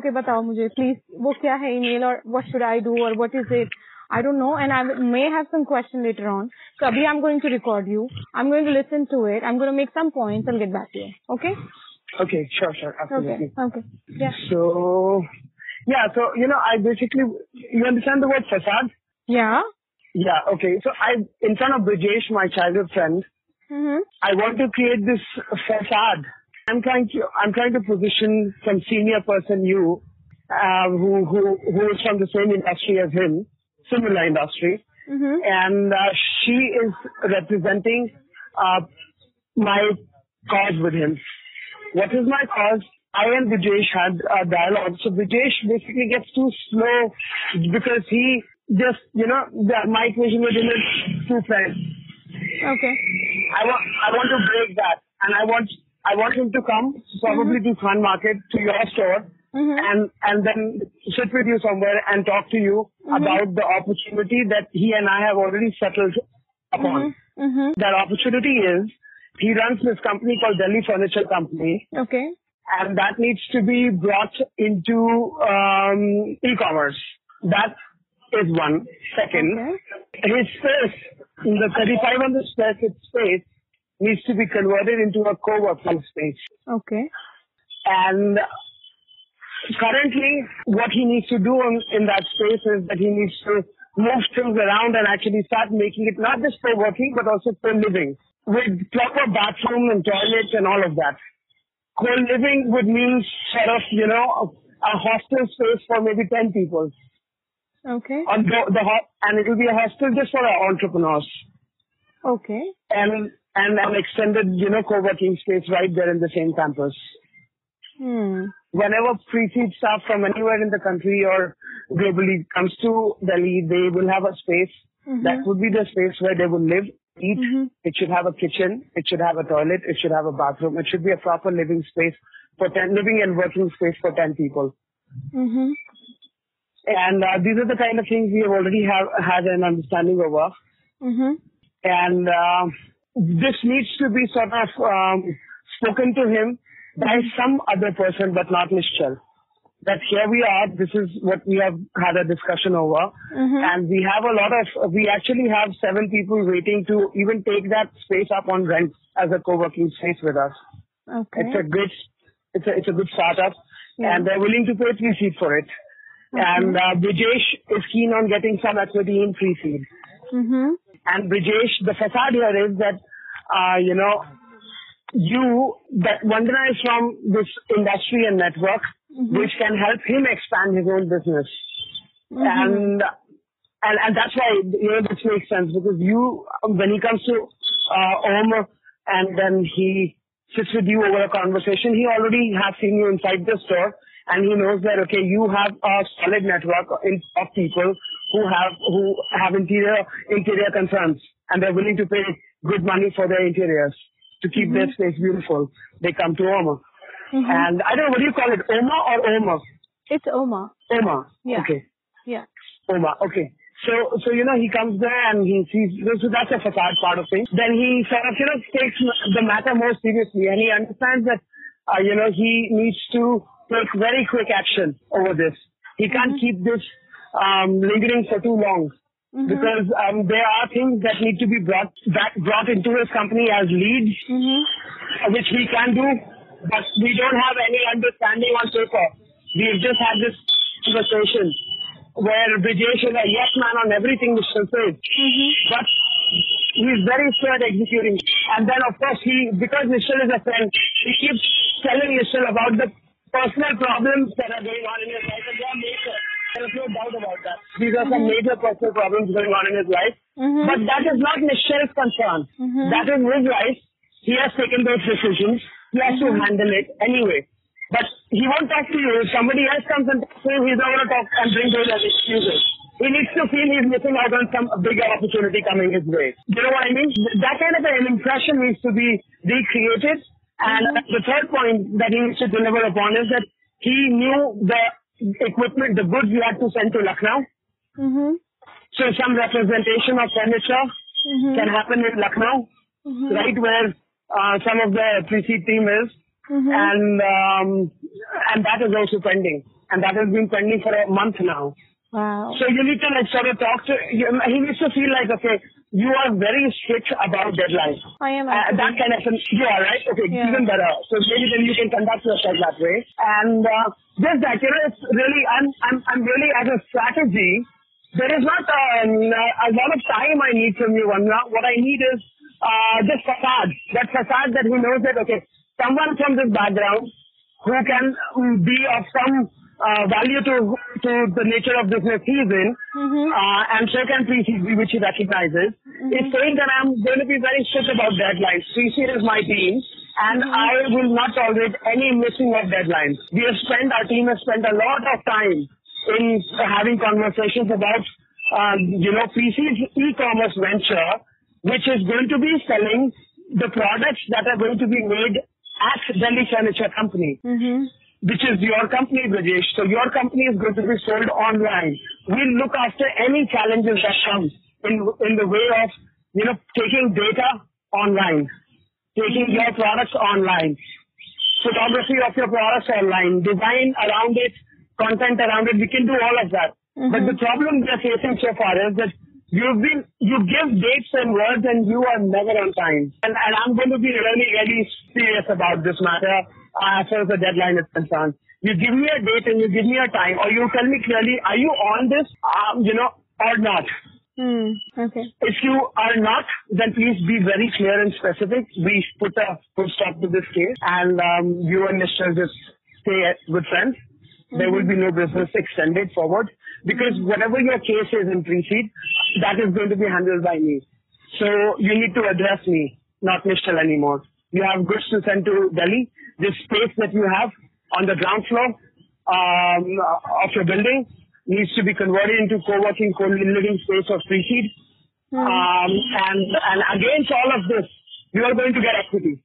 okay, बताओ मुझे please वो क्या है email or what should I do or what is it? I don't know and I may have some question later on. So abhi I'm going to record you. I'm going to listen to it. I'm going to make some points and get back to you. Okay? Okay, sure, sure, absolutely. Okay. Okay. Yeah. So, yeah, so, you know, I basically, you understand the word facade? Yeah. Yeah, okay. So I, in front of Brijesh, my childhood friend, Mhm. I want to create this facade. I'm trying to, I'm trying to position some senior person, you, uh, who, who, who is from the same industry as him, similar industry, Mhm. and uh, she is representing uh, my cause with him. What is my cause? I and Brijesh had a dialogue. So Brijesh basically gets too slow because he just, you know, the, my equation with him is two friends. Okay. I want, I want to break that, and I want, I want him to come probably to Khan Market to your store, Mhm. and and then sit with you somewhere and talk to you about the opportunity that he and I have already settled upon. Mhm. That opportunity is he runs this company called Delhi Furniture Company, Okay. and that needs to be brought into um, e-commerce. That is one. Second, Okay. his space, the 3500 square foot space, needs to be converted into a co-working space. Okay. And currently, what he needs to do in, in that space is that he needs to move things around and actually start making it not just for working, but also for living with proper bathroom and toilets and all of that. Co-living would mean sort of, you know, a, a hostel space for maybe 10 people. Okay. On the, the ho- and it will be a hostel just for our entrepreneurs. Okay. And, and an extended, you know, co-working space right there in the same campus. Hmm. whenever pre-seed staff from anywhere in the country or globally comes to Delhi, they will have a space. Mhm. That would be the space where they will live, eat. Mhm. It should have a kitchen. It should have a toilet. It should have a bathroom. It should be a proper living space for 10, living and working space for 10 people. Mhm. And uh, these are the kind of things we have already have had an understanding over. Mhm. And uh, this needs to be sort of um, spoken to him by some other person, but not Nischal. That here we are, this is what we have had a discussion over. Mhm. And we have a lot of, we actually have seven people waiting to even take that space up on rent as a co-working space with us. Okay. It's a good, it's a, it's a good startup Yeah. and they're willing to pay pre-seed for it. And uh, Brijesh is keen on getting some equity in pre-seed. Mhm. And Brijesh, the facade here is that, uh, you know, you, that Vandana is from this industry and network, which can help him expand his own business. And, and, and that's why, you know, this makes sense because you, when he comes to, uh, Om and then he sits with you over a conversation, he already has seen you inside the store and he knows that, okay, you have a solid network in, of people who have, who have interior, interior concerns and they're willing to pay good money for their interiors to keep their mm-hmm. space beautiful. They come to Oma. Mm-hmm. And I don't know, what do you call it? Oma or Oma? It's Oma. Oma. Yeah. Okay. Yeah. Oma. Okay. So, so, you know, he comes there and he sees, so that's a facade part of things. Then he sort of, you know, takes the matter more seriously and he understands that, uh, you know, he needs to take very quick action over this. He can't mm-hmm. keep this, um, lingering for too long. Because um, there are things that need to be brought back, brought into his company as leads, Mhm. uh, which we can do, but we don't have any understanding on paper. We've just had this conversation where Brijesh is a yes man on everything Mr. says, but he's very slow at executing. And then of course he, because Nishal is a friend, he keeps telling Nishal about the personal problems that are going on in his life and major. There is no doubt about that. These are some mm-hmm. major personal problems going on in his life. Mhm. But that is not Nishal's concern. Mm-hmm. That is his life. He has taken those decisions. He has to mm-hmm. handle it anyway. But he won't talk to you. If somebody else comes and talks to him, he's not going to talk and bring those as excuses. He needs to feel he's missing out on some bigger opportunity coming his way. You know what I mean? That kind of an impression needs to be recreated. And the third point that he needs to deliver upon is that he knew the equipment, the goods he had to send to Lucknow. Mhm. So some representation of furniture Mhm. can happen in Lucknow, right where uh, some of the pre-seed team is, Mhm. and um, and that is also pending. and that has been pending for a month now. Wow. So you need to like sort of talk to, he needs to feel like, okay, you are very strict about deadlines. I am. Uh, that kind of, you are right? Okay, Yeah. even better. So maybe then you can conduct yourself that way. And uh, just that, you know, it's really, I'm, I'm, I'm really as a strategy, there is not um, a lot of time I need from you. And what I need is uh, just facade. That facade that he knows that, okay, someone from this background who can um, be of some uh, value to to the nature of business he's in, Mm-hmm. uh, and so can Preseed, which he recognizes, is saying that I'm going to be very strict about deadlines. Preseed is my team, and I will not tolerate any missing of deadlines. We have spent, our team has spent a lot of time in having conversations about, uh, you know, Preseed's e-commerce venture, which is going to be selling the products that are going to be made at Delhi Furniture Company Mm-hmm. which is your company, Brijesh. So your company is going to be sold online. We'll look after any challenges that come in in the way of you know taking data online, taking your products online, photography of your products online, design around it, content around it. We can do all of that. But the problem we are facing so far is that you've been you give dates and words and you are never on time. And, and I'm going to be really really serious about this matter uh, as far as the deadline is concerned. You give me a date and you give me a time, or you tell me clearly, are you on this, um, you know, or not? Hmm. Okay. If you are not, then please be very clear and specific. We put a full stop to this case, and um, you and Mr. just stay good friends. There will be no business extended forward because whatever your case is in pre-seed, that is going to be handled by me. So you need to address me, not Mr. anymore. You have goods to send to Delhi. This space that you have on the ground floor um, of your building needs to be converted into co-working, co-living space of pre-seed. Um, and, and against all of this, you are going to get equity.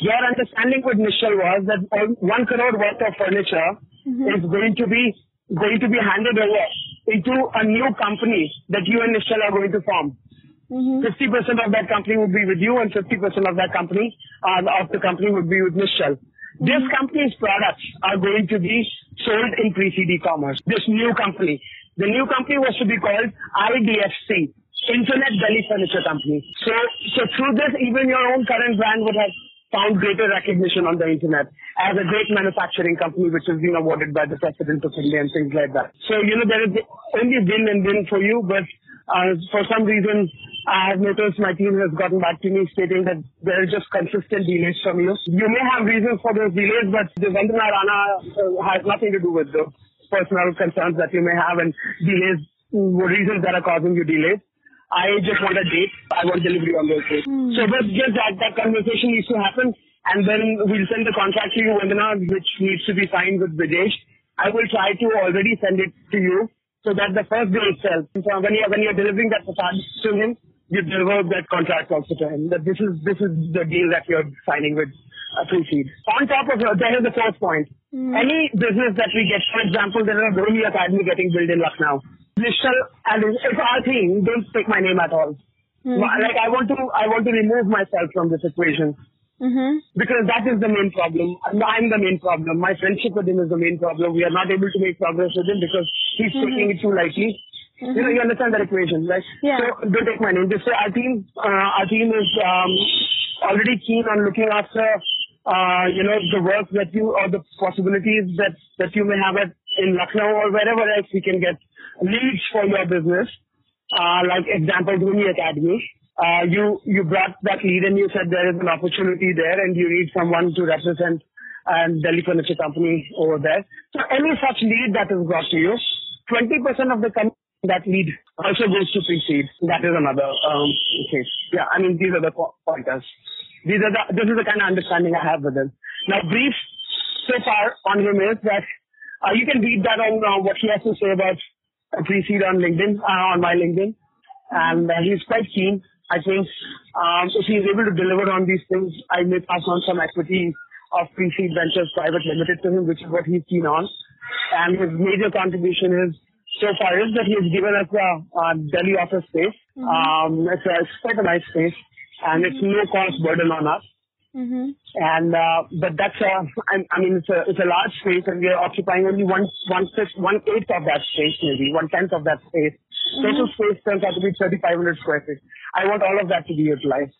Your understanding with Nischal was that one crore worth of furniture is going to be going to be handed over into a new company that you and Nischal are going to form. Mm-hmm. 50% of that company would be with you and 50% of that company, uh, of the company would be with Nischal. This company's products are going to be sold in pre-seed e-commerce. This new company. The new company was to be called IDFC, Internet Delhi Furniture Company. So, so through this, even your own current brand would have found greater recognition on the internet as a great manufacturing company which has been awarded by the President of India and things like that. So, you know, there is only win and win for you, but uh, for some reason, I have noticed my team has gotten back to me stating that there are just consistent delays from you. You may have reasons for those delays, but the Vandana Rana uh, has nothing to do with the personal concerns that you may have and delays, mm, reasons that are causing you delays. I just want a date. I want delivery on those dates. So but just that, that conversation needs to happen and then we'll send the contract to you, Vandana, which needs to be signed with Brijesh. I will try to already send it to you so that the first day itself, so when you're, when you're delivering that facade to him, you deliver that contract also to him. That this is, this is the deal that you're signing with a uh, Preseed. On top of that, there is the fourth point. Any business that we get, for example, there is a Dhoni Academy getting built in Lucknow. Nishal, and it's our thing, don't take my name at all. Like I want to, I want to remove myself from this equation Mm-hmm. because that is the main problem. I'm the main problem. My friendship with him is the main problem. We are not able to make progress with him because he's taking it too lightly. You know, you understand that equation, right? Yeah. So don't take my name. Just say our team, uh, our team is um, already keen on looking after, uh, you know, the work that you or the possibilities that that you may have at in Lucknow or wherever else we can get leads for your business. Uh, like example, Dhoni Academy. Uh, you you brought that lead and you said there is an opportunity there and you need someone to represent and Delhi Furniture Company over there. So any such lead that is brought to you, 20% of the com- that lead also goes to pre-seed. That is another um, case. Yeah, I mean these are the po- pointers. These are the, this is the kind of understanding I have with him. Now brief so far on him is that uh, you can read that on uh, what he has to say about uh, pre-seed on LinkedIn, uh, on my LinkedIn, and uh, he's quite keen. I think um, if he's able to deliver on these things, I may pass on some equity of Pre-Seed Ventures Private Limited to him, which is what he's keen on. And his major contribution is so far is that he has given us a, a Delhi office space. Um, it's, a, it's quite a nice space, and it's no cost burden on us. Mhm. And uh, but that's uh, I, I mean it's a it's a large space, and we are occupying only one one fifth, one eighth of that space, maybe one tenth of that space. Total space turns out to be 3,500 square feet. I want all of that to be utilized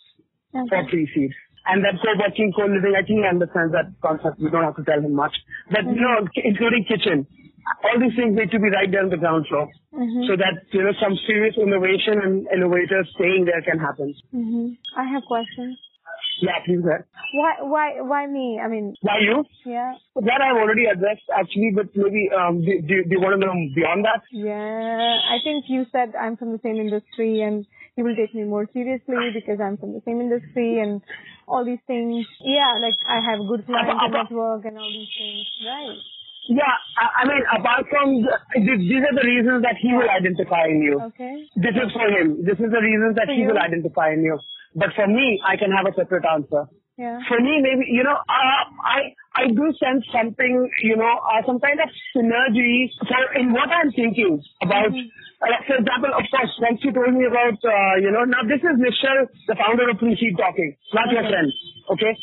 for Okay. pre-seed. And then co-working, co-living, I think he understands that concept. We don't have to tell him much. But, you know, including kitchen. All these things need to be right there on the ground floor. Mhm. So that, you know, some serious innovation and innovators staying there can happen. Mhm. I have questions. Yeah, please go ahead. Why? Why? Why me? I mean, Why you? yeah, That I've already addressed actually, but maybe, um, do, do, do you want to know beyond that? yeah. I think you said I'm from the same industry, and you will take me more seriously because I'm from the same industry, and all these things. Yeah, like I have good client Apa- apa- network and all these things. Right. Yeah, I, I mean, apart from, the, these are the reasons that he will identify in you. Okay. This is for him. This is the reasons that For he you? will identify in you. But for me, I can have a separate answer. Yeah. For me, maybe, you know, uh, I, I do sense something, you know, uh, some kind of synergy for, in what I'm thinking about, uh, for example, of course, once you told me about, uh, you know, now this is Nishal, the founder of Preseed talking, not your friend, okay?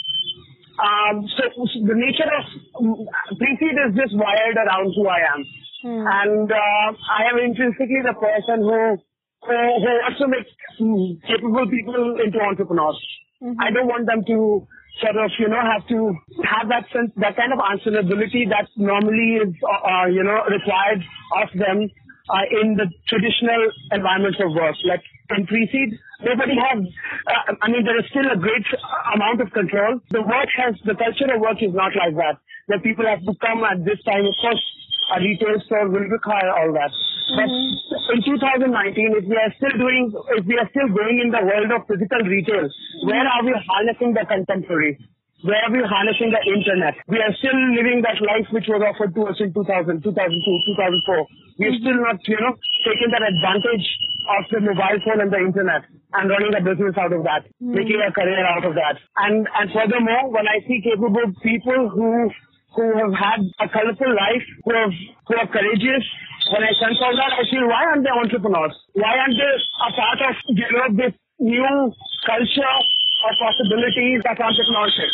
Um, so, so the nature of um, Preseed is just wired around who I am. Hmm. And uh, I am intrinsically the person who, who, who wants to make mm, capable people into entrepreneurs. Mhm. I don't want them to sort of, you know, have to have that sense, that kind of answerability that normally is, uh, uh, you know, required of them uh, in the traditional environments of work. Like in pre-seed, nobody has, uh, I mean, there is still a great amount of control. The work has, the culture of work is not like that. That people have to come at this time, of course, a retail store will require all that. Mm-hmm. But in 2019, if we are still doing, if we are still going in the world of physical retail, where are we harnessing the contemporary? Where are we harnessing the internet? We are still living that life which was offered to us in 2000, 2002, 2004. We've mm-hmm. still not, you know, taken that advantage of the mobile phone and the internet and running a business out of that, mm-hmm. making a career out of that. And and furthermore, when I see capable people who who have had a colorful life, who have who are courageous. When I sense all that, I feel why aren't they entrepreneurs? Why aren't they a part of you know this new culture of possibilities of entrepreneurship?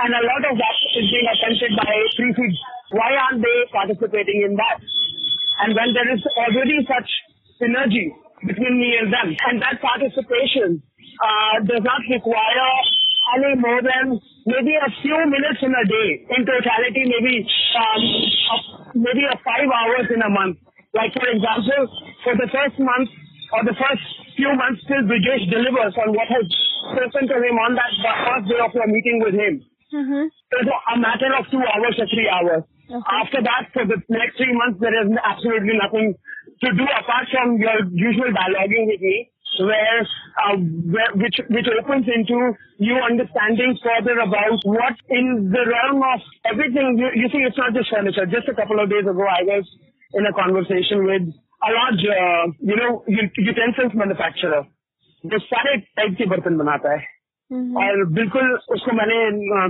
And a lot of that is being attempted by pre-seed. Why aren't they participating in that? And when there is already such synergy between me and them, and that participation uh, does not require more than maybe a few minutes in a day. In totality, maybe um, a- maybe a five hours in a month. Like for example, for the first month or the first few months till Brijesh delivers on what has spoken to him on that first day of your meeting with him. Mhm. It's a matter of two hours or three hours. Okay. After that, for the next three months, there is absolutely nothing to do apart from your usual dialoguing with me, where, uh, where which which opens into you understanding further about what in the realm of everything. You, you see, it's not just furniture. Just a couple of days ago, I was in a conversation with a large, uh, you know, ut- utensils manufacturer. जो सारे type के बर्तन बनाता है Mhm. और बिल्कुल उसको मैंने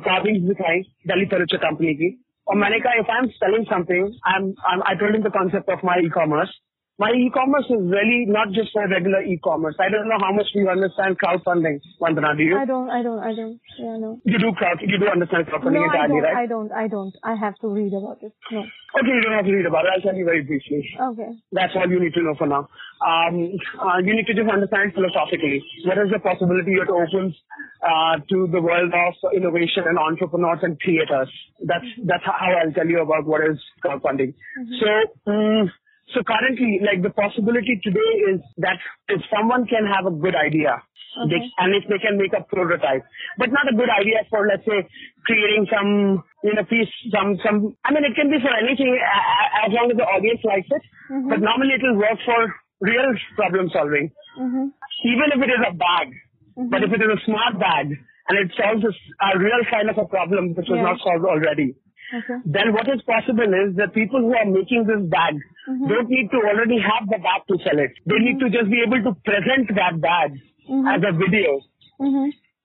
कार्विंग्स दिखाई दिल्ली फर्नीचर कंपनी की और मैंने कहा if I am selling something I am I told him the concept of my e-commerce my e-commerce is really not just for regular e-commerce. I don't know how much you understand crowdfunding, Vandana, do you? I don't. I don't. I don't. Yeah, no. You do crowd, you do understand crowdfunding No, I entirely, don't. right? I don't. I don't. I have to read about it. No. Okay, you don't have to read about it. I'll tell you very briefly. Okay. That's all you need to know for now. Um, uh, you need to just understand philosophically what is the possibility it opens uh, to the world of innovation and entrepreneurs and creators. That's that's how I'll tell you about what is crowdfunding. So. Um, so currently, like the possibility today is that if someone can have a good idea, they, and if they can make a prototype, but not a good idea for let's say creating some you know piece, some some. I mean, it can be for anything a- a- as long as the audience likes it. But normally it will work for real problem solving, Mhm. even if it is a bag. But if it is a smart bag and it solves a real kind of a problem which was Yeah. not solved already, Okay. Then what is possible is the people who are making this bag mm-hmm. don't need to already have the bag to sell it. They need to mm-hmm. just be able to present that bag mm-hmm. as a video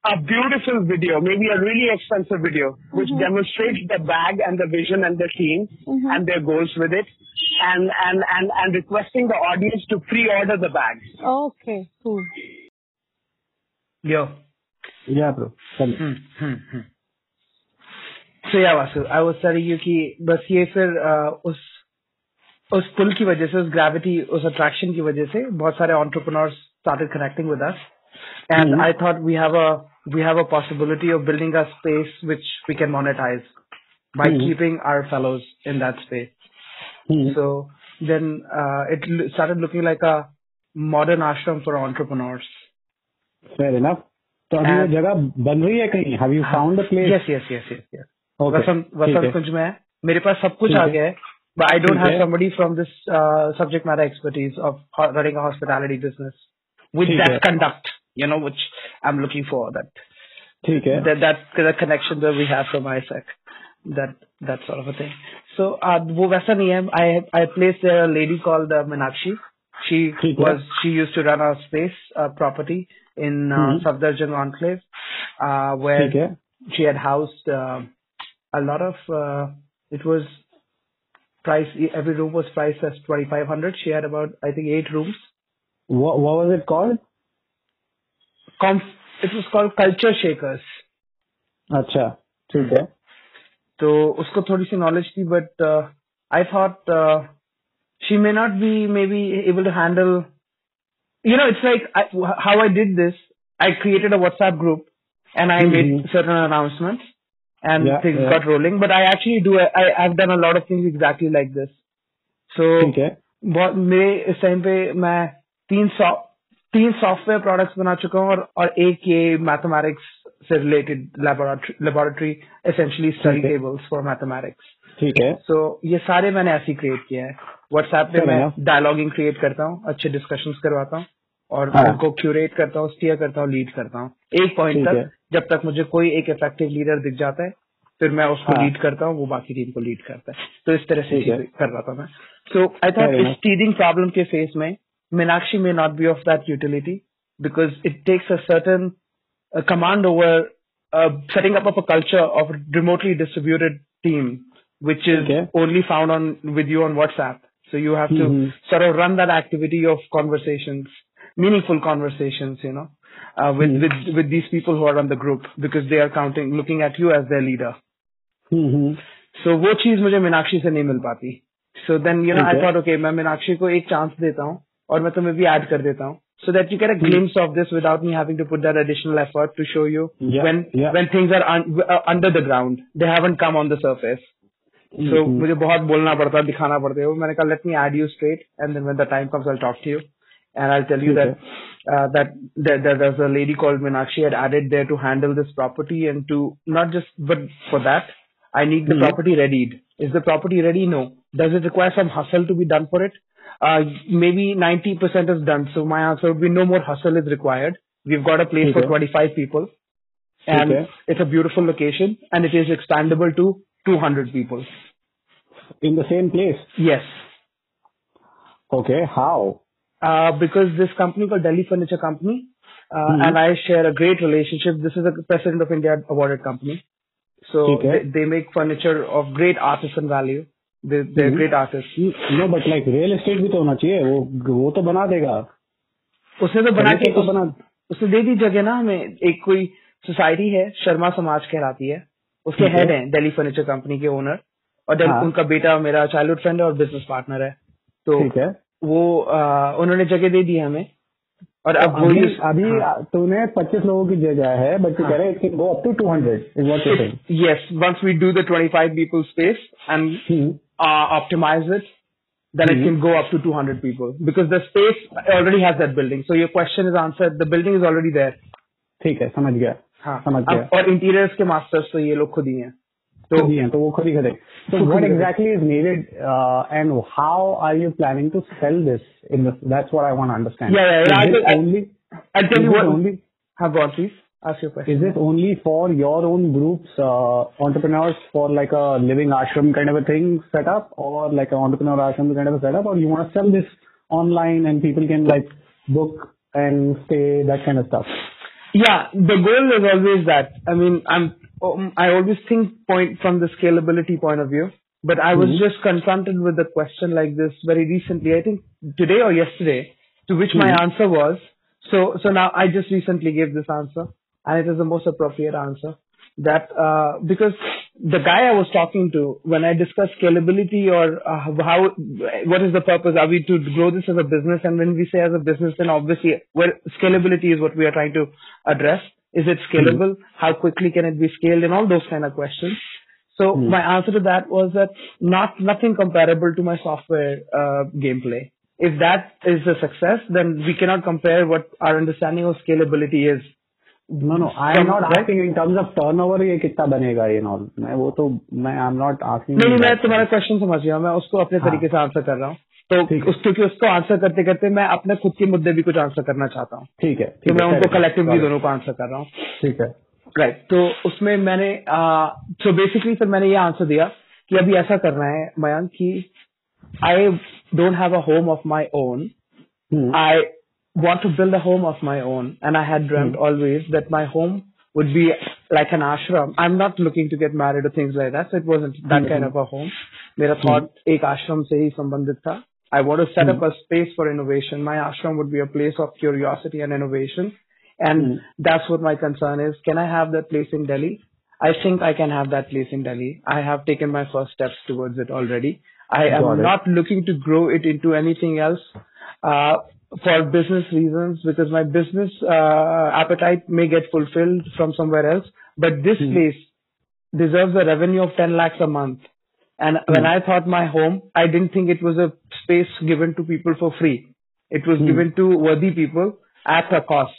a beautiful video, maybe a really expensive video, which mm-hmm. demonstrates the bag and the vision and the team mm-hmm. and their goals with it, and, and, and, and requesting the audience to pre-order the bag. Okay, cool. Yo. Yeah, bro. Hmm, hmm, hmm. So yeah Vasu I was saying you कि बस ये फिर उस उस पुल की वजह से उस ग्रेविटी उस अट्रैक्शन की वजह से बहुत सारे entrepreneurs started connecting with us and I thought we have a we have a possibility of building a space which we can monetize by keeping our fellows in that space so then it started looking like a modern ashram for entrepreneurs तो अभी जगह बन रही है कहीं? Have you found the place yes yes yes yes yes वसंत वसंत कुंज में है मेरे पास सब कुछ ठीक आ है। गया है but I don't ठीक have है। somebody from this uh, subject matter expertise of ho- running a hospitality business with ठीक that है। conduct, you know, which I'm looking for that ठीक है that that the connection that we have from ISEC, that that sort of a thing. So uh, वो वैसा नहीं है. I I placed a lady called uh, Minakshi. She ठीक है। was she used to run a space uh, property in uh, hmm. Safdarjung Enclave, uh, where ठीक है she had housed uh, a lot of uh, it was price every room was priced as 2500 she had about i think eight rooms what what was it called Com- it was called culture shakers अच्छा ठीक है तो उसको थोड़ी सी knowledge थी but I thought she may not B may be able to handle you know it's like I, how i did this i created a whatsapp group and i made Mhm. certain announcements And Yeah, things yeah. got rolling. But i actually do I, i've done a lot of things exactly like this. So है बहुत मेरे इस time पे मैं तीन सौ तीन software products बना चुका हूँ और, और एक ये मैथमेटिक्स से related laboratory essentially study Okay. Tables for mathematics ठीक है। सो ये सारे मैंने ऐसे क्रिएट किया है। व्हाट्सएप पे मैं. डायलॉगिंग क्रिएट करता हूँ अच्छे डिस्कशंस करवाता हूँ। और हाँ। उनको क्यूरेट करता हूँ स्टीयर करता हूँ लीड करता हूँ। एक पॉइंट तक जब तक मुझे कोई एक इफ़ेक्टिव लीडर दिख जाता है फिर मैं उसको लीड करता हूँ वो बाकी टीम को लीड करता है। तो इस तरह से कर रहा था मैं। सो आई थिंक इस टीडिंग प्रॉब्लम के फेस में Meenakshi may not be of that utility because it takes a certain command over setting up a culture of remotely distributed team which is only found on with you on WhatsApp so you have to sir run that activity of conversation meaningful conversations, you know, uh, with, Mhm. with with these people who are on the group because they are counting, looking at you as their leader. Hmm hmm So वो चीज मुझे मीनाक्षी से नहीं मिल पाती. So then you know ठीक I है। thought okay मैं मीनाक्षी को एक चांस देता हूँ और मैं तुम्हें भी ऐड कर देता हूँ. So that you get a glimpse of this without me having to put that additional effort to show you Yeah, when yeah. when things are un, uh, under the ground. They haven't come on the surface. So Mhm. मुझे बहुत बोलना पड़ता है दिखाना पड़ता है वो मैंने कहा let me add you straight and then when the time comes I'll talk to you and I'll tell you ठीक that uh, that there, there, there's a lady called Minakshi had added there to handle this property and to not just but for that I need the Mhm. property readied. Is the property ready? No. Does it require some hustle to be done for it? Uh, maybe 90% is done. So my answer would be no more hustle is required. We've got a place for 25 people and Okay. it's a beautiful location and it is expandable to 200 people. in the same place Yes. okay how because this company called Delhi Furniture Company, uh, Mhm. and I share a great relationship. This is a President of India awarded company. So Okay. they, they make furniture of great artisan value. They, they're Mhm. great artists. No but like real estate भी तो होना चाहिए वो वो तो बना देगा उसने तो बना के तो बना उसने दे दी जगह ना हमें एक कोई सोसाइटी है शर्मा समाज कहलाती है उसके हेड हैं दिल्ली फर्नीचर कंपनी के ओनर और हाँ। उनका बेटा मेरा चाइल्डहुड फ्रेंड है और बिज़नेस पार्टनर है तो ठीक है वो आ, उन्होंने जगह दे दी हमें और अब वो अभी अभी हाँ। तूने 25 लोगों की जगह है बट तू हाँ। कह रहे हैं go up to 200 is what you saying yes, once we do the 25 people space and uh, optimize it, then it Mhm. can go up to 200 people because the space already has that building. So your question is answered. The building is already there. ठीक है समझ गया हाँ. समझ अब- गया और interiors के मास्टर्स तो ये लोग खुद ही हैं. तो खुद ही हैं तो वो खुद ही करें so खुद what ही करें। exactly is needed uh, and how are you planning to sell this in this that's what I want to understand Yeah, yeah, yeah, I is will- it I- only I'll tell is you it what. only Have gone, please. Ask your question. Is this only for your own groups, uh, entrepreneurs for like a living ashram kind of a thing set up or like an entrepreneur ashram kind of a setup or you want to sell this online and people can like book and stay, that kind of stuff? Yeah, the goal is always that. I mean, I'm um, I always think point from the scalability point of view. But I was Mhm. just confronted with a question like this very recently. I think today or yesterday, to which my Mhm. answer was so. So now I just recently gave this answer. and it is the most appropriate answer. That uh, because the guy I was talking to when I discussed scalability or uh, how what is the purpose? Are we to grow this as a business? And when we say as a business, then obviously well, scalability is what we are trying to address. Is it scalable? How quickly can it be scaled? And all those kind of questions. So my answer to that was that not nothing comparable to my software uh, gameplay. If that is a success, then we cannot compare what our understanding of scalability is. No, no, I am Some- not right? asking in terms of turnover ये कितना बनेगा ये all. मैं वो तो मैं आई am not asking नहीं नहीं, मैं तुम्हारा क्वेश्चन समझ गया मैं उसको अपने हाँ। तरीके से आंसर कर रहा हूँ तो उस क्योंकि उसको आंसर करते करते मैं अपने खुद के मुद्दे भी कुछ आंसर करना चाहता हूँ। ठीक है तो ठीक मैं उनको कलेक्टिवली दोनों को आंसर कर रहा हूँ। ठीक है। राइट तो उसमें मैंने सो बेसिकली सर मैंने ये आंसर दिया कि अभी ऐसा करना है मयंक की I don't have a home of my own I want to build a home of my own and I had drummed always that my home would be like an ashram I am not looking to get married things like that so it was that kind of a home मेरा hmm. Thought एक आश्रम से ही संबंधित था। I want to set up a space for innovation. My ashram would be a place of curiosity and innovation, and that's what my concern is. Can I have that place in Delhi? I think I can have that place in Delhi. I have taken my first steps towards it already. I am it. not looking to grow it into anything else uh, for business reasons because my business uh, appetite may get fulfilled from somewhere else. But this place deserves a revenue of 10 lakhs a month. And when I thought my home, I didn't think it was a space given to people for free. It was given to worthy people at a cost.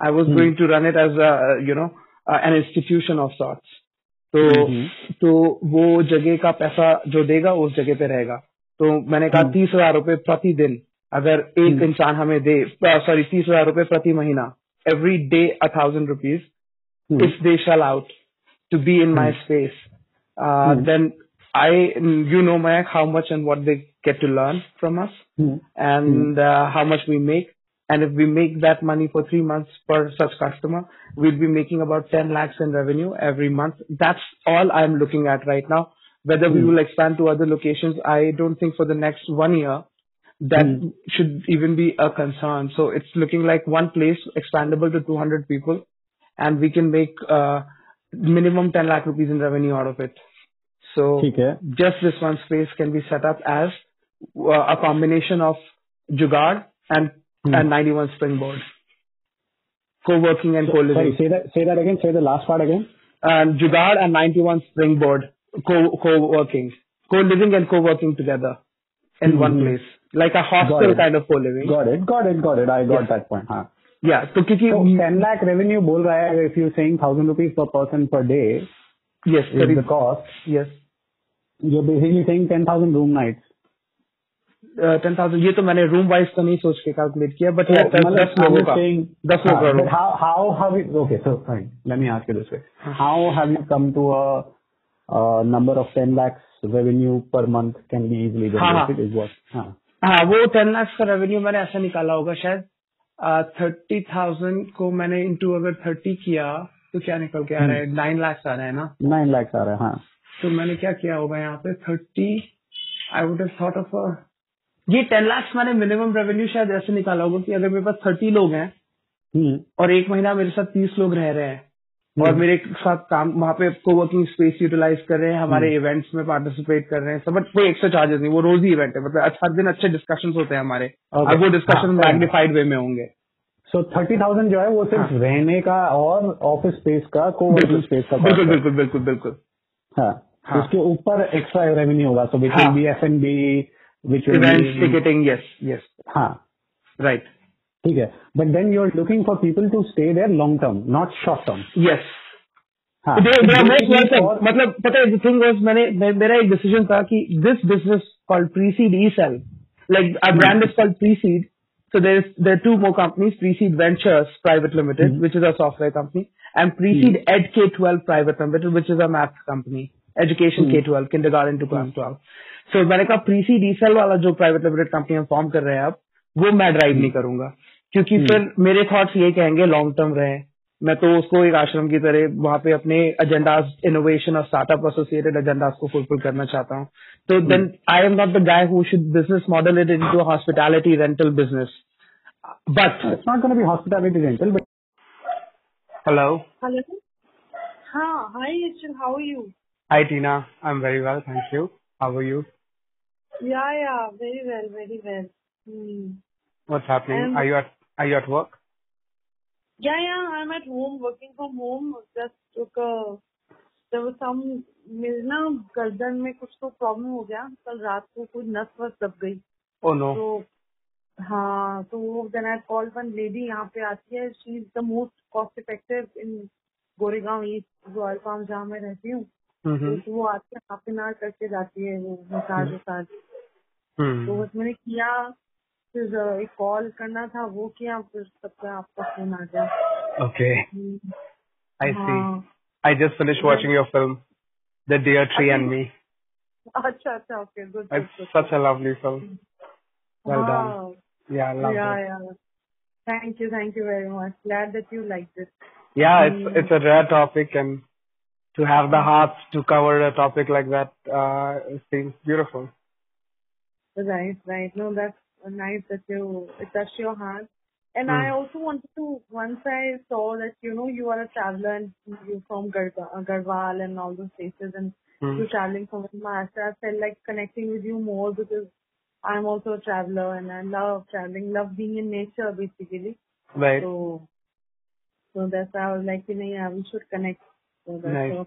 I was going to run it as a, you know, uh, an institution of sorts. तो तो वो जगह का पैसा जो देगा उस जगह पे रहेगा तो मैंने कहा तीस हजार रूपए प्रतिदिन अगर एक इंसान हमें दे सॉरी तीस हजार रूपए प्रति महीना every day a thousand rupees if they shell out to be in my space, uh, then I, mm, you know, Mayank, how much and what they get to learn from us mm. and mm. Uh, how much we make. And if we make that money for three months per such customer, we'll be making about 10 lakhs in revenue every month. That's all I'm looking at right now. Whether mm. we hmm. will expand to other locations, I don't think for the next one year that mm. should even be a concern. So it's looking like one place expandable to 200 people and we can make uh, minimum 10 lakh rupees in revenue out of it. So ठीक है just this one space can be set up as uh, a combination of Jugaad and, and 91 Springboard. Co-working and sorry co-living. say that say that again say the last part again And Jugaad and 91 Springboard. Co- co-working. Co-living and co-working together in one place. Like a hostel it. kind of co-living. got it got it got it I got Yes. that point हाँ Yeah. So क्योंकि So 10 lakh revenue बोल रहा है if you're saying 1000 rupees per person per day yes, is sorry, the cost, yes. you're basically saying 10,000 room nights. Uh, ten thousand ये तो मैंने room wise तो नहीं सोच के कैलकुलेट किया बट दस लोगों का दस लोगों हाँ। हाँ, हाँ। का how have you okay so fine let me ask you this way how have you come to a number of 10 lakh revenue per month can be easily generated is what हाँ वो 10 लाख का रेवेन्यू मैंने ऐसा निकाला होगा शायद thirty uh, thousand को मैंने इंटू अगर थर्टी किया तो क्या निकल के आ रहा है? नाइन लाख आ रहा है ना? नाइन लाख आ रहा है हाँ। तो मैंने क्या किया होगा यहाँ पे? Thirty I would thought of ये टेन लाख मैंने मिनिमम रेवेन्यू शायद ऐसे निकाला होगा कि अगर मेरे पास थर्टी लोग हैं हम्म। और एक महीना मेरे साथ तीस लोग रह रहे हैं और मेरे साथ काम वहाँ पे को वर्किंग स्पेस यूटिलाइज कर रहे हैं हमारे इवेंट्स में पार्टिसिपेट कर रहे हैं सब बट कोई एक्स्ट्रा चार्जेस नहीं वो रोज ही इवेंट है मतलब हर दिन अच्छे डिस्कशन होते हैं हमारे। Okay. अब वो डिस्कशन मैग्निफाइड वे में होंगे। सो थर्टी थाउज़ेंड जो है वो सिर्फ़ हाँ. रहने का और ऑफ़िस स्पेस का को वर्किंग स्पेस का बिल्कुल बिल्कुल बिल्कुल बिल्कुल। हाँ, हाँ. उसके ऊपर एक्स्ट्रा रेवेन्यू होगा so which will be F and B which ticketing yes yes हाँ राइट ठीक है but then you are looking for people to stay there long term not short term yes मतलब पता है थिंग वाज मैंने मे, मेरा एक डिसीजन था कि this business called Precede eCell like our brand is called Precede So there's there are two more companies, Preseed Ventures Private Limited, mm-hmm. which is a software company, and Precede Ed K12 Private Limited, which is a math company, education K12, kindergarten to class 12. So मैंने कहा Precede eCell वाला जो private limited company हम form कर रहे हैं आप वो मैं ड्राइव नहीं करूँगा। क्योंकि फिर मेरे थॉट्स ये कहेंगे लॉन्ग टर्म रहे। मैं तो उसको एक आश्रम की तरह वहाँ पे अपने एजेंडाज इनोवेशन और स्टार्टअप एसोसिएटेड एजेंडाज को फुलफिल करना चाहता हूँ। तो then I am not the guy who should business model it into hospitality rental business but it's not gonna be hospitality rental but Hello. Hello. Huh. Hi, Ishil. How are you? Hi, Tina. I'm very well, thank you. How are you? Yeah, yeah. Very well, very well. Hmm. What's happening? Um, Are you at Are you at work? Yeah, yeah. I'm at home, working from home. Just took a. There was some. मेरे ना गर्दन में कुछ तो problem हो गया कल रात को कोई नस वस दब गई Oh no. तो हाँ तो then I call one lady यहाँ पे आती है she is the most cost effective in Goregaon east Royal Farm जहाँ मैं रहती हूँ. तो वो आके हाफ़ एन आवर करके जाती है वो मसाज वसाज तो. बस मैंने किया फिर एक कॉल करना था वो किया फिर सबका आपका फ़ोन आ गया I see. हाँ I just finished watching your film, The Dear Tree and Me. अच्छा अच्छा okay good such a lovely film. Well done. Yeah, I love yeah, it. yeah. Thank you, thank you very much. Glad that you like this. Yeah, um, it's mm. it's a rare topic, and to have the mm. heart to cover a topic like that uh, seems beautiful. Right, right. No, that's nice that you it touched your heart. And mm. I also wanted to once I saw that you know you are a traveler and you from uh, Garhwal and all those places and mm. you're traveling from Maharashtra. I felt like connecting with you more because I'm also a traveler and I love traveling, love being in nature basically. Right. So, so that's why I was like, you know, yeah, we should connect. So that's Nice. so,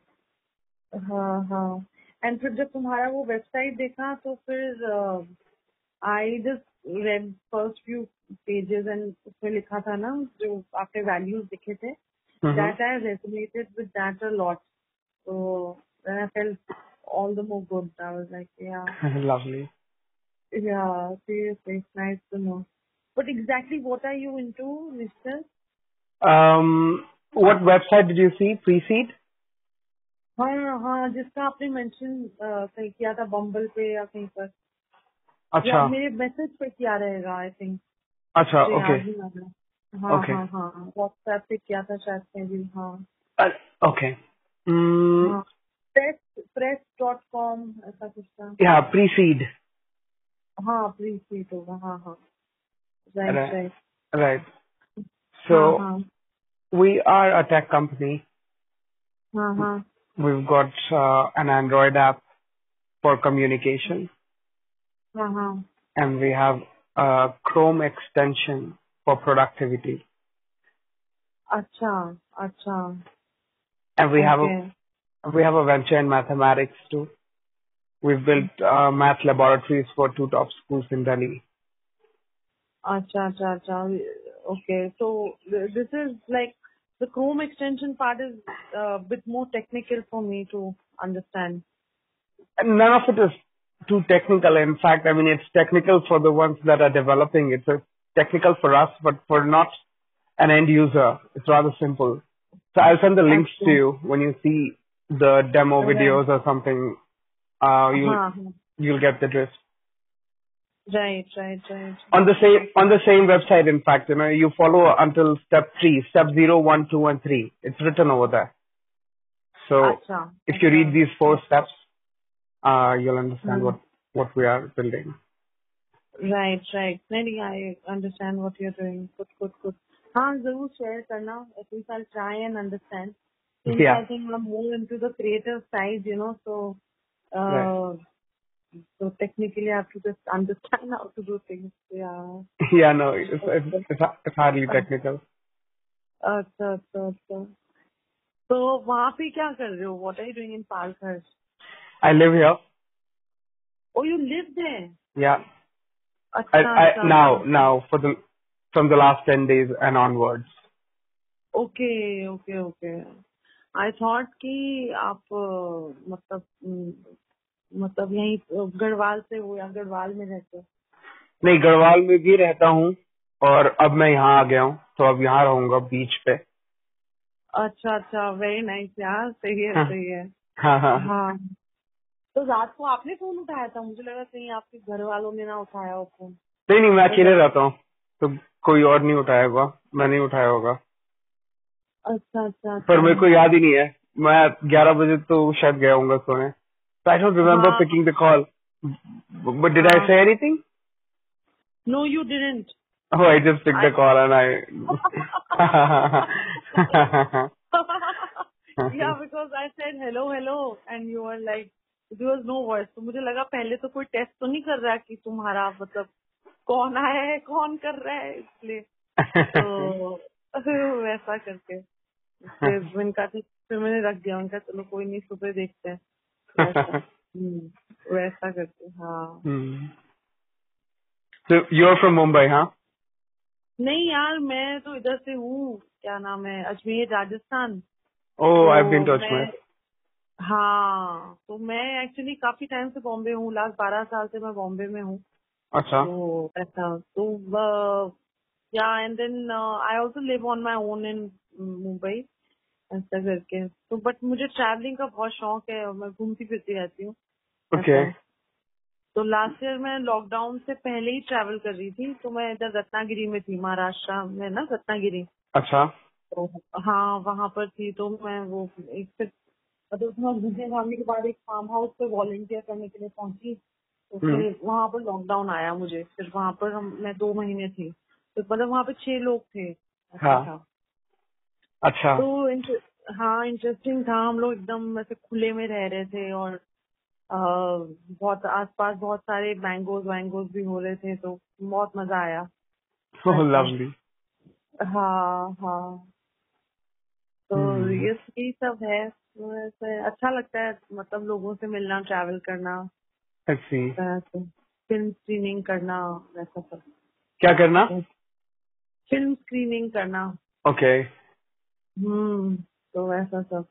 हाँ हाँ and फिर जब तुम्हारा वो website देखा तो फिर I just read first few pages and उसमें लिखा था ना जो आपके वैल्यूज लिखे थे Mhm. that I resonated with that a lot. So then I felt all the more good. I was like, yeah, Lovely. yeah, seriously, it's nice to know. But exactly what are you into, Mister? Um, what website did you see? Pre-seed? हाँ हाँ जिसका आपने mention कहीं किया था बम्बल पे या कहीं पर अच्छा या मेरे मैसेज पे किया रहेगा आई थिंक अच्छा ओके हाँ Okay. हाँ हाँ व्हाट्सएप पे किया था शायद से भी हाँ okay Mm, press press dot com ऐसा कुछ था yeah pre-seed हाँ प्री सीट होगा हाँ हाँ right Right. Right right so हाँ we are a tech company हाँ हाँ we've got uh, an android app for communication हाँ हाँ and we have a chrome extension for productivity अच्छा अच्छा and we have okay. a we have a venture in mathematics too we've built uh, math laboratories for two top schools in delhi Acha, acha, acha. Okay. So this is like the Chrome extension part is a bit more technical for me to understand. And none of it is too technical. In fact, I mean, it's technical for the ones that are developing. It's a technical for us, but for not an end user, it's rather simple. So I'll send the links to you when you see the demo videos or something. Uh, you'll हाँ, हाँ. you'll get the gist. Right, right, right. On the same on the same website, in fact, you know, you follow until step three, step zero, one, two, and three. It's written over there. So Acha. if you read these four steps, uh, you'll understand Hmm. what what we are building. Right, right. Maybe I understand what you're doing. Good, good, good. हाँ जरूर share करना at least I'll try and understand. Since Yeah. I think I'm more into the creative side, you know, so uh, so technically I have to just understand how to do things. Yeah. yeah, no, it's it's, it's, it's hardly technical. अच्छा अच्छा अच्छा तो वहाँ पे क्या कर रहे हो what are you doing in Palghar I live here. O you live there Yeah, I, अच्छा I अच्छा now now for the from the last ten days and onwards. Okay okay okay I thought कि आप मतलब मतलब यही गढ़वाल से हो या गढ़वाल में रहते हो? नहीं गढ़वाल में भी रहता हूँ और अब मैं यहाँ आ गया हूँ तो अब यहाँ रहूँगा बीच पे। अच्छा अच्छा वेरी नाइस यार सही है हाँ। सही है। हाँ हाँ। हाँ। तो रात को आपने फ़ोन उठाया था? मुझे लगा कहीं आपके घर वालों ने ना उठाया हो फ़ोन। नहीं नहीं मैं अकेले रहता हूँ तो कोई और नहीं उठाया होगा मैं नहीं उठाया होगा। अच्छा, अच्छा अच्छा पर मेरे को याद ही नहीं है। मैं ग्यारह बजे तो शायद गया हूँ। सोने I don't remember picking the call but did I say anything no you didn't oh I just pick the call and I because I said hello hello and you are like there no voice तो मुझे लगा पहले तो कोई test तो नहीं कर रहा कि तुम्हारा मतलब कौन आया है कौन कर रहा है इसलिए। तो वैसा करके। फिर इनका फिर मैंने रख दिया। उनका चलो कोई नहीं सुबह देखते हैं। वैसा हम्म, वैसा करके हाँ Hmm. So you're from Mumbai, huh? नहीं यार मैं तो इधर से हूँ। क्या नाम है? Ajmer Rajasthan. Oh, I've been to तो हाँ तो मैं एक्चुअली काफ़ी टाइम से बॉम्बे हूँ। लास्ट बारह साल से मैं बॉम्बे में हूँ। अच्छा। तो ऐसा तो yeah and then I also live on my own in Mumbai ऐसा करके। तो बट मुझे ट्रैवलिंग का बहुत शौक है और मैं घूमती फिरती रहती हूँ। Okay. तो लास्ट ईयर मैं लॉकडाउन से पहले ही ट्रैवल कर रही थी तो मैं इधर रत्नागिरी में थी महाराष्ट्र में ना रत्नागिरी। अच्छा। तो हाँ वहाँ पर थी तो मैं वो एक मतलब घूमने घामने के बाद एक फार्म हाउस पे वॉलंटियर करने के लिए पहुँची तो हम्म। फिर वहाँ पर लॉकडाउन आया मुझे। फिर वहाँ पर हम मैं दो महीने थी। तो मतलब वहाँ पे छह लोग थे हाँ। था। अच्छा। तो इंटर- हाँ इंटरेस्टिंग था। हम लोग एकदम ऐसे खुले में रह रहे थे और अ, बहुत आसपास बहुत सारे मैंगोज वैंगोज भी हो रहे थे तो बहुत मज़ा आया। Oh, lovely. हाँ हाँ। तो हम्म। ये यही सब है। तो अच्छा लगता है मतलब लोगों से मिलना ट्रैवल करना। फ़िल्म स्क्रीनिंग करना वैसा सब। क्या करना? फिल्म स्क्रीनिंग करना Okay. हम्म तो वैसा सब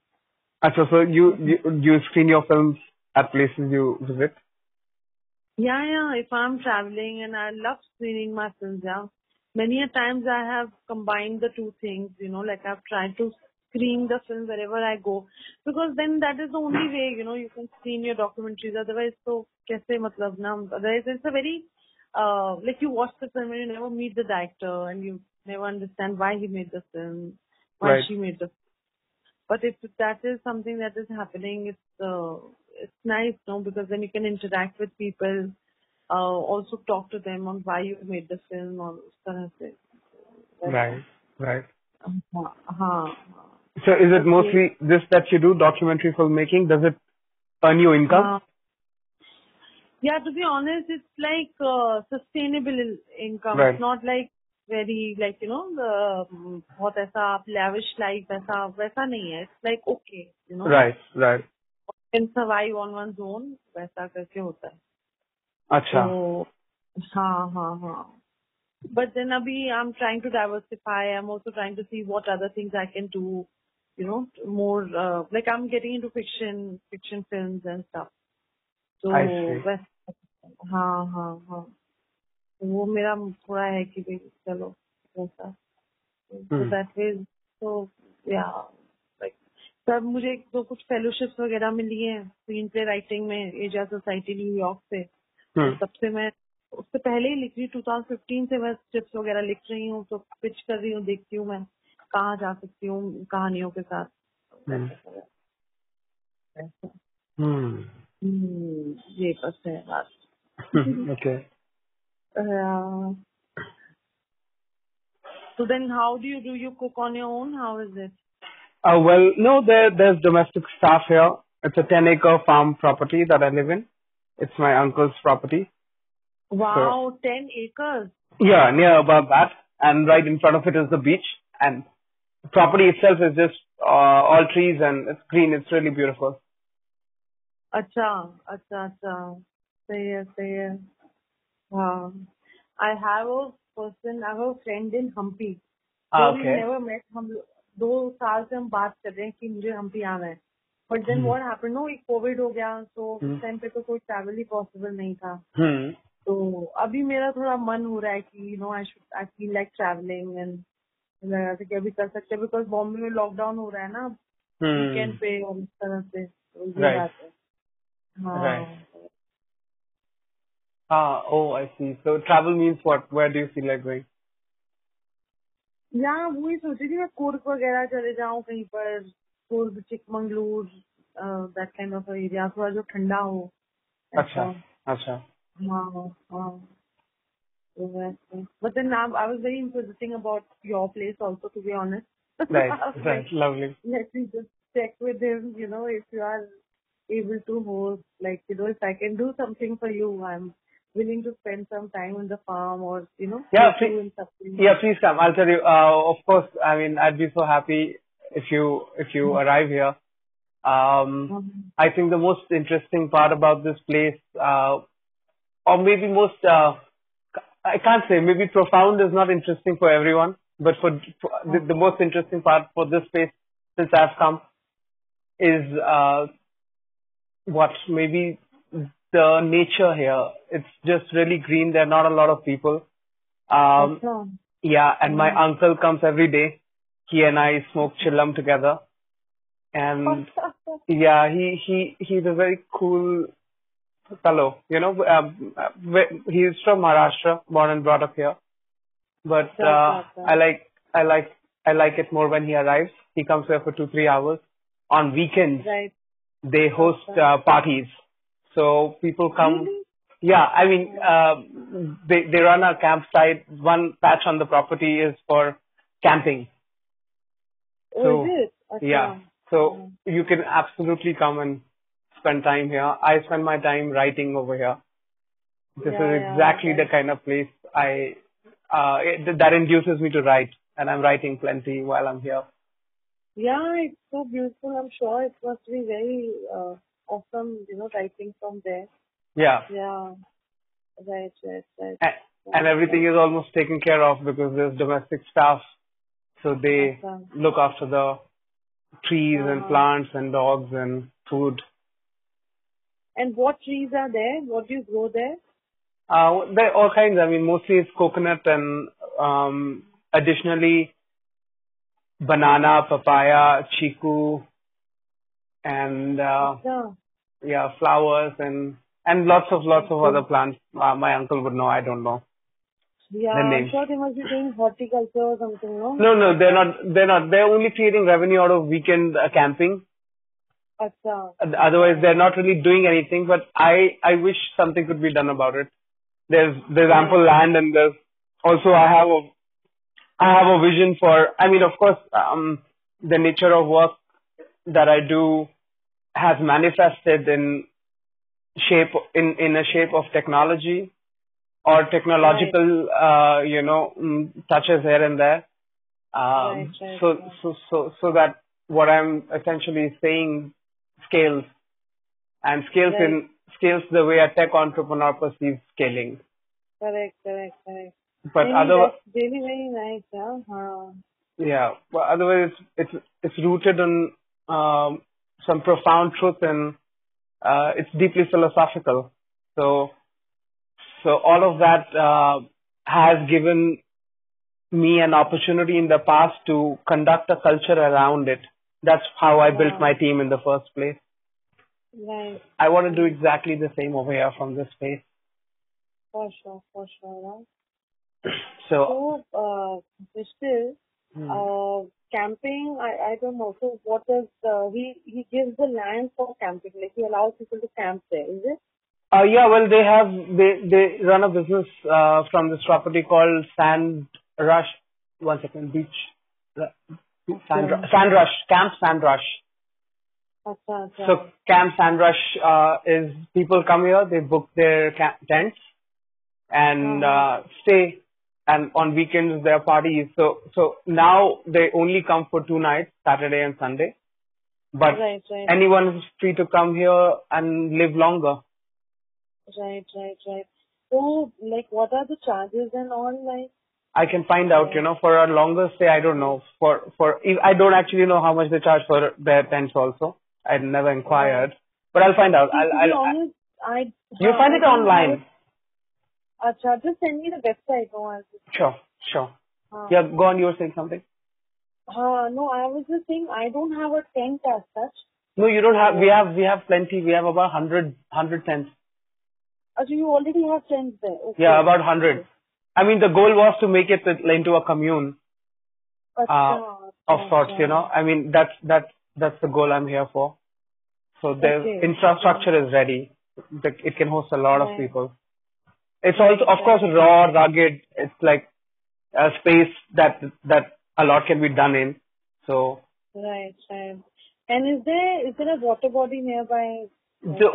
अच्छा, so you, you you screen your films at places you visit? Yeah, yeah. If I'm traveling and I love screening my films, yeah. Many a times I have combined the two things, you know, like I've tried to screen the film wherever I go because then that is the only way, you know, you can screen your documentaries. Otherwise, so kaise matlab na? Otherwise, it's a very uh, like you watch the film and you never meet the director and you never understand why he made the film, why right. she made the. Film. But if that is something that is happening, it's uh, it's nice, no, because then you can interact with people, uh, also talk to them on why you made the film or stuff. Right, right. Uh-huh, uh-huh. So is it mostly this that you do, documentary filmmaking? Does it earn you income? Uh, Yeah, to be honest, it's like uh, sustainable in- income. Right. It's not like very like you know the बहुत ऐसा lavish life ऐसा वैसा नहीं है. It's like okay, you know. Right. Right. Can survive on one's own वैसा करके होता है. अच्छा. So, हाँ हाँ हाँ. But then अभी I'm trying to diversify. I'm also trying to see what other things I can do. You know, more uh, like I'm getting into fiction, fiction films and stuff. See. वैस- हाँ हाँ हाँ. तो वो मेरा थोड़ा है कि भाई चलो वैसा. So Hmm. that way, so yeah, like तब मुझे एक दो कुछ फेलोशिप्स वगैरह मिली हैं स्क्रीन प्ले राइटिंग में एजा सोसाइटी न्यूयॉर्क से. Hmm. तब से मैं उससे पहले ही लिख रही हूँ 2015 से मैं स्क्रिप्ट वगैरह लिख रही हूँ तो पिच कर रही हूँ देखती हूँ मैं कहाँ जा सकती हूँ कहानियों के साथ Hmm. ऐसा। Hmm. हम्म, ये बस है बात okay. Uh, so then how do you do you cook on your own how is it Uh, well, no, there there's domestic staff here. It's a 10 acre farm property that I live in. It's my uncle's property. wow 10 acres Yeah, near about that, and right in front of it is the beach. And the property itself is just uh, all trees and it's green. It's really beautiful. अच्छा अच्छा अच्छा। सही है सही है। हाँ। Have a friend in Hampi Ah, though we okay. never met हम दो साल से हम बात कर रहे हैं कि मुझे हम्पी आना है। But then what happened no एक कोविड हो गया तो। उस टाइम पे तो कोई ट्रैवल ही पॉसिबल नहीं था। Hmm. तो अभी मेरा थोड़ा मन हो रहा है कि you know I should I feel like travelling and लगा था कि अभी कर सकते हैं बिकॉज़ बॉम्बे में लॉकडाउन हो रहा है ना Hmm. वीकेंड पे और इस तरह से तो ये बात हाँ। Right. Ah, oh, I see. So travel means what? Where do you feel like going? यहाँ वही सोच रही थी मैं कुर्ग वगैरह चले जाऊँ कहीं पर Coorg Chikmagalur that kind of area थोड़ा जो ठंडा हो Acha. Acha. हाँ हाँ तो वैसे but then I was very interesting about your place also to be honest Right, I was right, like, lovely. Let me just check with him, you know, if you are able to host, like, you know, if I can do something for you, I'm willing to spend some time on the farm or, you know, Yeah, please- Yeah, please come. I'll tell you. Uh, of course, I mean, I'd be so happy if you if you arrive here. Um, Mhm. I think the most interesting part about this place, uh, or maybe most, uh, I can't say, maybe profound is not interesting for everyone, but for, for the, the most interesting part for this place since I've come is uh, what maybe the nature here. It's just really green. There are not a lot of people. Um, Acha. yeah, and my uncle comes every day. He and I smoke chillam together. And yeah, he, he, he's a very cool fellow, you know, um, he's from Maharashtra, born and brought up here. But, uh. I like, I like, I like it more when he arrives. He comes here for two, three hours. On weekends, right. They host, uh, parties. So people come, yeah, I mean, uh, they they run a campsite. One patch on the property is for camping. Oh, So, is it? Acha. Yeah, so you can absolutely come and spend time here. I spend my time writing over here. This Yeah, is yeah, exactly okay. the kind of place I uh it, that induces me to write, and I'm writing plenty while I'm here. Yeah, it's so beautiful. I'm sure it must be very uh, awesome, you know, writing from there. Yeah, Yeah. Right, right, right. and, and everything is almost taken care of because there's domestic staff, so they Awesome. look after the trees and Uh-huh. plants and dogs and food. And what trees are there? What do you grow there? Uh, there are all kinds. I mean, mostly it's coconut and um, additionally banana, papaya, chiku, and uh, Yeah. yeah, flowers and and lots of lots of other plants. Uh, my uncle would know. I don't know. Yeah, I'm sure they must be doing horticulture or something, no? No, no, they're not. They're not. They're only creating revenue out of weekend uh, camping. Acha. Otherwise, they're not really doing anything. But I I wish something could be done about it. There's there's ample land and there's also I have a I have a vision for. I mean, of course, um, the nature of work that I do has manifested in shape in in a shape of technology or technological uh, you know mm, touches here and there. Um, Right, right, so right. so so so that what I'm essentially saying scales and scales Right. in scales the way a tech entrepreneur perceives scaling. Correct, correct, correct. But Really, otherwise, that's really very nice, yeah. Huh. yeah, but otherwise it's it's it's rooted in um, some profound truth and uh, it's deeply philosophical. So so all of that uh, has given me an opportunity in the past to conduct a culture around it. That's how I built my team in the first place. Right. I want to do exactly the same over here from this space. For sure, for sure. Right? So So, uh, Vishnu, Hmm. uh, camping, I, I don't know. So what is, uh, he, he gives the land for camping, like he allows people to camp there, is it? Uh, yeah, well, they have they they run a business uh, from this property called Sand Rush. One second, beach. Sand, Ru- Sand Rush, Camp Sand Rush. Acha, acha. So Camp Sand Rush uh, is people come here, they book their ca- tents and uh, stay, and on weekends there are parties. So so now they only come for two nights, Saturday and Sunday. But right, right, anyone is free to come here and live longer. right, right, right. So, like, what are the charges and all, like? I can find out, you know, for a longer stay, I don't know. For, for, I don't actually know how much they charge for their tents also. I never inquired, but I'll find out. I'll, I'll, honest, I... you'll uh, find it online. Acha, just send me the website, no, I'll just... Sure, sure. Uh, Yeah, go on, you were saying something. Uh, no, I was just saying I don't have a tent as such. No, you don't have, we have, we have plenty. We have about 100, 100 tents. Uh, so you already have tents there. Okay. Yeah, about 100. I mean, the goal was to make it into a commune Acha, uh, of acha, sorts, you know. I mean, that's, that's, that's the goal I'm here for. So the Okay. infrastructure is ready. It can host a lot of people it's also of course raw, rugged. It's like a space that that a lot can be done in. So right, right. And is there is there a water body nearby? The,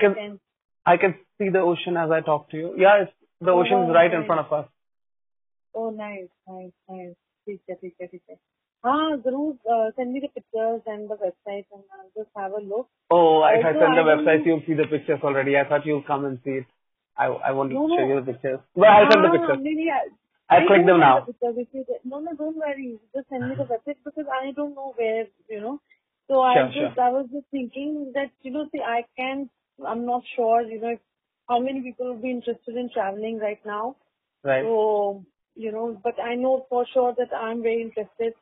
can sense? I can see the ocean as I talk to you. Yeah, it's, the oh, ocean is right nice. in front of us. Oh, nice, nice, nice. Please, please, please, please. Ah, Guru, uh, send me the pictures and the website and I'll just have a look. Oh, if also, I send the I website, you'll see the pictures already. I thought you'll come and see it. I, I want to show no. you the pictures. But well, I'll send the pictures. Maybe I, I'll click them now. The no, no, don't worry. Just send me the uh-huh. website because I don't know where, you know. So I just, sure. I was just thinking that, you know, see, I can't, I'm not sure, you know, how many people would be interested in traveling right now. Right. So, you know, but I know for sure that I'm very interested.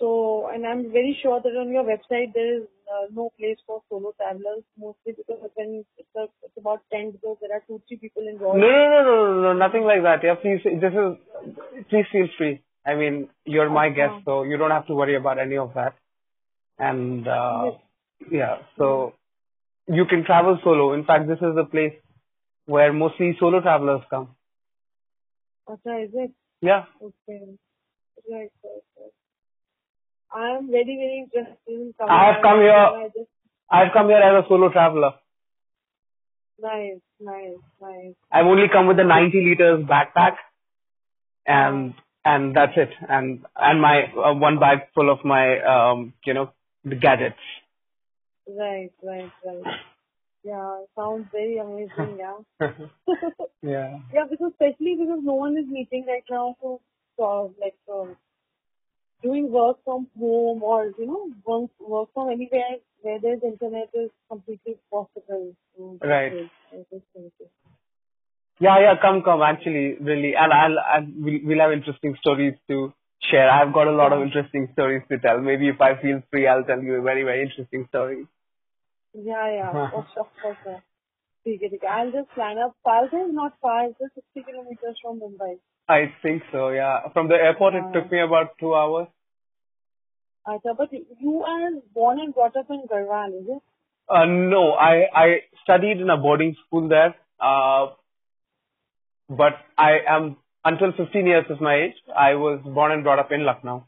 So, and I'm very sure that on your website there is uh, no place for solo travelers, mostly because when it's, a, it's about 10 because there are two, three people involved. no, no, no, no, no, nothing like that. Yeah, please, this is, please feel free. I mean, you're my Okay. guest, so you don't have to worry about any of that. And, uh, yeah, so you can travel solo. In fact, this is the place where mostly solo travelers come. Okay, is it? Yeah. Okay. Right, right. I'm very, very interested in coming. I have come here- I just, I've come here as a solo traveler. nice, nice, nice. I've only come with a 90 liters backpack and, and that's it. And, and my, uh, one bag full of my, um, you know, the gadgets. Right, right, right. Yeah, sounds very amazing, yeah. yeah. Yeah, because especially because no one is meeting right now, so uh, like um, doing work from home or you know work work from anywhere where there's internet is completely possible. Right. Yeah, yeah, come, come. Actually, really, and I'll, I'll we'll, we'll have interesting stories to share. I've got a lot of interesting stories to tell. Maybe if I feel free, I'll tell you a very, very interesting story. Yeah, yeah, of course, of course. I'll just plan up. Palghar is not far; it's just 60 kilometers from Mumbai. I think so, yeah. From the airport, it took me about two hours. Acha, but you are born and brought up in Garhwal, is it? Uh, no, I, I studied in a boarding school there. Uh, but I am, until 15 years is my age, I was born and brought up in Lucknow.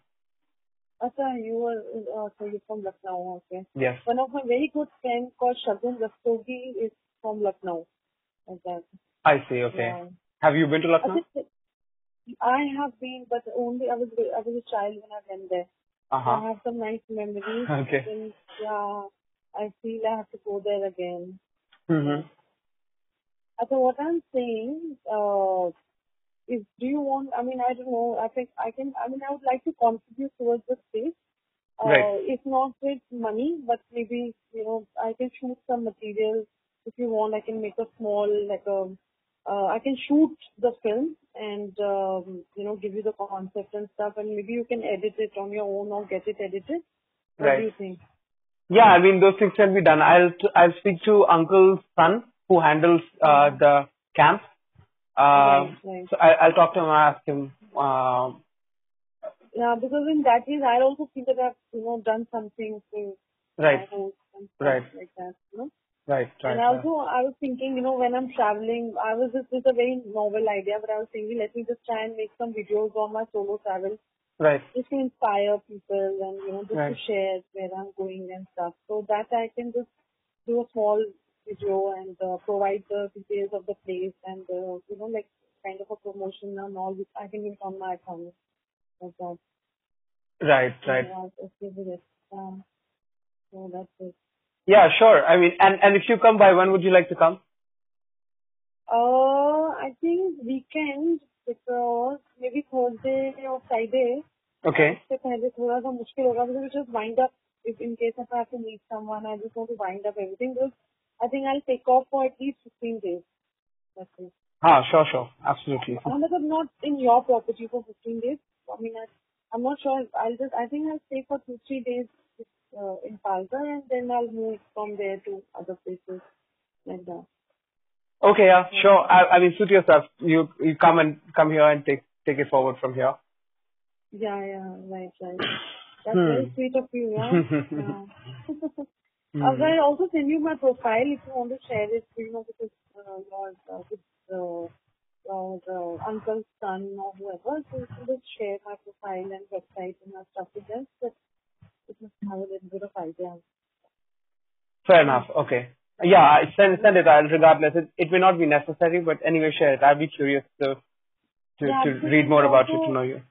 Acha, you were, uh, so you're from Lucknow, okay. Yes. One of my very good friends called Shagun Rastogi is from Lucknow. That. I see, okay. Yeah. Have you been to Lucknow? I have been, but only I was I was a child when I went there. I Uh-huh. have some nice memories. Okay. And, yeah, I feel I have to go there again. Mm-hmm. So what I'm saying uh, is, do you want? I mean, I don't know. I think I can. I mean, I would like to contribute towards the space. Uh, Right. If not with money, but maybe you know, I can shoot some materials. If you want, I can make a small like a. Uh, I can shoot the film and um, you know give you the concept and stuff, and maybe you can edit it on your own or get it edited. What Right. do you think? Yeah, I mean, those things can be done. I'll, t- I'll speak to Uncle's son who handles, uh, the camp. Uh, Right, right. so I, I'll talk to him and ask him, um, Yeah, because in that case, I also feel that I've you know done something to right, my host and stuff Right. like that. You know. Right, right. And also, I was thinking, you know, when I'm traveling, I was just, it's a very novel idea, but I was thinking, let me just try and make some videos on my solo travel, right, just to inspire people and, you know, just Right. to share where I'm going and stuff. So that I can just do a small video and uh, provide the details of the place and, uh, you know, like kind of a promotion and all, which I can do it on my account. Like that. right, right. Um, so that's it. Yeah, sure. I mean, and, and if you come by, when would you like to come? Uh, I think weekend because maybe Thursday or Friday. Okay. उससे पहले थोड़ा सा मुश्किल होगा because just wind up if in case if I have to meet someone I just want to wind up everything because I think I'll take off for at least 15 days. That's it. Ah, sure, sure. Absolutely. I'm not in your property for 15 days. I mean, I, I'm not sure. I'll just, I think I'll stay for two, three days uh, in Palghar and then I'll move from there to other places like that. Okay, yeah, sure. I, I mean, suit yourself. You, you come and come here and take, take it forward from here. Yeah, yeah, right, right. That's Hmm. very sweet of you, yeah. yeah. Uh, I'll also send you my profile if you want to share it, you know, because uh, your, uh, with, uh, your uh, uncle's son or whoever, so you can just share my profile and website and stuff with them. But just have a little bit of idea. Fair enough. Okay. Yeah, I send send it. I'll regardless. It it may not be necessary, but anyway, share it. I'd be curious to to, Yeah, to read more about you to know you.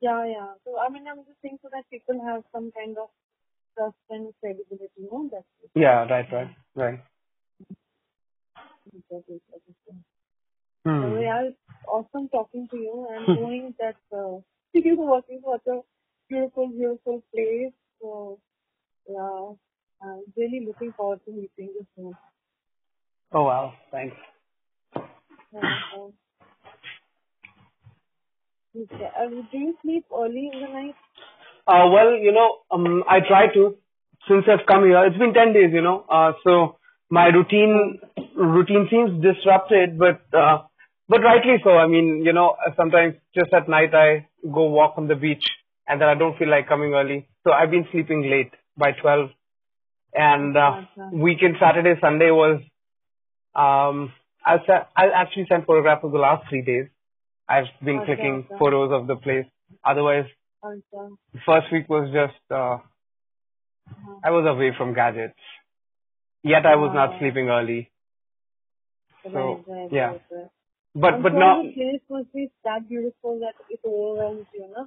Yeah, yeah. So I mean, I'm just saying so that people have some kind of trust and credibility. You know, that's it. Yeah. Right. Right. Right. That is everything. Hmm. So yeah, it's awesome talking to you and knowing that uh, you're working for a beautiful, beautiful place. So yeah, I'm really looking forward to meeting you soon. Oh wow. Thanks. Okay. Uh, do you sleep early in the night? Uh, well, you know, um, I try to since I've come here. It's been ten days, you know. Uh, so my routine routine seems disrupted, but uh, but rightly so. I mean, you know, sometimes just at night I go walk on the beach, and then I don't feel like coming early. So I've been sleeping late by twelve, and uh, weekend Saturday Sunday was. Um, I'll se- I'll actually send photographs of the last three days. I've been Okay, clicking okay. photos of the place. Otherwise, Okay. the first week was just uh, I was away from gadgets. Yet I was not Ah. sleeping early. So, yeah. But I'm but now the place must be that beautiful that it overwhelms you, no?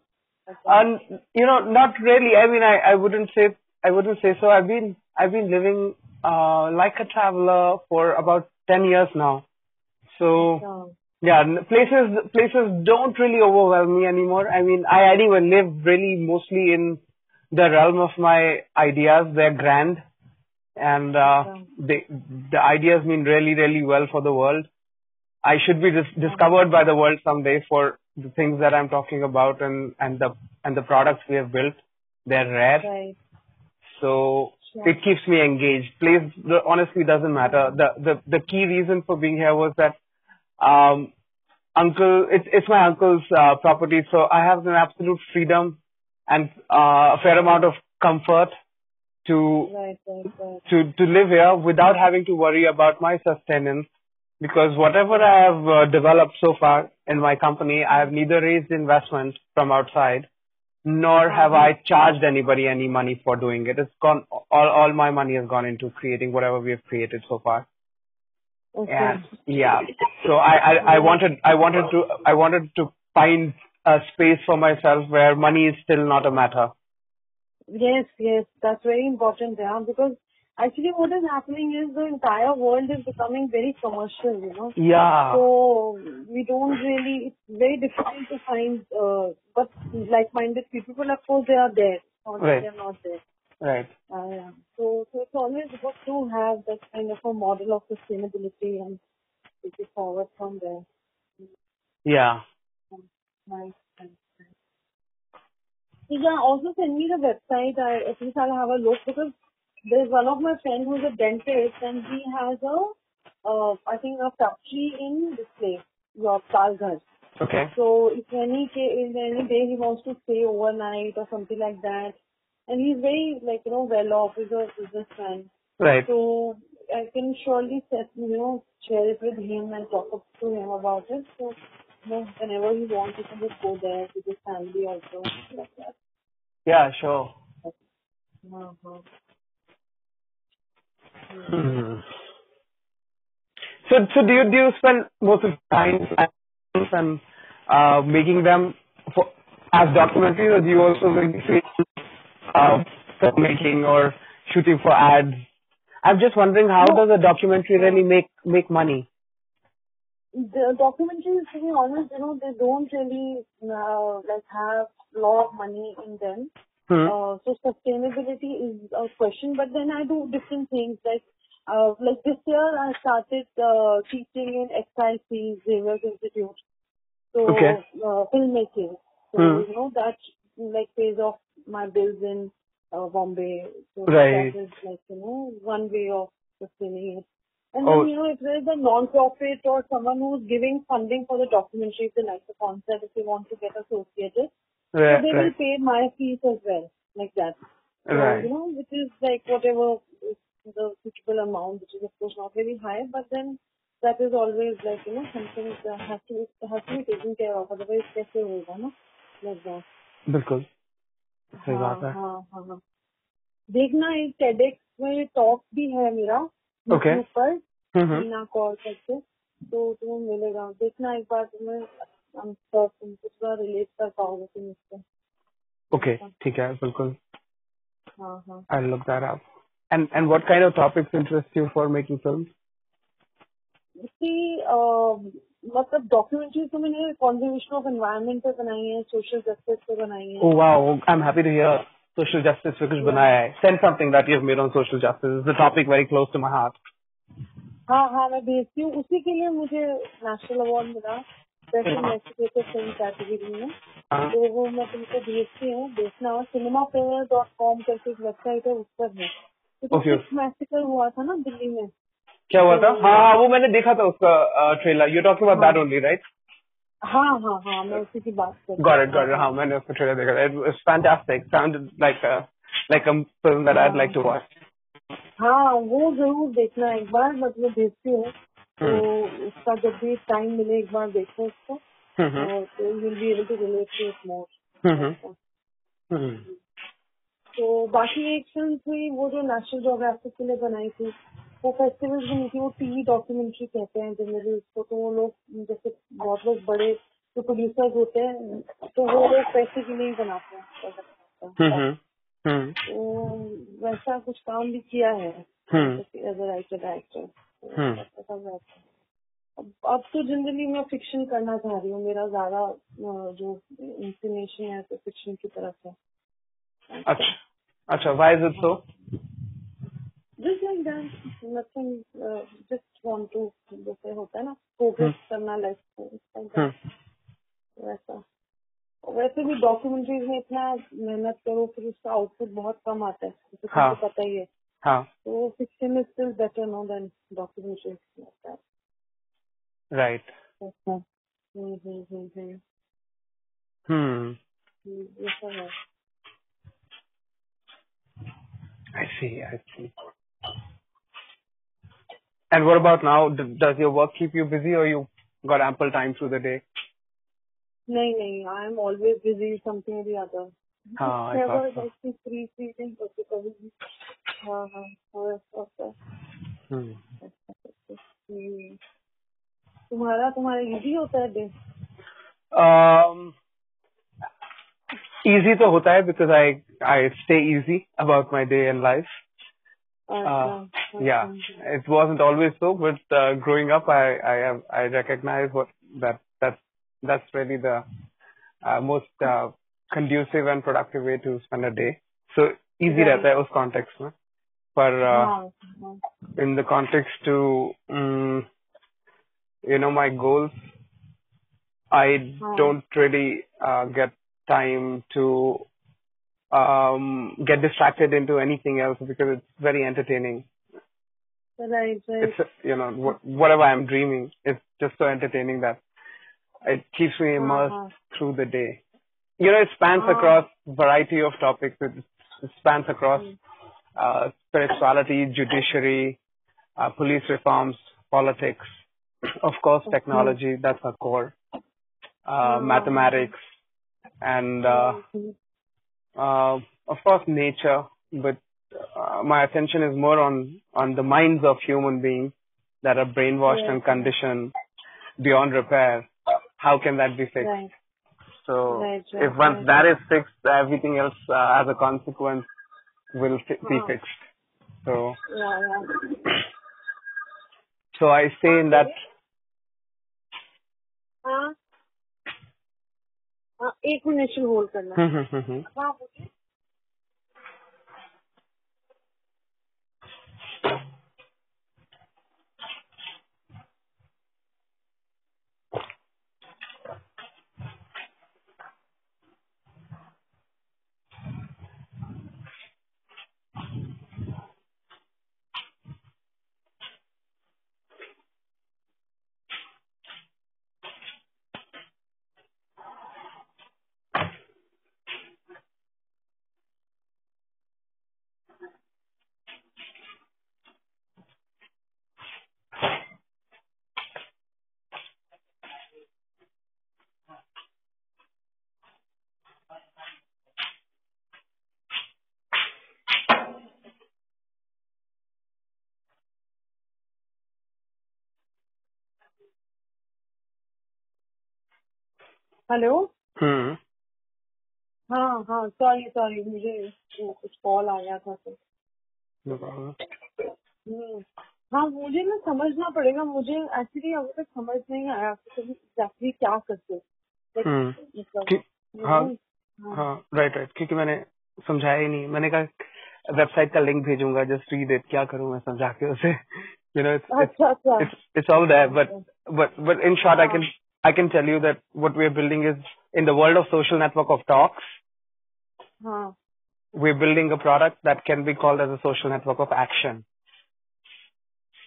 Okay. um, you know not really. I mean I, I wouldn't say I wouldn't say so. I've been I've been living uh like a traveler for about ten years now. So yeah, places places don't really overwhelm me anymore. I mean I anyway live really mostly in the realm of my ideas. They're grand and uh, they, the ideas mean really, really well for the world. I should be dis- discovered by the world someday for the things that I'm talking about and, and the and the products we have built. They're rare, right. so Sure. it keeps me engaged. Place the- honestly doesn't matter. The the the key reason for being here was that um, uncle it's it's my uncle's uh, property, so I have an absolute freedom and uh, a fair amount of comfort to Right, right, right. to to live here without having to worry about my sustenance because whatever I have uh, developed so far in my company, I have neither raised investment from outside nor have I charged anybody any money for doing it. It's gone all all my money has gone into creating whatever we have created so far. Okay. And yeah, so I, I I wanted I wanted to I wanted to find a space for myself where money is still not a matter. Yes, yes, that's very important, yeah, because actually what is happening is the entire world is becoming very commercial, you know. Yeah. So we don't really, it's very difficult to find, uh, but like-minded people, but of course they are there, not Right. they're not there. Right. Uh, yeah. So, so it's always good to have that kind of a model of sustainability and take it forward from there. Yeah. Nice, nice. Yeah, also send me the website. I at least I'll have a look because there's one of my friends who's a dentist and he has a, uh, I think a factory in this place, your Palghar. Okay. So if any if any day he wants to stay overnight or something like that, and he's very like you know well off, he's a businessman. Right. So I can surely set, you know share it with him and talk up to him about it. So you know, whenever he wants, he can just go there with his family also like that. Yeah, sure. Uh-huh. Hmm. So, so do you do you spend most of the time and uh, making them for, as documentaries, or do you also make uh, making or shooting for ads? I'm just wondering how No. does a documentary really make make money? The documentaries, to be honest, you know, they don't really uh, like have a lot of money in them. Hmm. Uh, so sustainability is a question, but then I do different things like uh, like this year I started uh, teaching in XIC Xavier Institute. So Okay. uh, filmmaking. So Hmm. you know that like pays off my bills in uh, Bombay. So Right. that is like you know one way of sustaining it. And Oh. then you know if there is a non-profit or someone who's giving funding for the documentary, if they like the concept, if they want to get associated, so they Right, will pay my fees as well, like that. So, right. you know, which is like whatever is the suitable amount, which is of course not very high, but then that is always like, you know, something that has to be, has to be taken care of, otherwise कैसे होगा ना? Like that. बिल्कुल सही बात है हाँ हाँ हाँ देखना एक टेडेक्स में टॉक भी है मेरा Okay. YouTube पर हम्म, हम्म। मीना कॉल करके तो तुम्हें मिलेगा देखना एक बार तुम्हें ओके ठीक है। बिल्कुल। I look that up and and what kind of topics interest you for making film see मतलब डॉक्यूमेंट्री तो मैंने कॉन्जर्वेशन ऑफ़ एनवायरमेंट पे बनाई है सोशल जस्टिस पे बनाई है। ओह wow I am happy to hear social justice पे कुछ बनाया है। Send something that you have made on social justice is the topic very close to my heart हाँ हाँ मैं भेजती हूँ। उसी के लिए मुझे नेशनल अवार्ड मिला। इन्वेस्टिगेटिव फ़िल्म कैटेगरी में हाँ. तो वो मैं तुमको भेजती हूँ देखना सिनेमा फेयर डॉट कॉम करके एक वेबसाइट है उस पर है तो मैसेकर हुआ था ना दिल्ली में क्या हुआ था? हाँ वो मैंने देखा था उसका trailer. You talking about that only, right? हाँ हाँ हाँ मैं उसी की बात कर it. हाँ मैंने उसका ट्रेलर देखा था. To हाँ वो ज़रूर देखना एक बार मैं तुम्हें भेजती हूँ तो उसका जब भी टाइम मिले एक बार देखो उसको। तो will be able to relate to it more hmm. तो बाकी एक फ़िल्म थी वो जो नेशनल जोग्राफिक के लिए बनाई थी वो फेस्टिवल बनी थी वो टीवी डॉक्यूमेंट्री कहते हैं जनरली उसको। तो वो लोग जैसे बहुत लोग बड़े जो प्रोड्यूसर्स होते हैं तो वो लोग पैसे के लिए ही बनाते हैं हम्म, तो वैसा कुछ काम भी किया है. As a writer director. अब अब तो जनरली मैं फिक्शन करना चाह रही हूँ मेरा ज़्यादा जो इंफॉर्मेशन है तो फिक्शन की तरफ़ है अच्छा अच्छा. It so? just like that nothing uh, just want to जैसे होता है ना फोकस करना लाइफ हम्म. वैसा वैसे भी डॉक्यूमेंट्रीज में इतना मेहनत करो फिर उसका आउटपुट बहुत कम आता है जैसे हाँ। पता ही है Huh. So 16 is still better now than Dr. Mishra. Right. Mm-hmm. Mm-hmm, mm-hmm. Hmm. Hmm. I see. I see. And what about now? Does your work keep you busy, or you got ample time through the day? No, no. I am always busy. Something or the other. हाँ, I never thought so. Like free free thing कभी कभी भी हाँ हाँ हाँ ऐसा होता है Hmm. हम्म। तुम्हारा तुम्हारा इजी होता है day Um, easy to hota hai because I I stay easy about my day and life. Uh, yeah, it wasn't always so, but uh, growing up, I I have I recognize what that that's that's really the uh, most uh, conducive and productive way to spend a day. So easy Right. रहता है उस context में. पर uh, हाँ हाँ in the context to um, you know my goals, I हाँ. don't really uh, get time to um, get distracted into anything else because it's very entertaining. Right right It's you know wh- whatever I'm dreaming, it's just so entertaining that it keeps me immersed हाँ. through the day. you know, it spans oh. across variety of topics. It, spans across mm-hmm. uh, spirituality, judiciary, uh, police reforms, politics, of course, technology. That's our core. Uh, oh. mathematics, and uh, mm-hmm. uh, of course, nature. But uh, my attention is more on on the minds of human beings that are brainwashed and conditioned beyond repair. How can that be fixed? Right. So Right, right, if once right. that is fixed, everything else uh, as a consequence will fi- be हाँ. fixed. So या या so I stay in that. हाँ हाँ एक minute hold करना हाँ बोलिए hello? हम्म। हाँ हाँ सॉरी सॉरी मुझे वो कुछ कॉल आया था तो. हम्म, हाँ मुझे ना समझना पड़ेगा मुझे एक्चुअली अभी तक समझ नहीं आया तुम एग्जैक्टली क्या करते हो। हम्म। मतलब कि- you हाँ। हाँ राइट राइट क्योंकि मैंने समझाया ही नहीं। मैंने कहा वेबसाइट का लिंक भेजूँगा जस्ट रीड इट क्या करूँ मैं समझा के उसे? यू नो इट्स अच्छा अच्छा। it's but there but but but in short I can tell you that what we're building is in the world of social network of talks. Huh. We're building a product that can be called as a social network of action.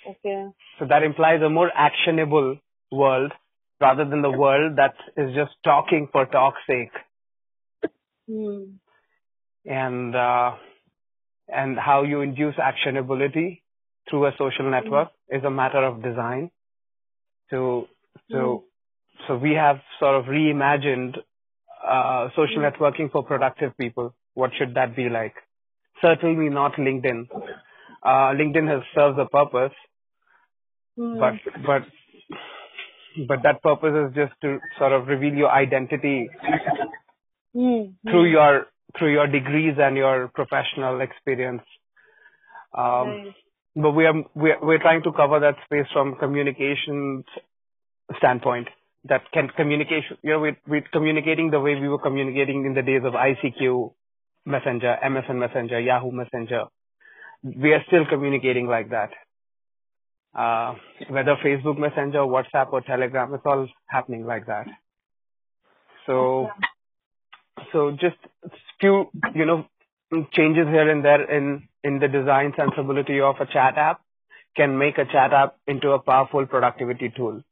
Okay. So that implies a more actionable world rather than the world that is just talking for talk's sake. Hmm. And uh, and how you induce actionability through a social network mm. is a matter of design. So so hmm so we have sort of reimagined uh, social hmm. networking for productive people. What should that be like? Certainly not LinkedIn. Uh, LinkedIn has served a purpose, mm. but but but that purpose is just to sort of reveal your identity mm. through hmm. your through your degrees and your professional experience. Um, right. But we are we're, we're trying to cover that space from communication standpoint. That can communication, you know, we we're communicating the way we were communicating in the days of ICQ, Messenger, MSN Messenger, Yahoo Messenger. We are still communicating like that. Uh, whether Facebook Messenger, WhatsApp, or Telegram, it's all happening like that. So, so just few, you know, changes here and there in, in the design sensibility of a chat app can make a chat app into a powerful productivity tool.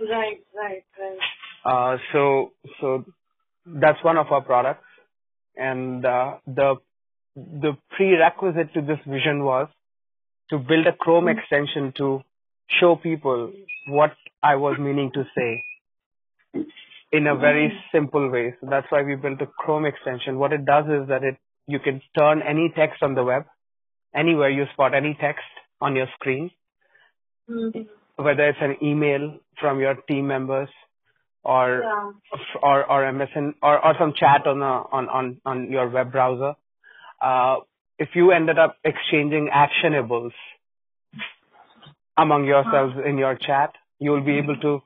Right, right, right. Uh, so, so that's one of our products. And, uh, the, the prerequisite to this vision was to build a Chrome extension to show people what I was meaning to say in a very simple way. So that's why we built a Chrome extension. What it does is that it, you can turn any text on the web, anywhere you spot any text on your screen, Mhm. Whether it's an email from your team members or Yeah. or or MSN or, or some chat on a, on on on your web browser. Uh, if you ended up exchanging actionables among yourselves in your chat, you will be able to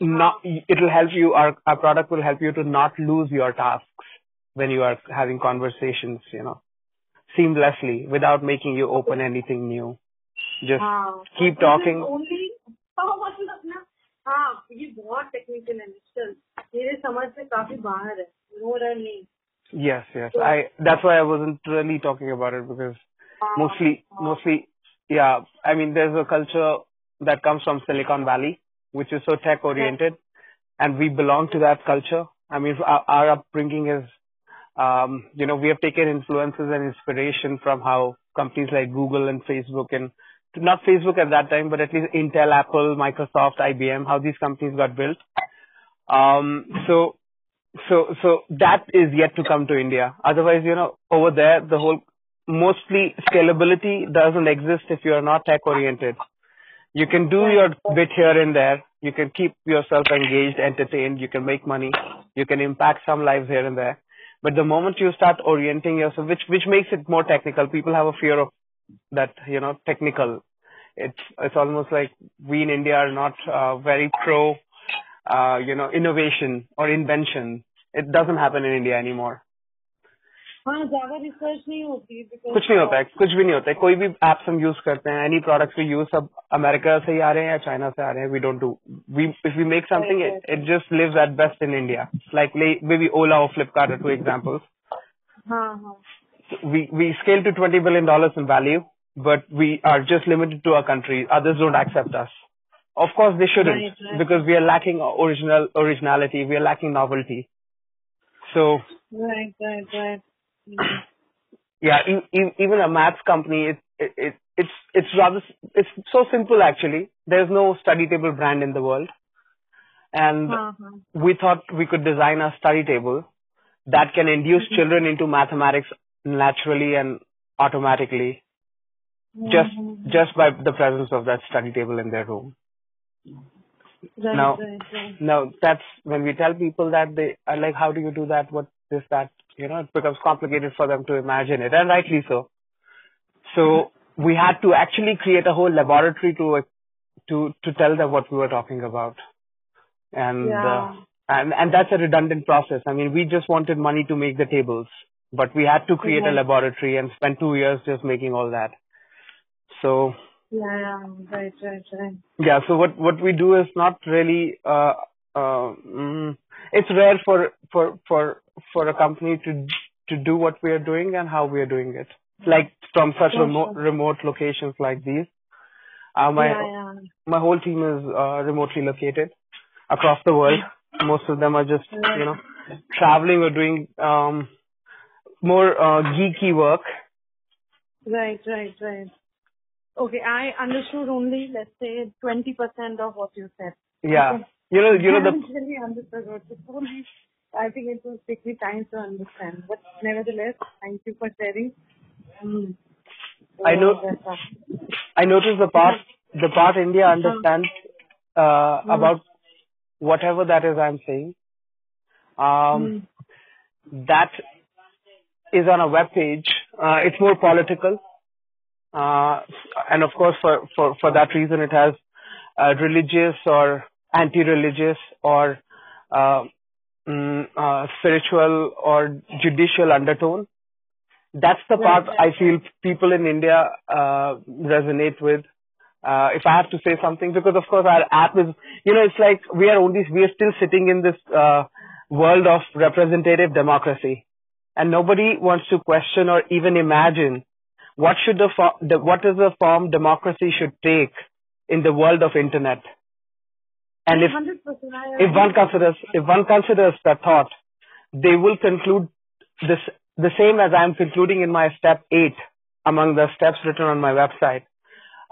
not. It will help you. Our our product will help you to not lose your tasks when you are having conversations. You know, seamlessly without making you open anything new Just हाँ keep This is talking. only हाँ मतलब ना हाँ ये बहुत technical है mister मेरे समझ से काफी बाहर है नो रन नहीं Yes, yes. I that's why I wasn't really talking about it because mostly mostly yeah, I mean there's a culture that comes from Silicon Valley which is so tech oriented and we belong to that culture. I mean our, our upbringing is um you know we have taken influences and inspiration from how companies like Google and Facebook and not Facebook at that time but at least Intel, Apple, Microsoft, IBM how these companies got built. Um so so, so that is yet to come to India. Otherwise, you know, over there, the whole, mostly scalability doesn't exist if you are not tech oriented. You can do your bit here and there. You can keep yourself engaged, entertained. You can make money. You can impact some lives here and there. But the moment you start orienting yourself, which, which makes it more technical, people have a fear of that, you know, technical. It's, it's almost like we in India are not uh, very pro uh, you know, innovation or invention. It doesn't happen in India anymore. हाँ ज्यादा research नहीं होती because कुछ नहीं होता है कुछ भी नहीं होता है कोई भी एप्स हम यूज करते हैं एनी प्रोडक्ट्स वी यूज सब अमेरिका से ही आ रहे हैं या चाइना से आ रहे हैं we don't do we if we make something it just lives at best in India like maybe ओला और फ्लिपकार्ट आर टू एग्जांपल्स हाँ हाँ We we scale to 20 billion dollars in value but we are just limited to our country. Others don't accept us. Of course they shouldn't Right, right. because we are lacking original originality. We are lacking novelty. So right right right. yeah, e- e- even a maths company, it, it, it, it's, it's rather, it's so simple actually. There's no study table brand in the world. And हाँ we thought we could design a study table that can induce mm-hmm. children into mathematics naturally and automatically just, just by the presence of that study table in their room. Right, Now- right, right. No, that's when we tell people that they are like, how do you do that? what is that? You know, it becomes complicated for them to imagine it, and rightly so. So we had to actually create a whole laboratory to to to tell them what we were talking about, and Yeah. uh, and and that's a redundant process. I mean, we just wanted money to make the tables, but we had to create a Mhm. laboratory and spend two years just making all that. So Yeah, yeah. Right, right, right. yeah. So what what we do is not really. Uh, uh, mm, it's rare for for for for a company to to do what we are doing and how we are doing it. Like from such Sure, remote sure. remote locations like these. Uh, my yeah, yeah. my whole team is uh, remotely located across the world. Most of them are just you know traveling or doing um more uh, geeky work. Right, right, right. Okay, I understood only, let's say, 20% of what you said. Yeah. You know you know I the haven't really understood what you told me. I think it will take me time to understand. But nevertheless, thank you for sharing. Mm. I know-. I noticed the part the part India understands uh, about whatever that is I'm saying. Um, Mm. That is on a web page. Uh, it's more political, uh, and of course, for for for that reason, it has uh, religious or anti-religious or uh, mm, uh, spiritual or judicial undertone. That's the part I feel people in India uh, resonate with. Uh, if I have to say something, because of course our app is, you know, it's like we are only, we are still sitting in this uh, world of representative democracy, and nobody wants to question or even imagine what should the, the what is the form democracy should take in the world of internet. And if if one considers if one considers that thought, they will conclude this the same as I am concluding in my step eight among the steps written on my website,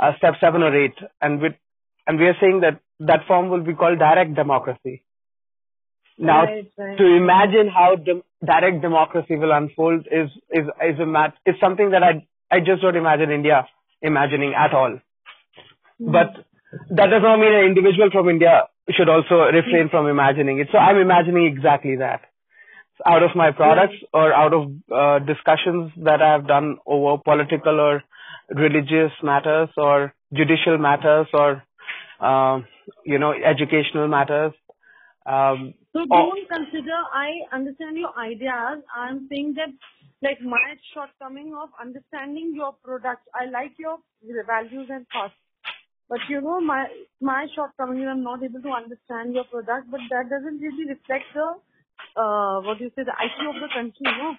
uh, step seven or eight, and with and we are saying that that form will be called direct democracy. Now, Right, right. to imagine how dem- direct democracy will unfold is is is a mat is something that I I just don't imagine India imagining at all. But that does not mean an individual from India should also refrain from imagining it. So I'm imagining exactly that. Out of my products or out of uh, discussions that I have done over political or religious matters or judicial matters or, um, you know, educational matters. Um, So Oh. don't consider, I understand your ideas. I'm saying that like my shortcoming of understanding your product. I like your values and thoughts. But you know, my my shortcoming is I'm not able to understand your product, but that doesn't really reflect the uh what do you say, the IQ of the country, no?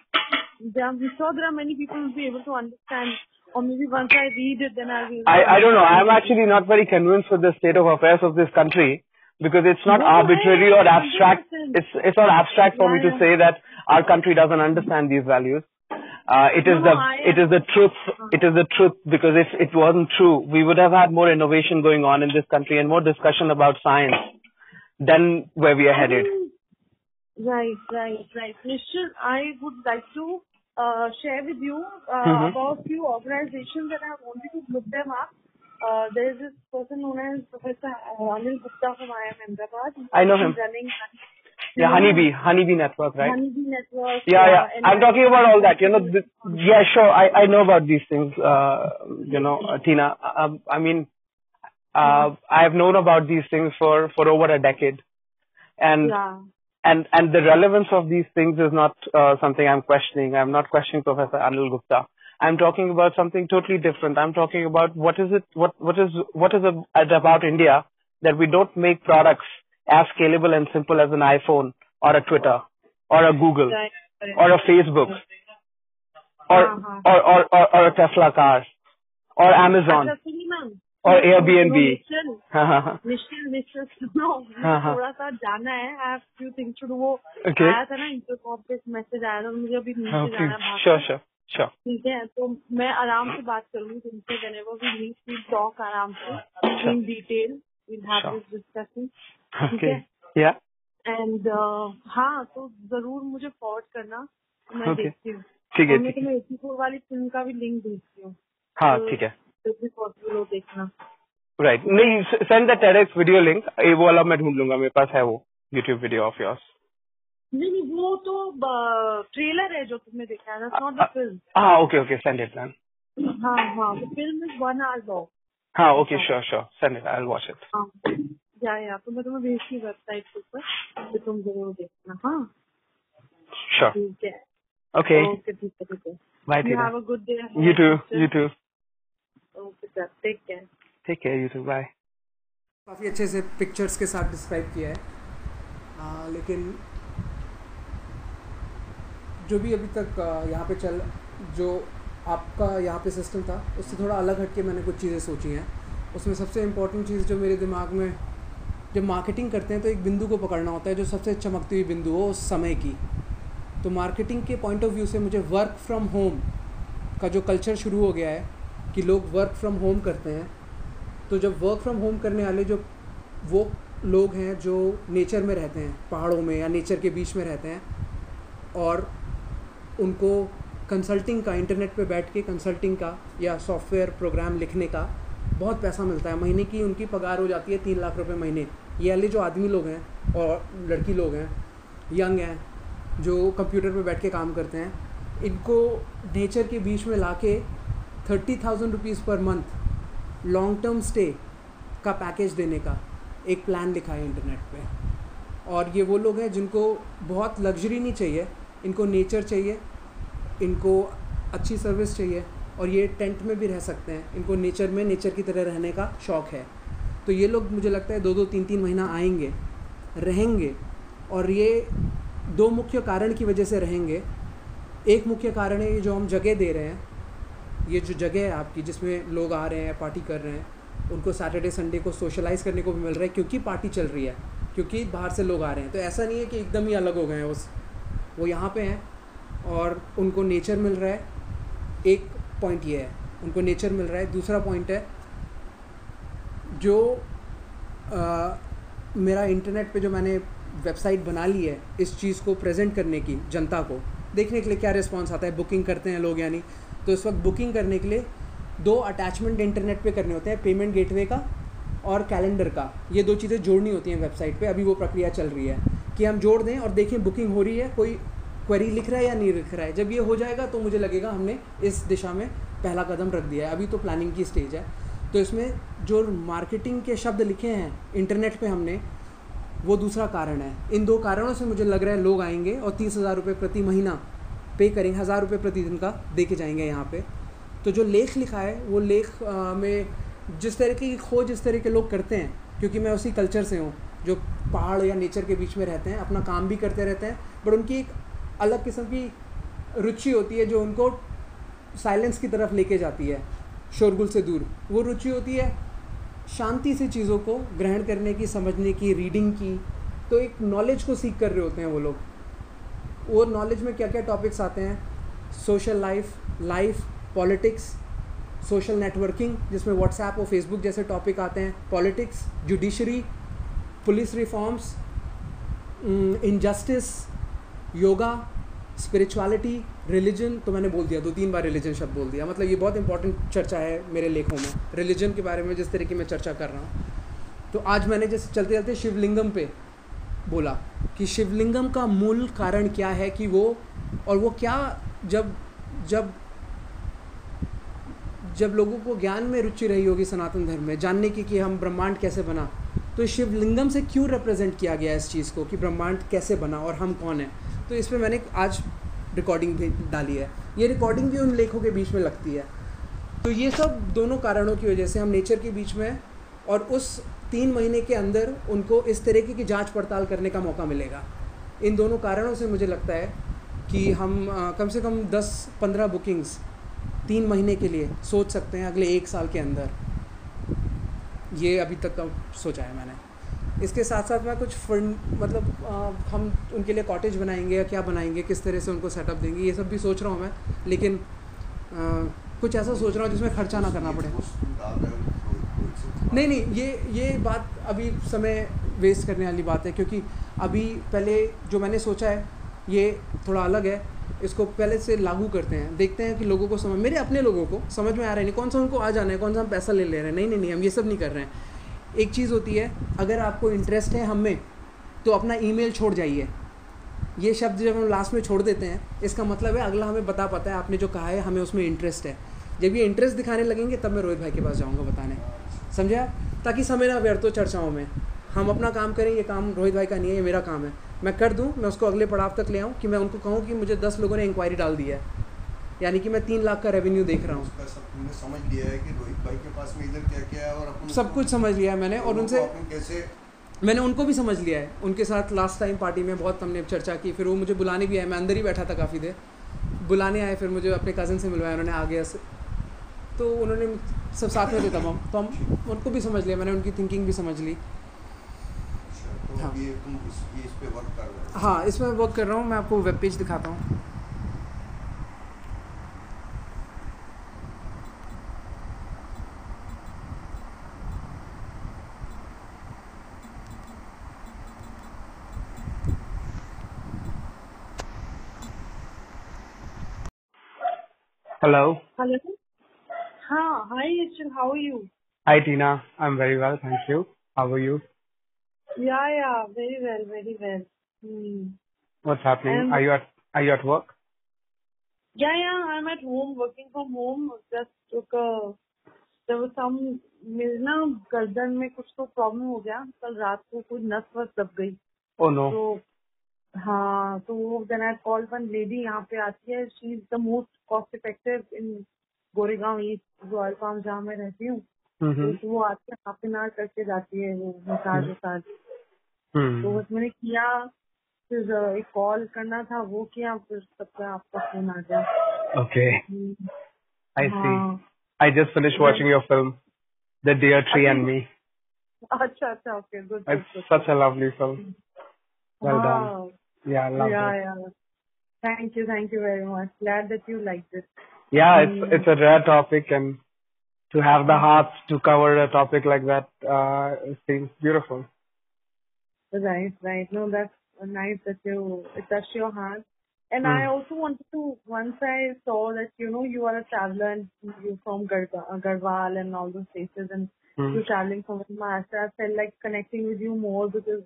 There, I'm sure there are many people who will be able to understand or maybe once I read it then I'll be I, I don't know. I'm actually not very convinced with the state of affairs of this country because it's not No, arbitrary or abstract. It's it's not abstract for me to say that our country doesn't understand these values. Uh, it is No, the it is the truth. It is the truth because if it wasn't true, we would have had more innovation going on in this country and more discussion about science than where we are headed. Right, right, right. Nishchal, I would like to uh, share with you uh, Mhm. about few organizations that I wanted to look them up. Uh, there is this person known as Professor uh, Anil Gupta from IIM Ahmedabad. I know him. Running Yeah, honeybee, honeybee network, right? Honeybee Network. Yeah, yeah. and I'm talking about all that. You know, yeah, sure. I, I know about these things, uh, you know, uh, Tina. Um, I mean, uh, I have known about these things for, for over a decade. And, Yeah. and, and the relevance of these things is not, uh, something I'm questioning. I'm not questioning Professor Anil Gupta. I'm talking about something totally different. I'm talking about what is it, what, what is, what is it about India that we don't make products as scalable and simple as an iPhone or a Twitter or a Google Right, right. or a Facebook or, Uh-huh. or, or, or, or a Tesla car or Amazon अच्छा, सुनिए ma'am or Airbnb. निश्चल निश्चल निश्चल सुनो मुझे हाँ, हाँ. थोड़ा सा जाना है I have few things to do वो Okay. आया था ना इंटरकॉप पे मैसेज आया था मुझे अभी नीचे okay. जाना है बाहर Sure, sure, Sure. ठीक है तो मैं आराम से बात करूँगी तुमसे whenever we meet we talk आराम से इन डिटेल Sure. this ठीक है Yeah. एंड हाँ तो ज़रूर मुझे फॉरवर्ड करना तो मैं Okay. देखती हूँ ठीक है, मैं तुम्हें एटी फोर वाली फ़िल्म का भी लिंक भेजती हूँ हाँ, तो ठीक है. भी पॉसिबल हो देखना राइट नहीं send the TEDx video link ये वो वाला मैं ढूंढ लूँगा मेरे पास है वो यूट्यूब वीडियो ऑफ़ योर्स नहीं नहीं वो तो ट्रेलर है जो तुमने देखा है नॉट द फ़िल्म हाँ okay okay send it man हाँ हाँ the film is one hour long हाँ okay sure sure send it I will watch it हाँ। या या तो मैं तुम्हें भेजती वेबसाइट के ऊपर तो तुम ज़रूर देखना हाँ। श्योर ठीक है। ओके ओके ठीक है ठीक है। Bye have Tina a good day. You too you too Okay, sir. Take care. Take care you too bye काफ़ी अच्छे से पिक्चर्स के साथ डिस्क्राइब किया है। आ, लेकिन जो भी अभी तक यहाँ पे चल, जो आपका यहाँ पे सिस्टम था, उससे थोड़ा अलग हट के मैंने कुछ चीज़ें सोची हैं। उसमें सबसे इम्पोर्टेंट चीज़ जो मेरे दिमाग में, जब मार्केटिंग करते हैं तो एक बिंदु को पकड़ना होता है, जो सबसे चमकती हुई बिंदु हो, उस समय की। तो मार्केटिंग के पॉइंट ऑफ़ व्यू से मुझे वर्क फ्रॉम होम का जो कल्चर शुरू हो गया है, कि लोग वर्क फ्रॉम होम करते हैं तो जब वर्क फ्रॉम होम करने वाले जो, वो लोग हैं जो नेचर में रहते हैं, पहाड़ों में या नेचर के बीच में रहते हैं, और उनको कंसल्टिंग का इंटरनेट पे बैठ के कंसल्टिंग का या सॉफ्टवेयर प्रोग्राम लिखने का बहुत पैसा मिलता है। महीने की उनकी पगार हो जाती है तीन लाख रुपए महीने। ये वाले जो आदमी लोग हैं और लड़की लोग हैं यंग हैं, जो कंप्यूटर पे बैठ के काम करते हैं, इनको नेचर के बीच में ला के thirty thousand rupees per month long term stay का पैकेज देने का एक प्लान लिखा है इंटरनेट पे। और ये वो लोग हैं जिनको बहुत लग्जरी नहीं चाहिए इनको नेचर चाहिए, इनको अच्छी सर्विस चाहिए और ये टेंट में भी रह सकते हैं। इनको नेचर में, नेचर की तरह रहने का शौक़ है। तो ये लोग, मुझे लगता है दो दो तीन तीन महीना आएँगे, रहेंगे और ये दो मुख्य कारण की वजह से रहेंगे। एक मुख्य कारण है, ये जो हम जगह दे रहे हैं, ये जो जगह है आपकी, जिसमें लोग आ रहे हैं, पार्टी कर रहे हैं, उनको सैटरडे संडे को सोशलाइज करने को भी मिल रहा है, क्योंकि पार्टी चल रही है, क्योंकि बाहर से लोग आ रहे हैं। तो ऐसा नहीं है कि एकदम ही अलग हो गए हैं उस वो यहाँ पे हैं और उनको नेचर मिल रहा है। एक पॉइंट ये है उनको नेचर मिल रहा है। दूसरा पॉइंट है जो आ, मेरा इंटरनेट पे जो मैंने वेबसाइट बना ली है इस चीज़ को प्रेजेंट करने की जनता को देखने के लिए क्या रिस्पॉन्स आता है बुकिंग करते हैं लोग यानी। तो इस वक्त बुकिंग करने के लिए दो अटैचमेंट इंटरनेट पे करने होते हैं पेमेंट गेटवे का और कैलेंडर का। ये दो चीज़ें जोड़नी होती हैं वेबसाइट पे अभी वो प्रक्रिया चल रही है। कि हम जोड़ दें और देखें बुकिंग हो रही है, कोई क्वेरी लिख रहा है या नहीं लिख रहा है। जब ये हो जाएगा तो मुझे लगेगा हमने इस दिशा में पहला कदम रख दिया है। अभी तो प्लानिंग की स्टेज है। तो इसमें जो मार्केटिंग के शब्द लिखे हैं इंटरनेट पे हमने, वो दूसरा कारण है। इन दो कारणों से मुझे लग रहा है लोग आएँगे और तीस हज़ार रुपये प्रति महीना पे करेंगे, हज़ार रुपये प्रति दिन का दे के जाएँगे यहाँ पे। तो जो लेख लिखा है, वो लेख में जिस तरह की खोज इस तरह के लोग करते हैं, क्योंकि मैं उसी कल्चर से हूँ जो पहाड़ या नेचर के बीच में रहते हैं, अपना काम भी करते रहते हैं बट उनकी एक अलग किस्म की रुचि होती है जो उनको साइलेंस की तरफ़ लेके जाती है, शोरगुल से दूर। वो रुचि होती है शांति से चीज़ों को ग्रहण करने की, समझने की रीडिंग की। तो एक नॉलेज को सीख कर रहे होते हैं वो लोग। वो नॉलेज में क्या क्या टॉपिक्स आते हैं? Social life life politics social networking जिसमें व्हाट्सएप और फेसबुक जैसे टॉपिक आते हैं politics judiciary police reforms injustice yoga spirituality religion तो मैंने बोल दिया दो तीन बार रिलीजन शब्द बोल दिया। मतलब ये बहुत इंपॉर्टेंट चर्चा है मेरे लेखों में। रिलीजन के बारे में जिस तरह की मैं चर्चा कर रहा हूँ। तो आज मैंने जैसे चलते चलते शिवलिंगम पे बोला कि शिवलिंगम का मूल कारण क्या है कि वो, और वो क्या जब जब जब लोगों को ज्ञान में रुचि रही होगी सनातन धर्म में, जानने की कि हम ब्रह्मांड कैसे बना तो शिवलिंगम से क्यों रिप्रेजेंट किया गया इस चीज़ को? कि ब्रह्मांड कैसे बना और हम कौन हैं? तो इसमें मैंने आज रिकॉर्डिंग भी डाली है। ये रिकॉर्डिंग भी उन लेखों के बीच में लगती है। तो ये सब दोनों कारणों की वजह से हम नेचर के बीच में और उस तीन महीने के अंदर उनको इस तरीके की जाँच पड़ताल करने का मौका मिलेगा। इन दोनों कारणों से मुझे लगता है कि हम आ, कम से कम 10-15 बुकिंग्स तीन महीने के लिए सोच सकते हैं अगले एक साल के अंदर। ये अभी तक सोचा है मैंने। इसके साथ साथ मैं कुछ फंड मतलब आ, हम उनके लिए कॉटेज बनाएँगे या क्या बनाएँगे किस तरह से उनको सेटअप देंगे ये सब भी सोच रहा हूँ मैं लेकिन आ, कुछ ऐसा सोच रहा हूँ जिसमें खर्चा ना करना पड़े। नहीं नहीं ये ये बात अभी समय वेस्ट करने वाली बात है क्योंकि अभी पहले जो मैंने सोचा है ये थोड़ा अलग है। इसको पहले से लागू करते हैं, देखते हैं कि लोगों को समझ, मेरे अपने लोगों को समझ में आ रहा नहीं, कौन सा उनको आ जाना है, कौन सा हम पैसा ले ले रहे हैं, नहीं नहीं नहीं, हम ये सब नहीं कर रहे हैं। एक चीज़ होती है, अगर आपको इंटरेस्ट है हम में तो अपना ईमेल छोड़ जाइए। ये शब्द जब हम लास्ट में छोड़ देते हैं, इसका मतलब है अगला हमें बता पाता है, आपने जो कहा है, हमें उसमें इंटरेस्ट है। जब ये इंटरेस्ट दिखाने लगेंगे, तब मैं रोहित भाई के पास जाऊँगा बताने। समझा? ताकि समय ना व्यर्थ हो चर्चाओं में। हम अपना काम करें, ये काम रोहित भाई का नहीं है, ये मेरा काम है। मैं कर दूँ मैं उसको अगले पड़ाव तक ले आऊँ कि मैं उनको कहूँ कि मुझे दस लोगों ने इंक्वायरी डाल दी है। यानी कि मैं तीन लाख का रेवेन्यू देख रहा हूँ। समझ लिया है कि रोहित भाई के पास में इधर क्या क्या है और अपन सब कुछ समझ लिया है मैंने और उनसे कैसे मैंने उनको भी समझ लिया है। उनके साथ लास्ट टाइम पार्टी में बहुत हमने चर्चा की फिर वो मुझे बुलाने भी आए। मैं अंदर ही बैठा था काफ़ी देर। बुलाने आए फिर मुझे अपने कज़न से मिलवाया उन्होंने आगे से तो उन्होंने सब साथ में थे तमाम। तो हम उनको भी समझ लिया मैंने उनकी थिंकिंग भी समझ ली। तो हाँ। अभी तुम इस, ये इस पे वर्क कर रहे हो हाँ इसमें वर्क कर रहा हूँ मैं आपको वेब पेज दिखाता हूँ Hello. Hello. हाँ hi Yashil, how are you? Hi, Tina. I'm very well, thank you. How are you? Yeah, yeah, very well, very well. Hmm. What's happening? Um, are you at Are you at work? Yeah, yeah, I'm at home, working from home. Just took a, there was some, मेरे ना गर्दन में कुछ तो problem हो गया कल रात को कोई नस वस दब गई Oh no. तो हाँ तो then I call one lady यहाँ पे आती है she is the most cost effective in Goregaon east Royal Farm जहाँ मैं रहती हूँ Mm-hmm. तो वो आती है हाफ़ एन आवर करके जाती है वो मसाज वसाज तो Hmm. बस मैंने किया फिर अ, एक कॉल करना था वो किया फिर सबका आपका फोन आ गया Okay. Hmm, I see. हाँ I just finished watching your film, The Dear Tree and Me. अच्छा अच्छा okay good It's such a lovely film. Well done. हाँ Yeah, I love yeah it. yeah thank you thank you very much glad that you liked it Yeah, it's Mm. it's a rare topic, and to have the heart to cover a topic like that uh, seems beautiful. Right, right. No, that's nice that you it touched your heart. And I Hmm. also wanted to once I saw that you know you are a traveler and you're from uh, Garhwal and all those places and Hmm. you're traveling from Maharashtra. I felt like connecting with you more because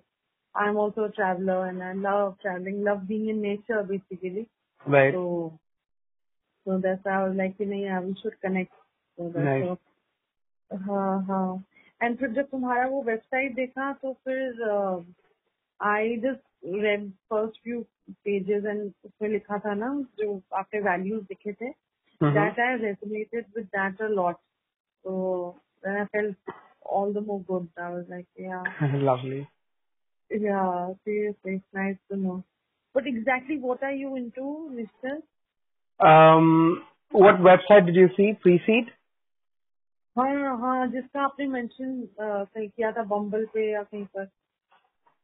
I'm also a traveler and I love traveling, love being in nature basically. Right. So, so that's why I was like, you know, yeah, we should connect. So that's Nice. so, हाँ हाँ and फिर जब तुम्हारा वो website देखा तो फिर I just read first few pages and उसमें लिखा था ना जो आपने वैल्यूज mm-hmm. I थे that I resonated with that a lot so then I felt all the more good. I was like, yeah. Lovely. Yeah, seriously, it's nice to. But exactly what are you into, Mr.? Um, what website did you see? Preseed? हाँ हाँ जिसका आपने mention कहीं किया था बम्बल पे या कहीं पर।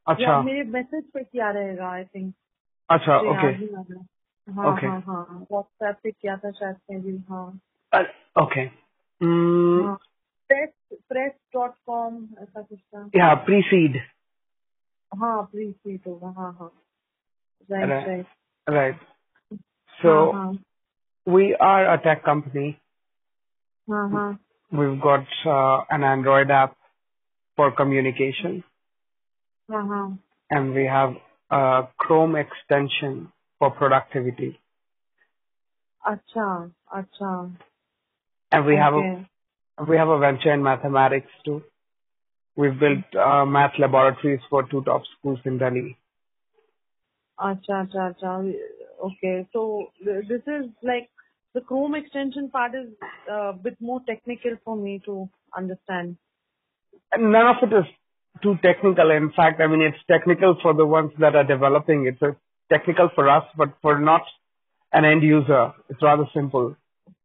अच्छा। या मेरे मैसेज पे किया रहेगा आई थिंक अच्छा ओके रहा। हाँ हाँ हाँ व्हाट्सएप पे किया था शायद से भी हाँ। ओके हाँ। प्रेस प्रेस डॉट कॉम ऐसा कुछ था। Yeah pre-seed हाँ प्रीसीड होगा हाँ हाँ। Right Right. Right so we are हाँ। a tech company हाँ हाँ। We've got uh, an Android app for communication. Uh-huh. And we have a Chrome extension for productivity. Acha, acha. And we okay. have a we have a venture in mathematics too. We've built uh, math laboratories for two top schools in Delhi. Acha, acha, acha. Okay, so this is like the Chrome extension part is a bit more technical for me to understand. And none of it is too technical. In fact, I mean, it's technical for the ones that are developing. It's a technical for us, but for not an end user, it's rather simple.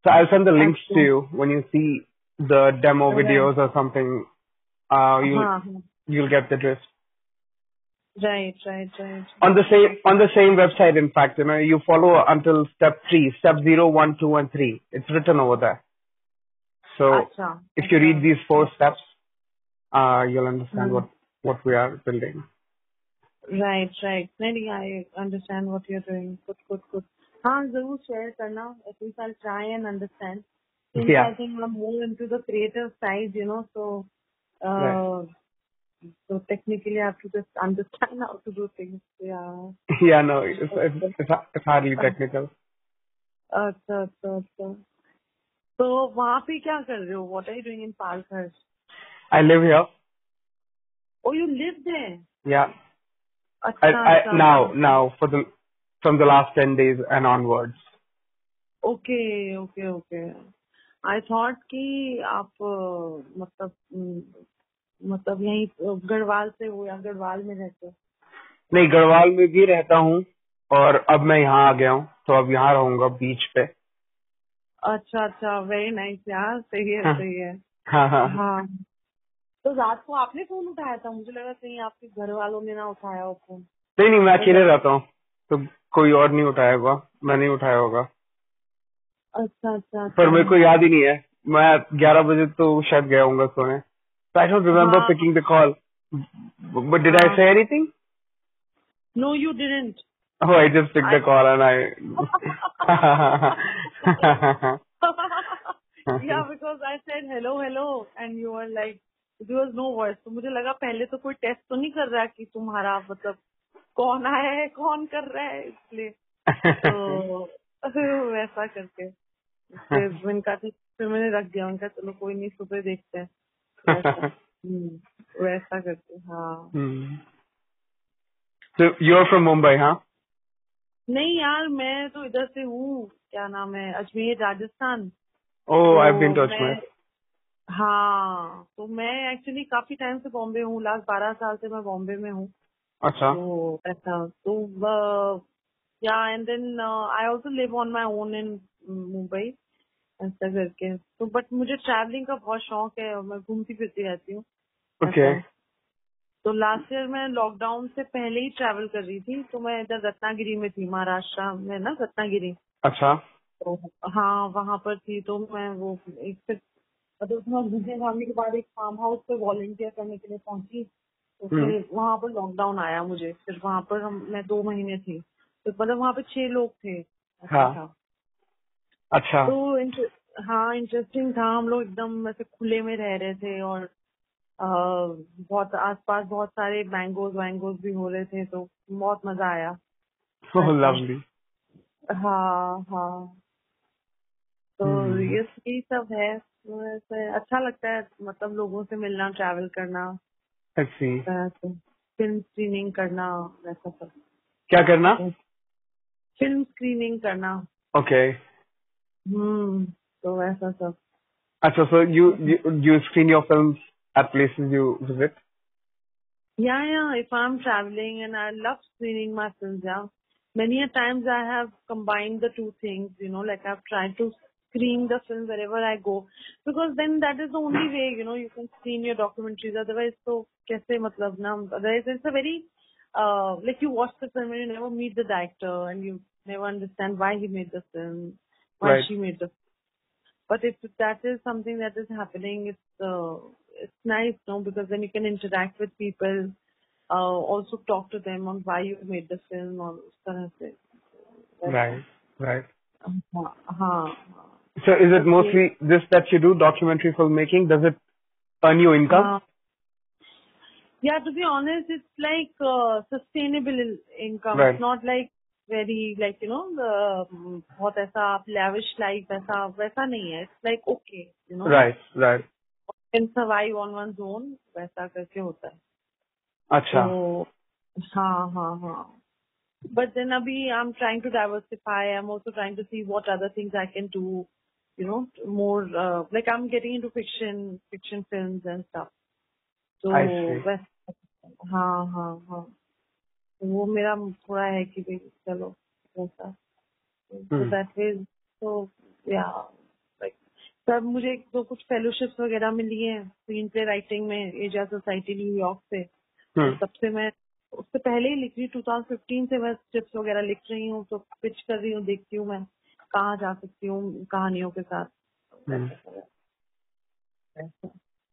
So I'll send the links to you when you see the demo videos or something. Uh, you'll हाँ. Uh-huh. you'll get the drift. Right, right, right. On the same on the same website, in fact, you know, you follow until step three, step zero, one, two, and three. It's written over there. So Acha. if you read acha. these four steps, uh, you'll understand Hmm. what what we are building. Right, right. Maybe I understand what you're doing. Good, good, good. हाँ जरूर share करना at least I try and understand Yeah. I think I'm more into the creative side, you know, so uh, Right. So technically, I have to just understand how to do things. Yeah. Yeah, no, it's, it's, it's, it's hardly technical. So, what are you doing in Palghar? I live here. Oh, you live there? Yeah. I, I, now, now, for the from the last 10 days and onwards. Okay, okay, okay. I thought that you. मतलब यही गढ़वाल से हो या गढ़वाल में रहते हो। नहीं गढ़वाल में भी रहता हूँ और अब मैं यहाँ आ गया हूँ तो अब यहाँ रहूँगा बीच पे। अच्छा अच्छा वेरी नाइस यार सही है हाँ। सही है। हाँ हाँ। हाँ। तो रात को आपने फ़ोन उठाया था? मुझे लगा कहीं आपके घर वालों ने ना उठाया हो फ़ोन। नहीं नहीं मैं अकेले रहता हूँ तो कोई और नहीं उठाया होगा मैं नहीं उठाया होगा। अच्छा अच्छा पर अच्छा। मेरे को याद ही नहीं है मैं ग्यारह बजे तो शायद गया हूँ सोने। आई डोंट रिमेम्बर हाँ। Picking the call but did I हाँ। Say anything no you didn't Oh, I just picked I... the call and I. yeah, because I said hello, hello, and you were like, there was no voice. तो मुझे लगा पहले तो कोई test तो नहीं कर रहा कि तुम्हारा मतलब कौन आया है कौन कर रहा है इसलिए तो वैसा करके कहा फिर मैंने रख दिया उनका चलो कोई नहीं सुबह देखते हैं वैसा करते हाँ Hmm. So you're from Mumbai, huh? नहीं यार मैं तो इधर से हूँ। क्या नाम है? अजमेर राजस्थान। Been to तो Ajmer. मैं- हाँ तो मैं एक्चुअली काफ़ी टाइम से बॉम्बे हूँ। लास्ट बारह साल से मैं बॉम्बे में हूँ। अच्छा। तो ऐसा तो yeah and then I also live on my own in Mumbai ऐसा करके। तो बट मुझे ट्रैवलिंग का बहुत शौक है और मैं घूमती फिरती रहती हूँ। ओके ऐसा। तो लास्ट ईयर मैं लॉकडाउन से पहले ही ट्रैवल कर रही थी तो मैं इधर रत्नागिरी में थी महाराष्ट्र में ना रत्नागिरी। अच्छा। तो हाँ वहाँ पर थी तो मैं वो एक फिर मतलब उसमें विजय के बाद एक फार्म हाउस पे वॉलंटियर करने के लिए पहुँची तो हम्म। फिर वहाँ पर लॉकडाउन आया मुझे। फिर वहाँ पर हम मैं दो महीने थी। तो मतलब वहाँ पे छह लोग थे। हाँ। अच्छा। तो इंटर- हाँ इंटरेस्टिंग था। हम लोग एकदम ऐसे खुले में रह रहे थे और अ, बहुत आसपास बहुत सारे मैंगोज वैंगोज भी हो रहे थे तो बहुत मज़ा आया। Oh, lovely. हाँ हाँ। तो हम्म। ये यही सब है। तो अच्छा लगता है मतलब लोगों से मिलना ट्रैवल करना। फ़िल्म स्क्रीनिंग करना वैसा सब। क्या करना? फ़िल्म स्क्रीनिंग करना। Okay Okay. हम्म तो वैसा सब अच्छा, so you you you screen your films at places you visit? Yeah, yeah. If I'm traveling and I love screening my films, yeah. Many a times I have combined the two things, you know, like I've tried to screen the film wherever I go because then that is the only way, you know, you can screen your documentaries. Otherwise, so kaise matlab na? Otherwise, it's a very uh, like you watch the film and you never meet the director and you never understand why he made the film, once right. she meets us. But if that is something that is happening, it's uh, it's nice, no, because then you can interact with people, uh, also talk to them on why you made the film or kind of thing. Right, right. Uh-huh, uh-huh. So is it mostly this that you do, documentary filmmaking? Does it earn you income? Uh, yeah, to be honest, it's like uh, sustainable income. Right. It's not like very like you know the um, बहुत ऐसा आप lavish life ऐसा वैसा नहीं है. It's like okay, you know. Right. Right. Can survive on one's own वैसा करके होता है. अच्छा. So, हाँ हाँ हाँ. But then abhi I'm trying to diversify. I'm also trying to see what other things I can do. You know, more uh, like I'm getting into fiction, fiction films and stuff. So I see. वैस- हाँ हाँ हाँ. तो वो मेरा थोड़ा है कि भाई चलो वैसा. So Hmm. that way, so yeah, मुझे एक दो कुछ फेलोशिप्स वगैरह मिली है स्क्रीन प्ले राइटिंग में एशिया सोसाइटी न्यूयॉर्क से. तब से मैं उससे पहले ही लिख रही हूँ 2015 से मैं स्क्रिप्ट वगैरह लिख रही हूँ तो पिच कर रही हूँ देखती हूँ मैं कहाँ जा सकती हूँ कहानियों के साथ.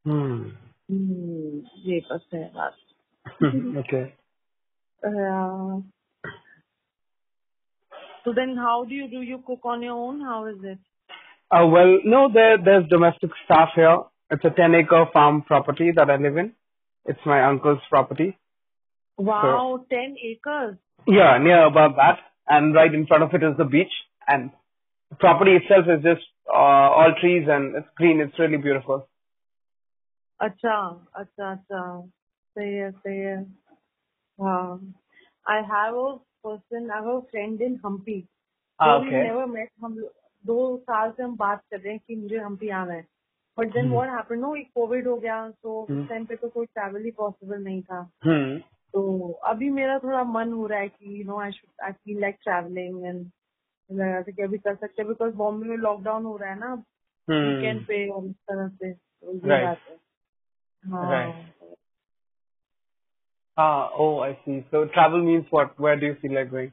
हम्म, ये बस है बात okay. Uh, So then, how do you do? You cook on your own? How is it? Uh, well, no, there, there's domestic staff here. It's a 10 acre farm property that I live in. It's my uncle's property. Wow, ten acres. Yeah, near about that. And right in front of it is the beach. And the property itself is just uh, all trees and it's green. It's really beautiful. अच्छा अच्छा अच्छा सही है सही है हाँ I have a person I have a friend in Hampi Ah, though okay. never met हम दो साल से हम बात कर रहे हैं कि मुझे हम्पी आना है but then what happened no एक कोविड हो गया तो। उस टाइम पे तो कोई ट्रैवल ही पॉसिबल नहीं था Hmm. तो अभी मेरा थोड़ा मन हो रहा है कि you know I should I feel like travelling and लगा था कि अभी कर सकते हैं बिकॉज़ बॉम्बे में लॉकडाउन हो रहा है ना Hmm. वीकेंड पे और इस तरह से तो ये बात है हाँ. Ah, oh, I see. So travel means what? Where do you feel like going?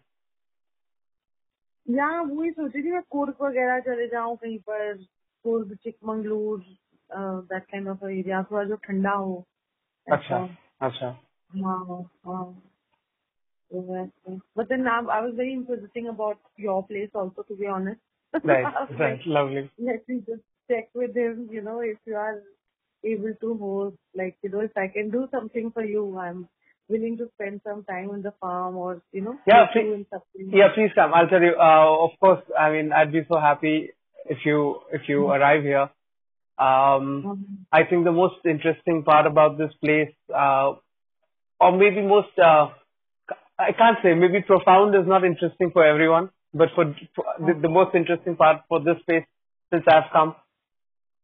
या वही सोच रही थी मैं कुर्ग वगैरह चले जाऊं कहीं पर Coorg Chikmagalur that kind of area थोड़ा जो ठंडा हो अच्छा, अच्छा. हाँ हाँ But then now I was very inquisitive about your place also, to be honest. Right, I was right. like, Lovely. Let me just check with him, you know, if you are able to host, like, you know, if I can do something for you, I'm willing to spend some time on the farm or, you know, Yeah, please- Yeah, please come. I'll tell you. Uh, of course, I mean, I'd be so happy if you if you arrive here. Um, Mhm. I think the most interesting part about this place, uh, or maybe most, uh, I can't say, maybe profound is not interesting for everyone, but for, for the, the most interesting part for this place since I've come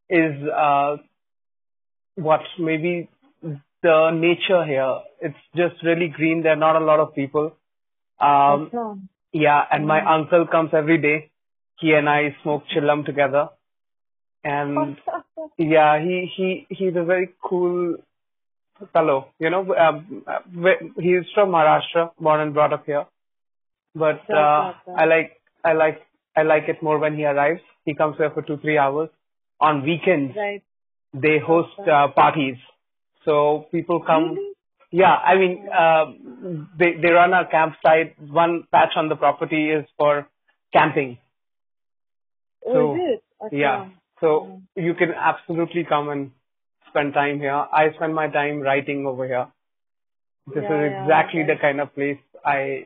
is uh, what maybe the nature here. It's just really green. There are not a lot of people. Um, yeah, and my uncle comes every day. He and I smoke chillum together, and yeah, he he he's a very cool fellow. You know, um, he's from Maharashtra, born and brought up here. But uh, I like I like I like it more when he arrives. He comes here for two three hours on weekends. Right. They host uh, parties so people come. Really? Yeah, I mean, uh, they they run a campsite. One patch on the property is for camping. Oh, so, oh, okay. Yeah. So yeah. you can absolutely come and spend time here. I spend my time writing over here. This yeah, is exactly yeah, okay. the kind of place I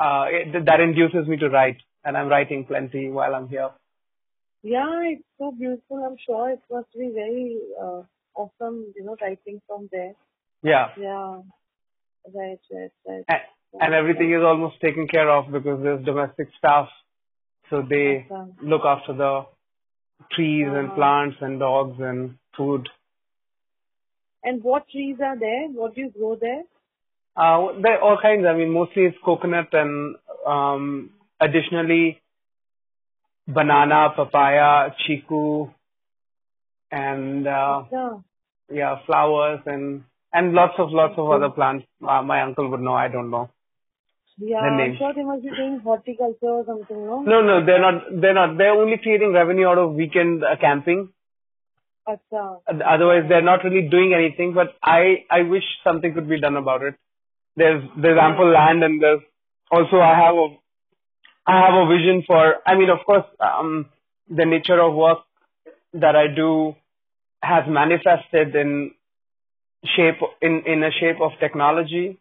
uh, it, that induces me to write, and I'm writing plenty while I'm here. Yeah, it's so beautiful. I'm sure it must be very uh, awesome, you know, writing from there. Yeah, Yeah. Right, right, right. and, and everything is almost taken care of because there's domestic staff, so they Okay. look after the trees and Uh-huh. plants and dogs and food. And what trees are there? What do you grow there? Uh, there are all kinds. I mean, mostly it's coconut and um, additionally banana, papaya, chiku, and uh, Yeah. yeah, flowers and and lots of lots of other plants. Uh, my uncle would know. I don't know. Yeah, The I'm sure they must be doing horticulture or something, no? No, no, they're not. They're not. They're only creating revenue out of weekend uh, camping. Acha. Otherwise, they're not really doing anything. But I I wish something could be done about it. There's there's ample land and there's also I have a I have a vision for. I mean, of course, um, the nature of work that I do has manifested in shape in in a shape of technology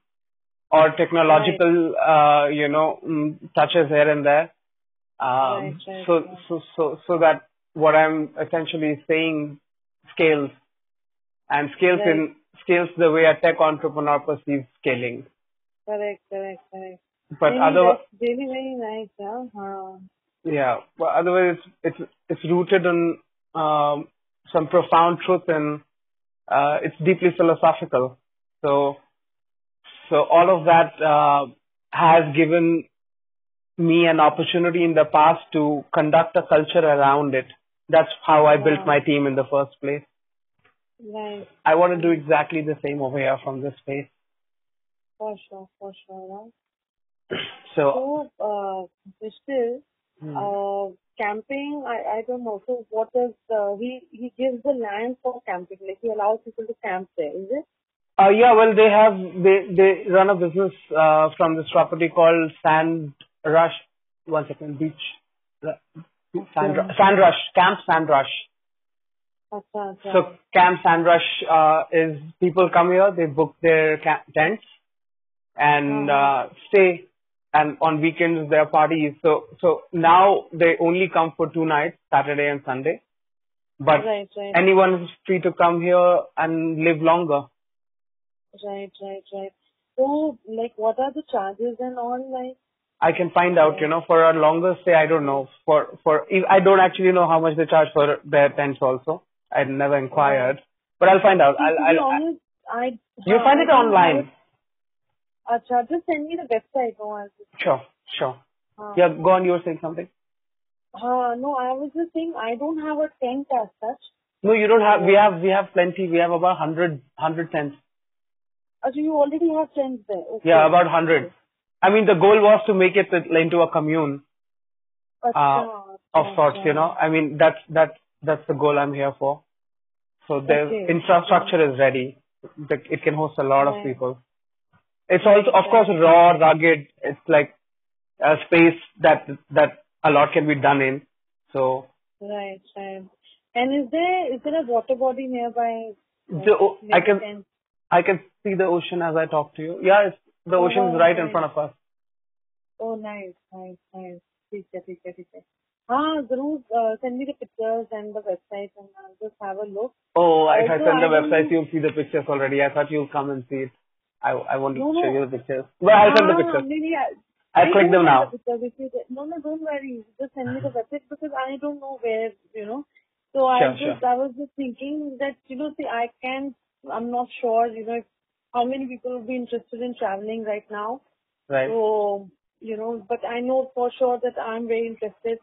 or technological uh, you know mm, touches here and there. Um, Right, right, so so so so that what I'm essentially saying scales and scales Right. in scales the way a tech entrepreneur perceives scaling. Correct, correct, correct. But Really, otherwise, really very nice, yeah. Huh. yeah, but otherwise it's it's it's rooted in um, some profound truth and uh, it's deeply philosophical. So so all of that uh, has given me an opportunity in the past to conduct a culture around it. That's how I built my team in the first place. Right, I want to do exactly the same over here from this space. for sure, for sure. Right? So So, uh, still, hmm. uh, camping, I, I don't know. So, what is, uh, he, he gives the land for camping, like he allows people to camp there, is it? Uh, yeah, well, they have they they run a business uh, from this property called Sand Rush one second. Beach. Sand, Sand Rush Camp Sandrush. Acha, acha. So Camp Sand Rush, uh, is people come here, they book their camp tents and uh, stay, and on weekends there are parties. So so now they only come for two nights, Saturday and Sunday. But right, right, anyone is free to come here and live longer. right, right, right. So, like, what are the charges and all? Like, I can find out, you know, for a longer stay, I don't know. For for I don't actually know how much they charge for their tents also. I never inquired, but I'll find out. I'll, I'll, honest, I you find it online. Acha, just send me the website. No, I'll just, Sure, sure. uh, Yeah, go on. You were saying something. uh, no, I was just saying I don't have a tent as such. No, you don't have. We have. We have plenty. We have about hundred hundred tents. So you already have tents there. Okay. Yeah, about hundred. I mean, the goal was to make it into a commune Acha, uh, of acha, sorts. You know, I mean, that's that's that's the goal I'm here for. So the Okay. infrastructure is ready. It can host a lot of people. It's also, of course, raw, rugged. It's like a space that that a lot can be done in. So right, right. And is there is there a water body nearby? The, I can? I can see the ocean as I talk to you. Yeah, the oh, ocean is right, in front of us. Oh, nice, nice, nice. Please, please, please, please. Ah, Zarur, uh, send me the pictures and the website and I'll just have a look. Oh, also, have I send the I website, you'll see the pictures already. I thought you'll come and see it. I, I want to no, show you the pictures. Well, I'll send the pictures. Maybe I, I'll I click them now. The no, no, don't worry. Just send me the website because I don't know where, you know. So I just, sure. I was just thinking that, you know, see, I can't, I'm not sure, you know, how many people would be interested in traveling right now. Right. So, you know, but I know for sure that I'm very interested.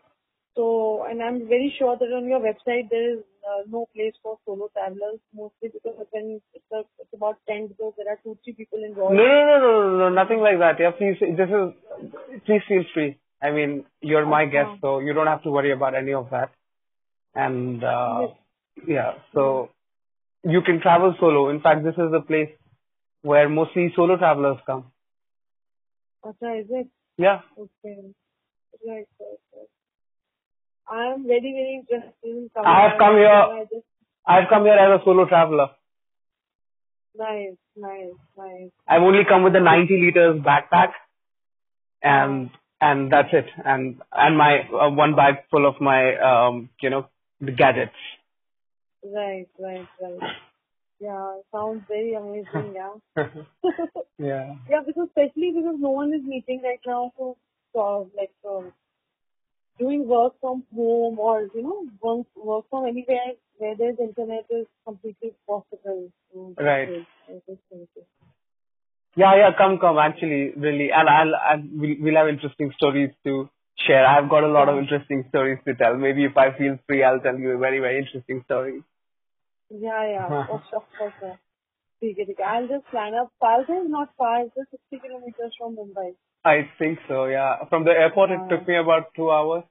So, and I'm very sure that on your website there is no place for solo travelers, mostly because when it's, it's about 10 because there are two, three people involved. no, no, no, no, no, nothing like that. Yeah, please, this is, please feel free. I mean, you're my guest, so you don't have to worry about any of that. And, uh, yeah, so you can travel solo. In fact, this is the place where mostly solo travelers come. Okay, is it? Yeah. Okay. Right. I am very, very interested in coming. I have come here- I just, I've come here as a solo traveler. nice, nice, nice. I've only come with a 90 liters backpack and, and that's it. And, and my, uh, one bag full of my, um, you know, the gadgets. Right, right, right. Yeah, sounds very amazing, yeah. yeah. yeah, because especially because no one is meeting right now, so, so like, um, doing work from home or, you know, work, work from anywhere where there's internet is completely possible. So right. Yeah, yeah, come, come, actually, really. And I'll, I'll we'll, we'll have interesting stories to share. I've got a lot of interesting stories to tell. Maybe if I feel free, I'll tell you a very, very interesting story. Yeah, yeah, for sure, for sure. I'll just plan up. Palghar is not far, it's just 60 kilometers from Mumbai. I think so, yeah. From the airport, it took me about two hours.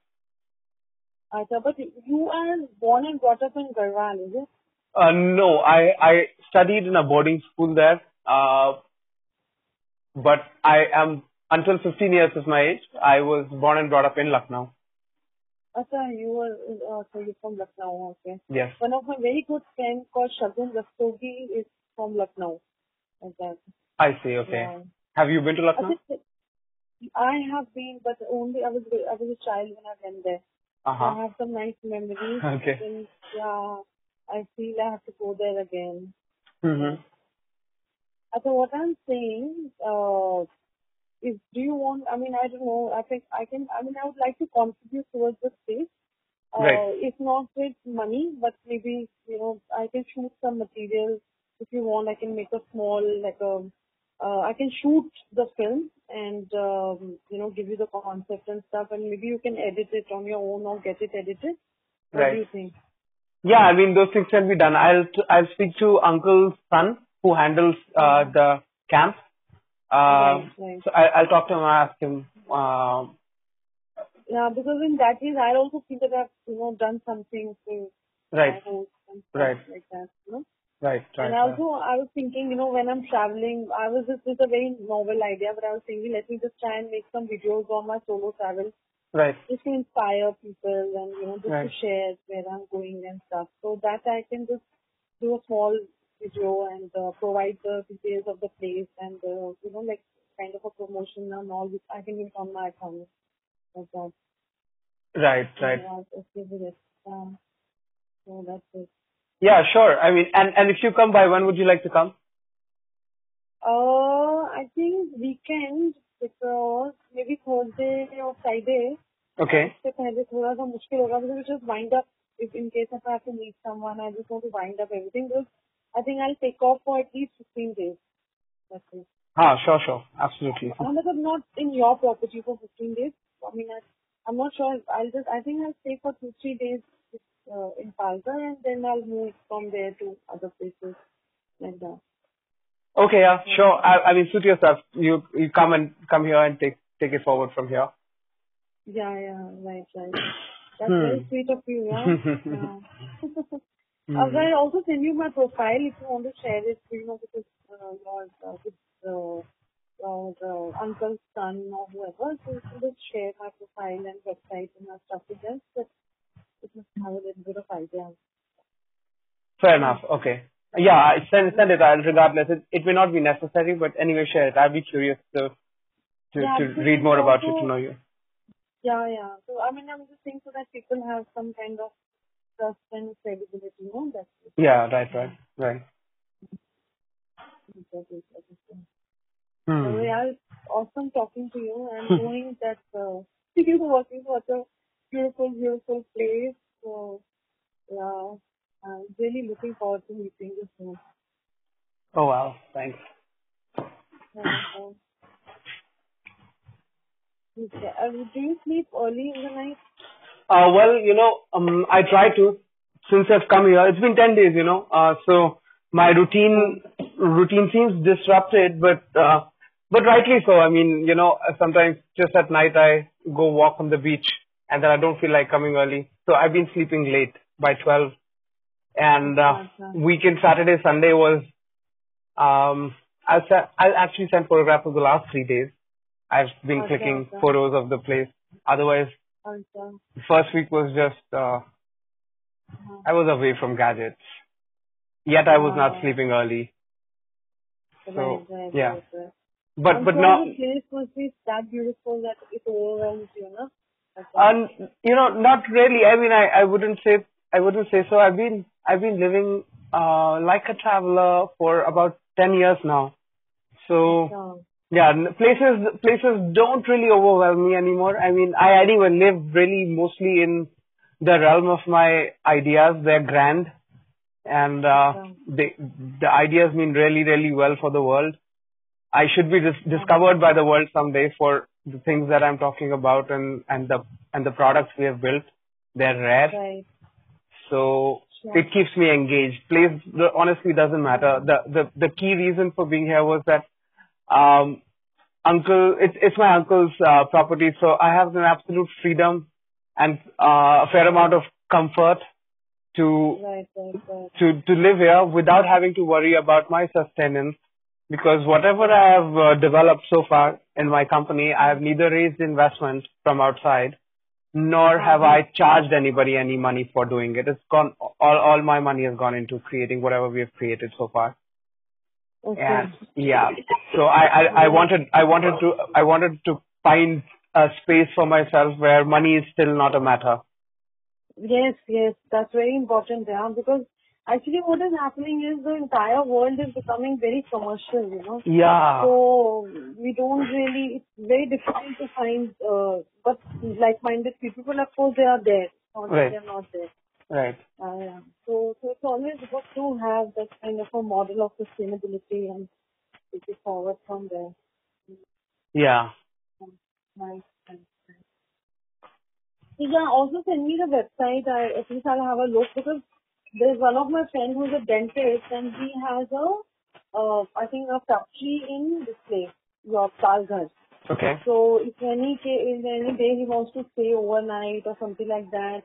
Acha, but you are born and brought up in Garhwal, is it? Uh, no, I, I studied in a boarding school there. Uh, but I am, until 15 years is my age, I was born and brought up in Lucknow. Acha, you were, uh, so you're from Lucknow, okay. Yes. One of my very good friends called Shagun Rastogi is from Lucknow. That. I see, okay. Yeah. Have you been to Lucknow? Acha, I have been, but only I was I was a child when I went there. I Uh-huh. have some nice memories. Okay. And, yeah, I feel I have to go there again. Mm-hmm. So what I'm saying uh, is, do you want? I mean, I don't know. I think I can. I mean, I would like to contribute towards the space. Uh, Right. If not with money, but maybe you know, I can shoot some material. If you want, I can make a small like a. Uh, I can shoot the film and um, you know give you the concept and stuff, and maybe you can edit it on your own or get it edited. What Right. do you think? Yeah, I mean, those things can be done. I'll, t- I'll speak to Uncle's son who handles, uh, the camp. Uh, Right, right. so I, I'll talk to him and ask him, uh, Yeah, because in that case, I also think that I've you know done something to right, Right. like that. You know. Right, right. And right. also, I was thinking, you know, when I'm traveling, I was just, it's a very novel idea, but I was thinking, let me just try and make some videos on my solo travel Right. just to inspire people and you know just Right. to share where I'm going and stuff. So that I can just do a small video and uh, provide the details of the place and uh, you know like kind of a promotion and all which I can do it on my account. Like that. Right. Right. Yeah. Um, so that's it. Yeah. Sure. I mean, and and if you come by, when would you like to come? Uh, I think weekend because maybe Thursday or Friday. Okay. उससे पहले थोड़ा सा मुश्किल होगा because we just wind up if in case if I have to meet someone I just want to wind up everything because I think I'll take off for at least 15 days. That's it. Ah, sure, sure. Absolutely. I'm not in your property for 15 days. I mean, I, I'm not sure. I'll just, I think I'll stay for two, three days uh, in Palghar and then I'll move from there to other places like that. Okay. Yeah. Sure. I, I mean, suit yourself. You you come and come here and take take it forward from here. Yeah, yeah, right, right. That's Hmm. very sweet of you, yeah. yeah. Uh, I'll also send you my profile if you want to share it, you know, because uh, your, uh, with, uh, your uh, uncle's son or whoever, so you can just share my profile and website and stuff with them, but you have a little bit of idea. Fair enough. Okay. Yeah. I Send send it. I'll regardless. It it may not be necessary, but anyway, share it. I'd be curious to to Yeah, to read more about you to know you. Yeah, yeah. So, I mean, I'm just saying so that people have some kind of trust and credibility, you know, that's it. Yeah. Right. Right. Right. That is- that is it. Hmm. So yeah, it's awesome talking to you and knowing that uh, you're working for such a beautiful, beautiful place. So yeah, I'm really looking forward to meeting you soon. Oh wow. Thanks. Yeah, Okay. Uh, do you sleep early in the night? Uh, well, you know, um, I try to since I've come here. It's been ten days, you know. Uh, so my routine routine seems disrupted, but uh, but rightly so. I mean, you know, sometimes just at night I go walk on the beach, and then I don't feel like coming early. So I've been sleeping late by twelve, and uh, weekend Saturday Sunday was. Um, I sa- I'll actually sent photographs of the last three days. I've been Okay, clicking okay. photos of the place. Otherwise, Okay. first week was just uh, Uh-huh. I was away from gadgets. Yet I was not sleeping early. So Right, right, yeah, right, but I'm but not the place must be that beautiful that it overwhelms you, no? And you know not really. I mean I I wouldn't say I wouldn't say so. I've been I've been living uh like a traveler for about ten years now. So Yeah. yeah, places places don't really overwhelm me anymore. I mean I anyway live really mostly in the realm of my ideas. They're grand. and uh, they, the ideas mean really, really well for the world. I should be dis- discovered by the world someday for the things that I'm talking about and, and the and the products we have built. They're rare, Right. so it keeps me engaged. Place the, honestly doesn't matter. The the the key reason for being here was that um, uncle, it's it's my uncle's uh, property, so I have an absolute freedom and uh, a fair amount of comfort to Right, right, right. to to live here without having to worry about my sustenance because whatever I have uh, developed so far in my company, I have neither raised investment from outside nor have I charged anybody any money for doing it. It's gone all all my money has gone into creating whatever we have created so far. Okay. And yeah, so I, I I wanted I wanted to I wanted to find a space for myself where money is still not a matter. Yes, yes, that's very important, yeah, because actually what is happening is the entire world is becoming very commercial, you know. Yeah. So we don't really, it's very difficult to find, uh, but like-minded people, but of course they are there. Not Right. they're not there. Right. Uh, yeah. So, so it's always good to have that kind of a model of sustainability and take it forward from there. Yeah. Nice. Yeah, also send me the website. I at least I'll have a look because there's one of my friends who's a dentist and he has a, uh, I think a factory in this place, your Palghar. Okay. So if any if any day he wants to stay overnight or something like that,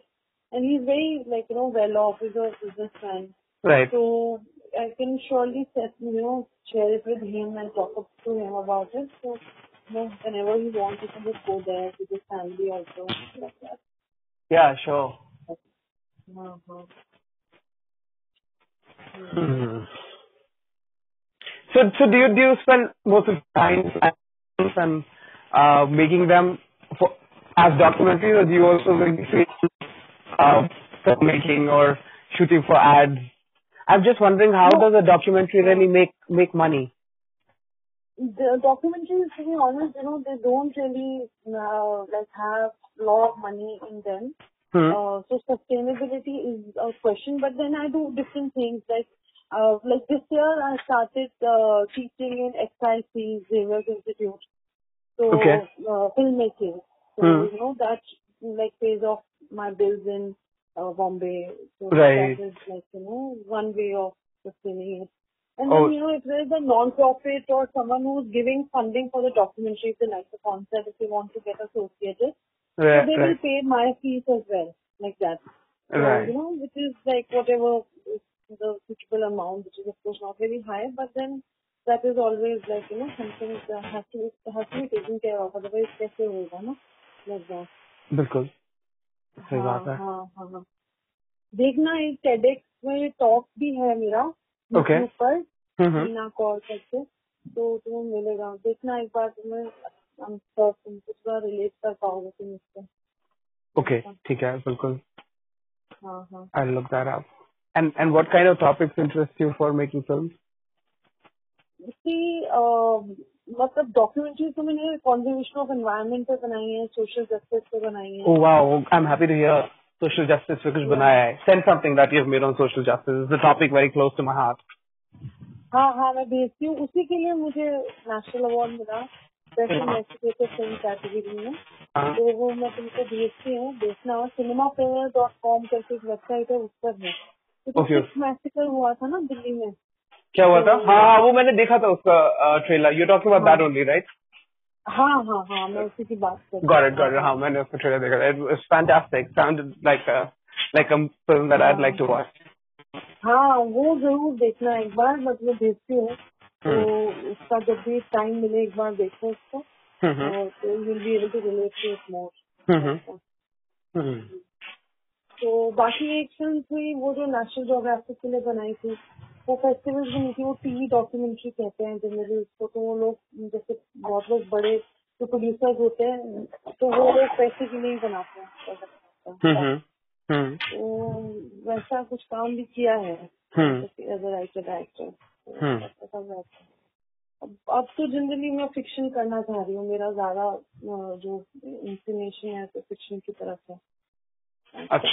and he's very like you know well off, he's a businessman. Right. So I can surely set you know share it with him and talk up to him about it. So you know, whenever he wants, he can just go there with your family also, like that. Yeah, sure. Uh-huh. Hmm. So, so do you do you spend most of the time and uh, making them for, as documentaries, or do you also like uh, making or shooting for ads? I'm just wondering how does a documentary really make make money? The documentaries, to be honest, you know, they don't really uh, like have a lot of money in them. Hmm. Uh, so sustainability is a question, but then I do different things like uh, like this year I started uh, teaching in XIC Xavier's Institute. So Okay. uh, filmmaking. So Hmm. you know that like pays off my bills in uh, Bombay. So Right. that is like you know one way of sustaining it. And Oh. then you know if there is a non-profit or someone who is giving funding for the documentary, they like the concept, if they want to get associated, so Right, they will pay my fees as well, like that. So, Right. you know, which is like whatever is the suitable amount, which is of course not very high, but then that is always like, you know, something that has to be, has to be taken care of, otherwise कैसे होगा ना? Like that. बिल्कुल सही हाँ, बात है हाँ, हाँ, हाँ. देखना एक TEDx में टॉक भी है मेरा Okay. YouTube पर हम्म मीना कॉल करके तो तुम्हें मिलेगा देखना एक बार तुम्हें हम सर तुम रिलेट कर पाओगे तुम इससे ओके हाँ। ठीक है बिल्कुल। हाँ हाँ। Look that up and and what kind of topics interest you for making films? See um, मतलब डॉक्यूमेंट्रीज तो मैंने कॉन्जर्वेशन ऑफ़ एनवायरमेंट पे बनाई है सोशल जस्टिस पे बनाई है। ओह wow I am happy to hear social justice पे कुछ बनाया है। Send something that you have made on social justice is the topic very close to my heart हाँ हाँ मैं भेजती हूँ। उसी के लिए मुझे नेशनल अवार्ड मिला। इन्वेस्टिगेटिव फ़िल्म कैटेगरी में। हाँ. तो वो मैं तुमको भेजती हूँ देखना। सिनेमा फेयर डॉट कॉम करके एक वेबसाइट है उस पर है। मैसेकर हुआ था ना दिल्ली में? क्या हुआ था? हाँ हाँ वो मैंने देखा था उसका trailer you talking about that only right हाँ हाँ हाँ मैं उसी की बात कर गॉट इट गॉट हाँ। मैंने उसका ट्रेलर देखा था. It was fantastic sounded like like a film that I like to watch हाँ। वो ज़रूर देखना एक बार बट मैं भेजती हूँ। तो हम्म। उसका जब भी टाइम मिले एक बार देखो उसको तो will be able to relate to it more तो बाकी एक फ़िल्म थी वो जो नेशनल जोग्राफिक के लिए बनाई थी वो फेस्टिवल भी नहीं थी वो टीवी डॉक्यूमेंट्री कहते हैं जनरली उसको। तो वो लोग जैसे बहुत लोग बड़े जो प्रोड्यूसर्स होते हैं तो वो लोग पैसे के लिए बनाते हैं तो वैसा कुछ काम भी किया है एज अ राइटर डायरेक्टर अब अब तो जनरली मैं फिक्शन करना चाह रही हूँ। मेरा ज़्यादा जो इंफॉर्मेशन है तो फिक्शन की तरफ़ है। अच्छा।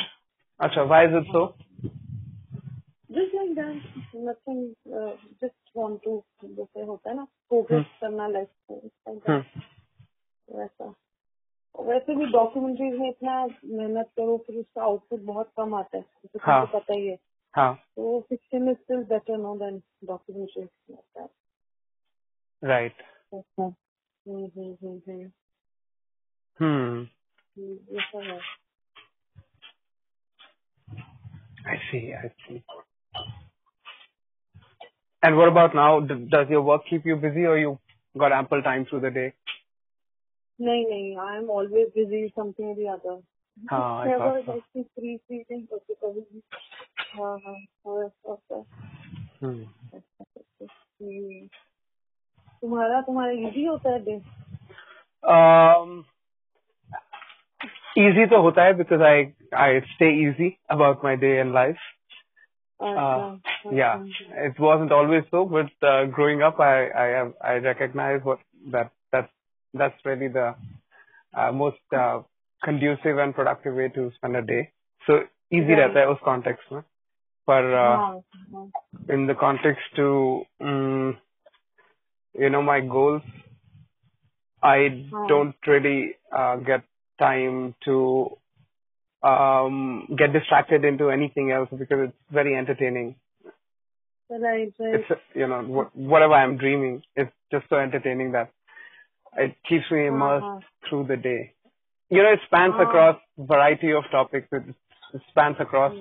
अच्छा why is it so like that. Nothing uh, just want to जैसे होता है ना फोकस करना लाइफ में वैसा। वैसे भी डॉक्यूमेंट्रीज में इतना मेहनत करो फिर उसका आउटपुट बहुत कम आता है। जैसे हाँ। पता ही है। So fiction is still better now than documentary like that. Right. Mm-hmm. Mm-hmm. Hmm. I see. I see. And what about now? does your work keep you busy, or you got ample time through the day? No, no. I'm always busy. Something or the other. हाँ, I never thought so. Like free free नहीं होती कभी भी हाँ हाँ हाँ ऐसा होता है Hmm. हम्म। तुम्हारा तुम्हारा इजी होता है day Um, easy to hota hai because I I stay easy about my day and life. Uh, yeah, it wasn't always so, but uh, growing up, I I have I recognize what that that's that's really the uh, most uh, conducive and productive way to spend a day. So easy Right. रहता है उस context में. पर uh, हाँ हाँ in the context to um, you know my goals, I हाँ. don't really uh, get time to um, get distracted into anything else because it's very entertaining. Right right It's you know what, whatever I'm dreaming, it's just so entertaining that it keeps me immersed हाँ. through the day. You know, it spans Ah. across variety of topics. It, it spans across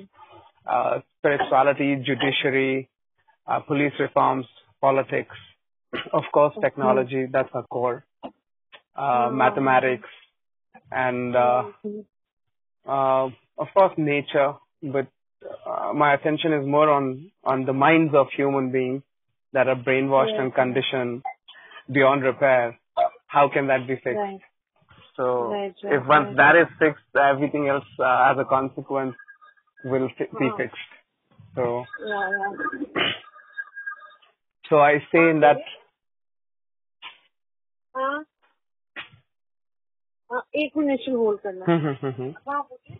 uh, spirituality, judiciary, uh, police reforms, politics, of course, technology. That's our core. uh, mathematics, and uh, uh, of course nature. But uh, my attention is more on on the minds of human beings that are brainwashed Yes. and conditioned beyond repair. How can that be fixed? Right. So Right, right, if once right. that is fixed, everything else uh, as a consequence will fi- be Uh-huh. fixed. So Yeah, yeah. so I stay in that. हाँ हाँ एक minute hold करना हाँ बोलिए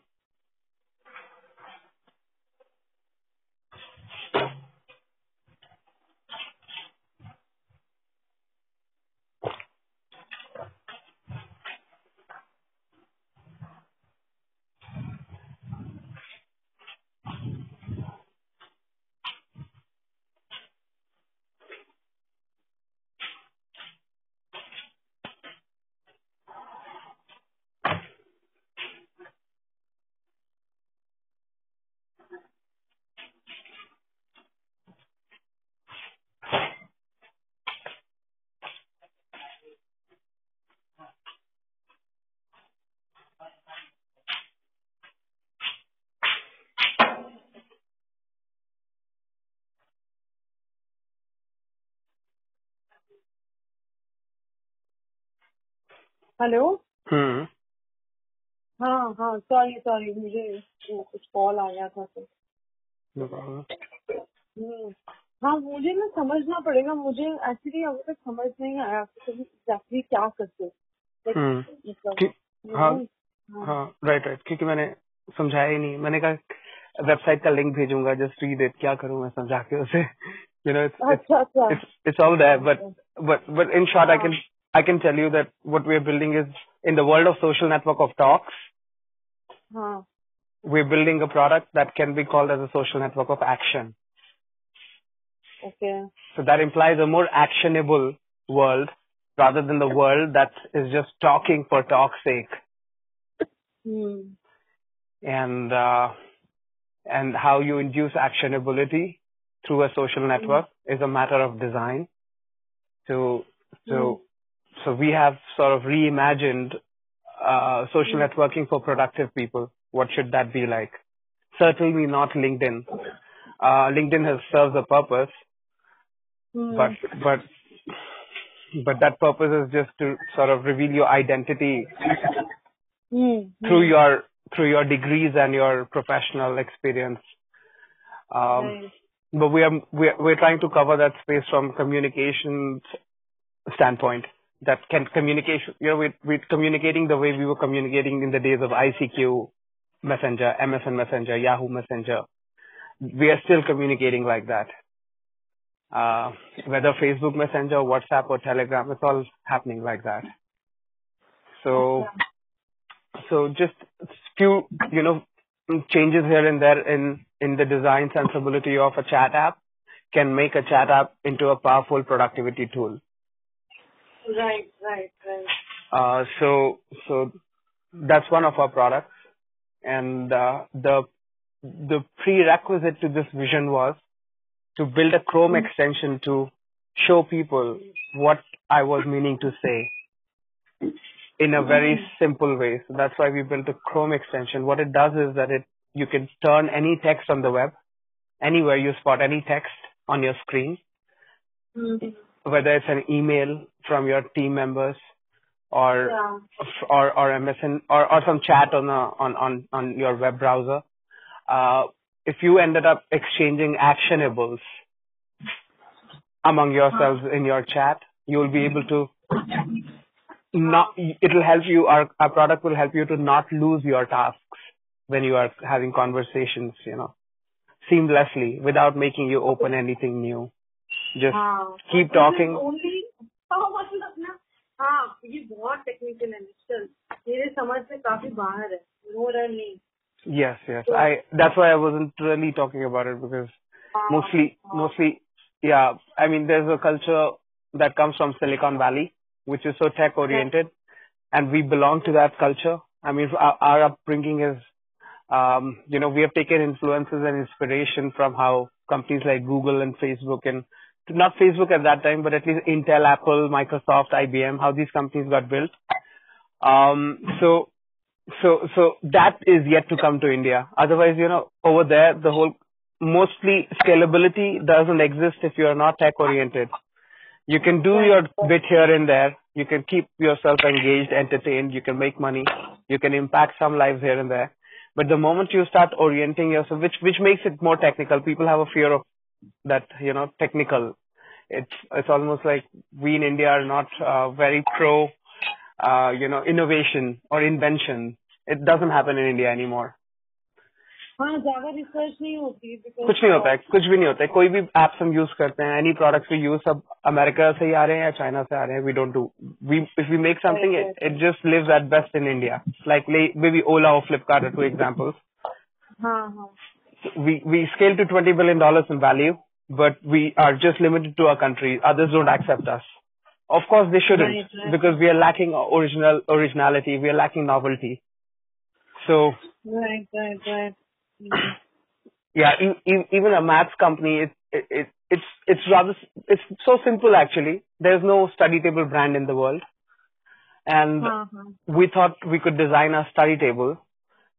hello? hmm. हाँ हाँ sorry sorry मुझे कुछ कॉल आ गया था तो. हम्म, हाँ मुझे ना समझना पड़ेगा मुझे एक्चुअली अभी तक समझ नहीं आया एग्जैक्टली क्या करते हो। हम्म। मतलब, कि- you हाँ हाँ। राइट राइट क्योंकि मैंने समझाया ही नहीं। मैंने कहा वेबसाइट का लिंक भेजूँगा जस्ट रीड इट क्या करूँ मैं समझा के उसे? यू नो इट्स अच्छा अच्छा। it's but there but but but in short I can tell you that what we are building is in the world of social network of talks. Huh. We're building a product that can be called as a social network of action. Okay. So that implies a more actionable world rather than the world that is just talking for talk's sake. Hmm. And uh, and how you induce actionability through a social hmm. network mm. is a matter of design. So so mm so we have sort of reimagined uh, social mm-hmm. networking for productive people. What should that be like? Certainly not LinkedIn. Uh, LinkedIn has served a purpose, mm. but but but that purpose is just to sort of reveal your identity mm. through your through your degrees and your professional experience. Um. But we are, we are we're trying to cover that space from communications standpoint. That can communication, you know, we we're communicating the way we were communicating in the days of ICQ, Messenger, MSN Messenger, Yahoo Messenger. We are still communicating like that. Uh, whether Facebook Messenger, WhatsApp, or Telegram, it's all happening like that. So, so just few, you know, changes here and there in, in the design sensibility of a chat app can make a chat app into a powerful productivity tool. Right, right, right. Uh, so, so that's one of our products, and uh, the the prerequisite to this vision was to build a Chrome mm-hmm. extension to show people what I was meaning to say in a very hmm. simple way. So that's why we built a Chrome extension. What it does is that it you can turn any text on the web, anywhere you spot any text on your screen, mm-hmm whether it's an email from your team members or yeah or or MSN or or some chat on a, on on on your web browser. Uh, if you ended up exchanging actionables among yourselves in your chat, you will be able to not. It'll help you. Our our product will help you to not lose your tasks when you are having conversations. You know, seamlessly without making you open anything new Just हाँ keep talking. Only हाँ मतलब ना हाँ ये बहुत technical है mister मेरे समझ से काफी बाहर है नो रन नहीं Yes, yes. I that's why I wasn't really talking about it because mostly mostly yeah, I mean there's a culture that comes from Silicon Valley which is so tech oriented and we belong to that culture. I mean our, our upbringing is um you know we have taken influences and inspiration from how companies like Google and Facebook and not Facebook at that time, but at least Intel, Apple, Microsoft, IBM, how these companies got built. Um, so, so, so that is yet to come to India. Otherwise, you know, over there, the whole, mostly scalability doesn't exist if you are not tech oriented. You can do your bit here and there. You can keep yourself engaged, entertained. You can make money. You can impact some lives here and there. But the moment you start orienting yourself, which, which makes it more technical, people have a fear of that, you know, technical. It's, it's almost like we in India are not uh, very pro, uh, you know, innovation or invention. It doesn't happen in India anymore. हाँ ज्यादा research नहीं होती because कुछ नहीं होता है कुछ भी नहीं होता है कोई भी एप्स हम यूज करते हैं एनी प्रोडक्ट्स वी यूज सब अमेरिका से ही आ रहे हैं या चाइना से आ रहे हैं we don't do we if we make something it just lives at best in India like maybe ओला और फ्लिपकार्ट आर टू एग्जांपल्स हाँ हाँ we we scale to 20 billion dollars in value but we are just limited to our country. Others don't accept us. Of course they shouldn't Right, right. because we are lacking original originality. We are lacking novelty. So right right right. yeah, e- e- even a maths company, it, it, it, it's, it's rather, it's so simple actually. There's no study table brand in the world. And हाँ we thought we could design a study table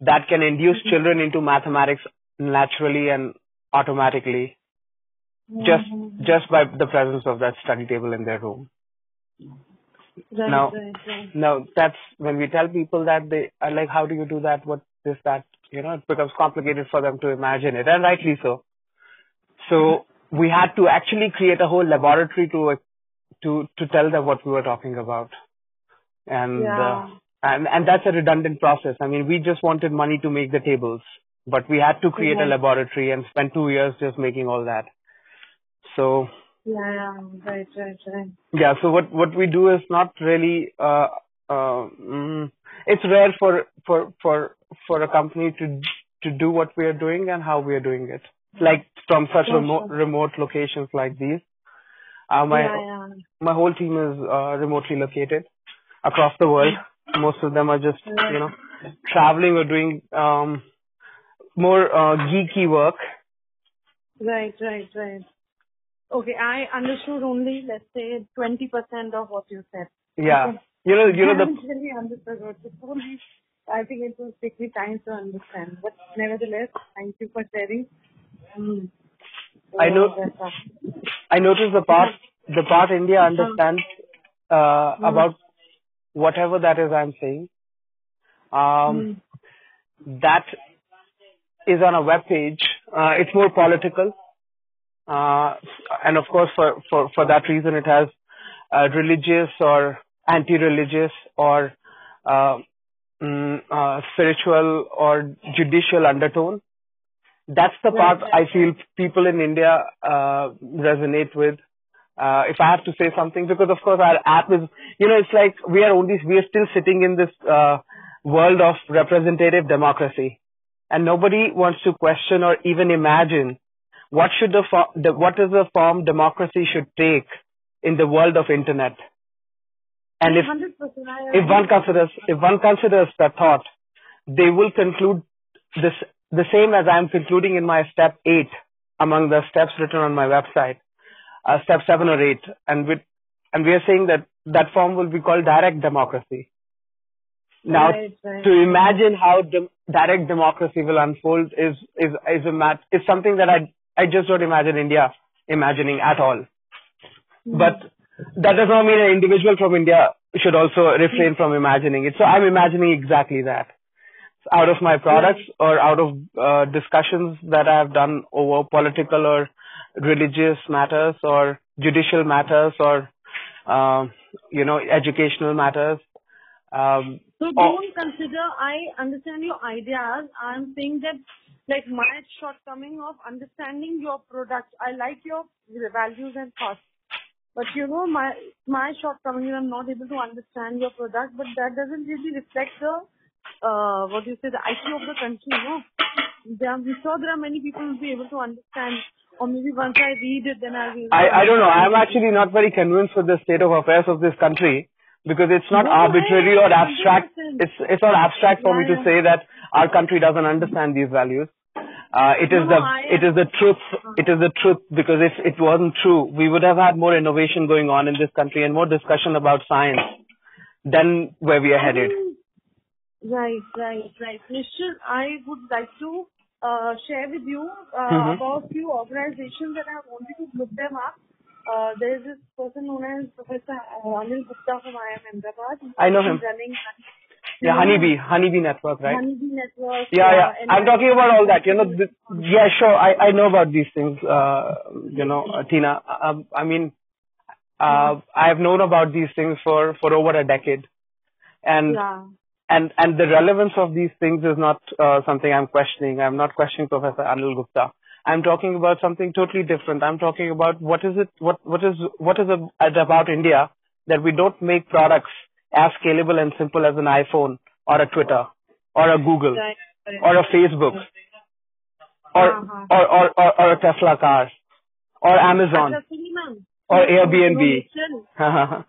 that can induce mm-hmm. children into mathematics naturally and automatically just, just by the presence of that study table in their room. right Now, right right now that's when we tell people that they are like, how do you do that? What is that, you know, it becomes complicated for them to imagine it and rightly so. So we had to actually create a whole laboratory to, to, to tell them what we were talking about. And, Yeah. uh, and, and that's a redundant process. I mean, we just wanted money to make the tables, but we had to create a Mhm. laboratory and spend two years just making all that. So, yeah yeah right right right yeah, so what, what we do is not really, uh, uh, mm, it's rare for, for, for, for a company to, to do what we are doing and how we are doing it. Like from such remote, remote locations like these. Uh, my, yeah yeah my whole team is, uh, remotely located across the world. Most of them are just, you know, traveling or doing, um, more, uh, geeky work. Right, right, right. Okay, I understood only, let's say, 20% of what you said. Yeah. Okay. You know, you know, I the, haven't really understood what you told me. I think it will take me time to understand. But nevertheless, thank you for sharing. Mm. I know- Oh. I noticed the part, the part India understands, uh, Hmm. about whatever that is I'm saying. Um, Mm. that is on a web page. Uh, it's more political. Uh, and of course, for, for, for that reason, it has uh, religious or anti-religious or uh, mm, uh, spiritual or judicial undertone. That's the part I feel people in India uh, resonate with. Uh, if I have to say something, because of course our app is, you know, it's like we are only, we are still sitting in this uh, world of representative democracy, and nobody wants to question or even imagine what should the, the what is the form democracy should take in the world of internet. And if if one considers if one considers that thought, they will conclude this the same as I am concluding in my step eight among the steps written on my website, uh, step seven or eight, and with and we are saying that that form will be called direct democracy. Now, Right, right. to imagine how dem- direct democracy will unfold is is is a mat- is something that I I just don't imagine India imagining at all. But that does not mean an individual from India should also refrain from imagining it. So I'm imagining exactly that. Out of my products or out of uh, discussions that I've done over political or religious matters or judicial matters or, um, you know, educational matters. Um, So Oh. don't consider, I understand your ideas. I'm saying that like my shortcoming of understanding your product. I like your values and thoughts. But you know, my my shortcoming is I'm not able to understand your product, but that doesn't really reflect the uh what do you say, the IQ of the country, you know. There, I'm sure there are many people who will be able to understand or maybe once I read it then I'll I, I don't know. I'm actually not very convinced with the state of affairs of this country because it's not No, arbitrary or abstract. It's it's not abstract for me to say that our country doesn't understand these values. Uh, it is the it is the truth. It is the truth because if it wasn't true, we would have had more innovation going on in this country and more discussion about science than where we are headed. Right, right, right. Nishchal, I would like to uh, share with you uh, Mhm. about few organizations that I wanted to look them up. Uh, there is this person known as Professor Anil Gupta from IIM Ahmedabad. I know him. Running, Yeah, Honeybee, Honeybee Network, right? Honeybee Network. Yeah, uh, yeah. I'm talking about all that. You know, yeah, sure. I I know about these things. Uh, you know, uh, Tina. Um, I mean, uh, I have known about these things for for over a decade, and Yeah. and and the relevance of these things is not uh, something I'm questioning. I'm not questioning Professor Anil Gupta. I'm talking about something totally different. I'm talking about what is it? What what is what is it about India that we don't make products as scalable and simple as an iPhone or a Twitter or a Google Right. right. or a Facebook or Uh-huh. or, or or or a Tesla car or Amazon अच्छा, सुनिए ma'am or सुनो, Airbnb. निश्चल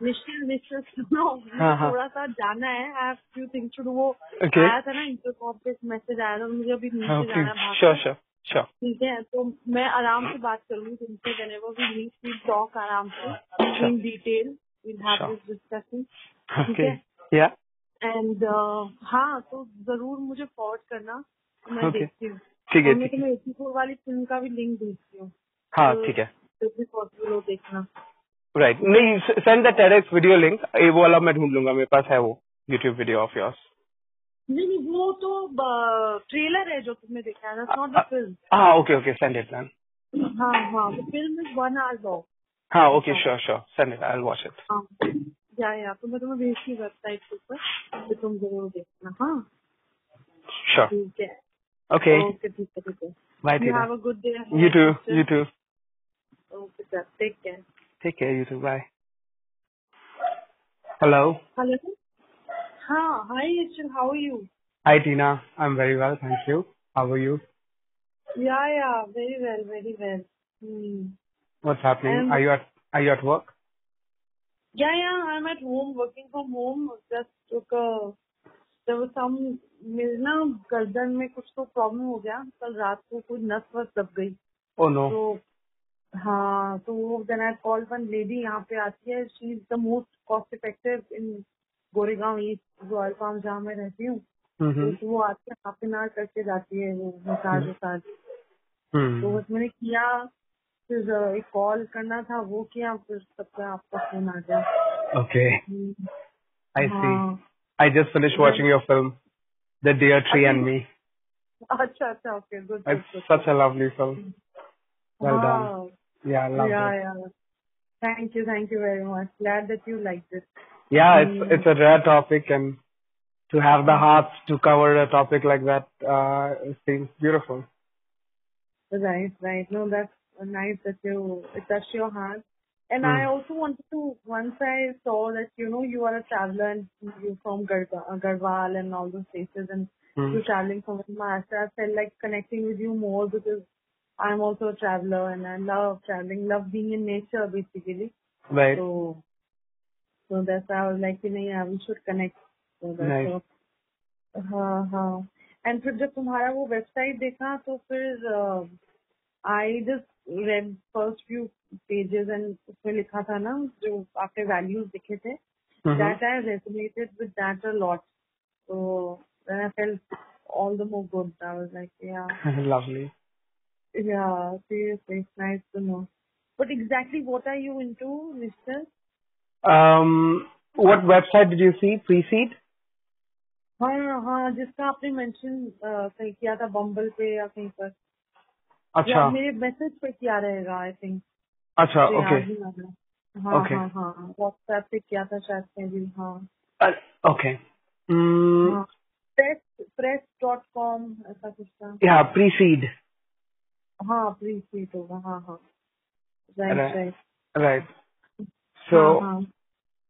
निश्चल निश्चल सुनो मुझे हाँ, हाँ. थोड़ा सा जाना है I have few things to do वो Okay. आया था ना इंटरकॉम पे मैसेज आया था मुझे अभी नीचे okay. जाना है भाग Sure, के। sure. ठीक है तो मैं आराम से बात करूँगी तुमसे whenever we meet we talk आराम से in detail have Sure. this discussion. ठीक है? Yeah. एंड हाँ तो ज़रूर मुझे फॉरवर्ड करना मैं Okay. देखती हूँ। ठीक है मैं ठीक है। तुम्हें एटी फोर वाली फ़िल्म का भी लिंक भेजती हूँ। हाँ तो ठीक है। भी पॉसिबल हो देखना। राइट नहीं send the TEDx video link ये वो वाला मैं ढूंढ लूँगा मेरे पास है वो यूट्यूब वीडियो ऑफ़ योर्स नहीं नहीं वो तो ट्रेलर है जो तुमने देखा है नॉट द फिल्म हाँ okay okay send it man हाँ हाँ the film is one hour long हाँ okay sure sure send it I will watch it हाँ या या तो मैं तुम्हें भेजती हूँ वेबसाइट के ऊपर तो तुम जरूर देखना हाँ श्योर ठीक है ओके ओके ठीक है ठीक है bye you Tina have a good day you too you too okay sir take care take care you too bye hello hello Hi, Yashin. How are you? Hi, Tina. I'm very well. Thank you. How are you? Yeah, yeah. Very well. Very well. Hmm. What's happening? Um, Are you at Are you at work? Yeah, yeah. I'm at home, working from home. Just took a. There was some मेरे ना गर्दन में कुछ तो problem हो गया कल रात को कुछ नस वस दब गई तो हाँ तो then I call one lady यहाँ पे आती है she is the most cost effective in Goregaon east ग्वाल फार्म जहाँ मैं रहती हूँ तो वो आके हाफ़ एन आवर करके जाती है वो मसाज वसाज तो बस मैंने किया फिर एक कॉल करना था वो किया फिर सबका आपका फ़ोन आ गया। Okay I see I just finish watching your film the dear tree and me अच्छा अच्छा okay good such a lovely film well done yeah lovely thank you thank you very much glad that you like this that you liked it Yeah, it's it's a rare topic, and to have the heart to cover a topic like that uh, seems beautiful. right right no that's nice that you it touched your heart and I also wanted to once I saw that you know you are a traveler and you're from uh, Garhwal and all those places and Hmm. you're traveling from Maharashtra I felt like connecting with you more because I'm also a traveler and I love traveling love being in nature basically Right. So, so that's why I was like, you know, yeah, we should connect. So that's Nice. so, हाँ हाँ and फिर जब तुम्हारा वो website देखा तो फिर I just read first few pages and उसमें लिखा था ना जो आपके वैल्यूज लिखे थे Mhm. that I resonated with that a lot. So then I felt all the more good. I was like, yeah, lovely. yeah, seriously, it's nice to know. But exactly what are you into, Mr.? um, what website did you see Preseed? pre-seed just aapne mention kiya tha bumble pe ya kahin par acha mere message pe kya rahega i think acha okay okay whatsapp pe kya tha chat pe bhi ha okay hmm। press press.com aisa kuch tha yeah pre-seed ha pre-seed ha ha right right right so uh-huh.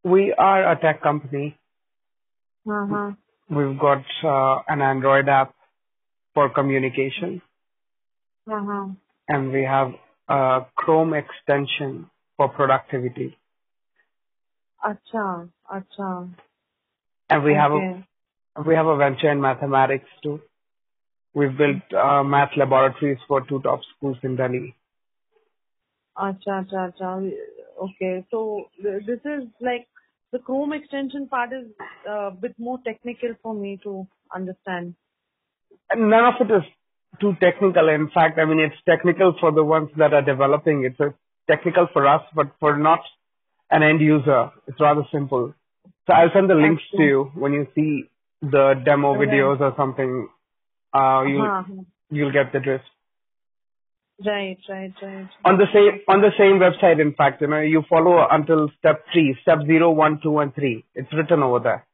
we are a tech company. Uh-huh. We've got uh, an Android app for communication. Uh-huh. And we have a Chrome extension for productivity. Acha, acha. And we okay. have a we have a venture in mathematics too. We've built uh, math laboratories for two top schools in Delhi. Acha, acha, acha. Okay. So th- this is like the Chrome extension part is a bit more technical for me to understand. And none of it is too technical. In fact, I mean, it's technical for the ones that are developing. It's a technical for us, but for not an end user, it's rather simple. So I'll send the links to you when you see the demo videos or something. Uh, you'll Uh-huh. you'll get the drift. Right, right, right. On the same on the same website, in fact, you know, you follow until step three, step zero, one, two, and three. It's written over there.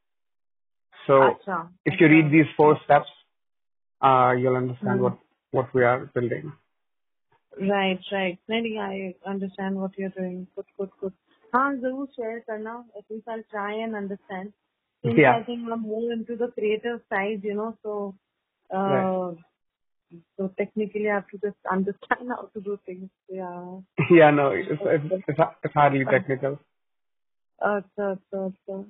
So Acha, if you acha. read these four steps, uh, you'll understand Hmm. what what we are building. Right, right. नहीं I understand what you're doing. Good, good, good. हाँ जरूर share करना. At least I'll try and understand. Since Yeah. I think I'm more into the creative side, you know, so uh, Right. so technically I have to just understand how to do things. Yeah. yeah, no, it's it's, it's, it's hardly technical. अच्छा अच्छा अच्छा.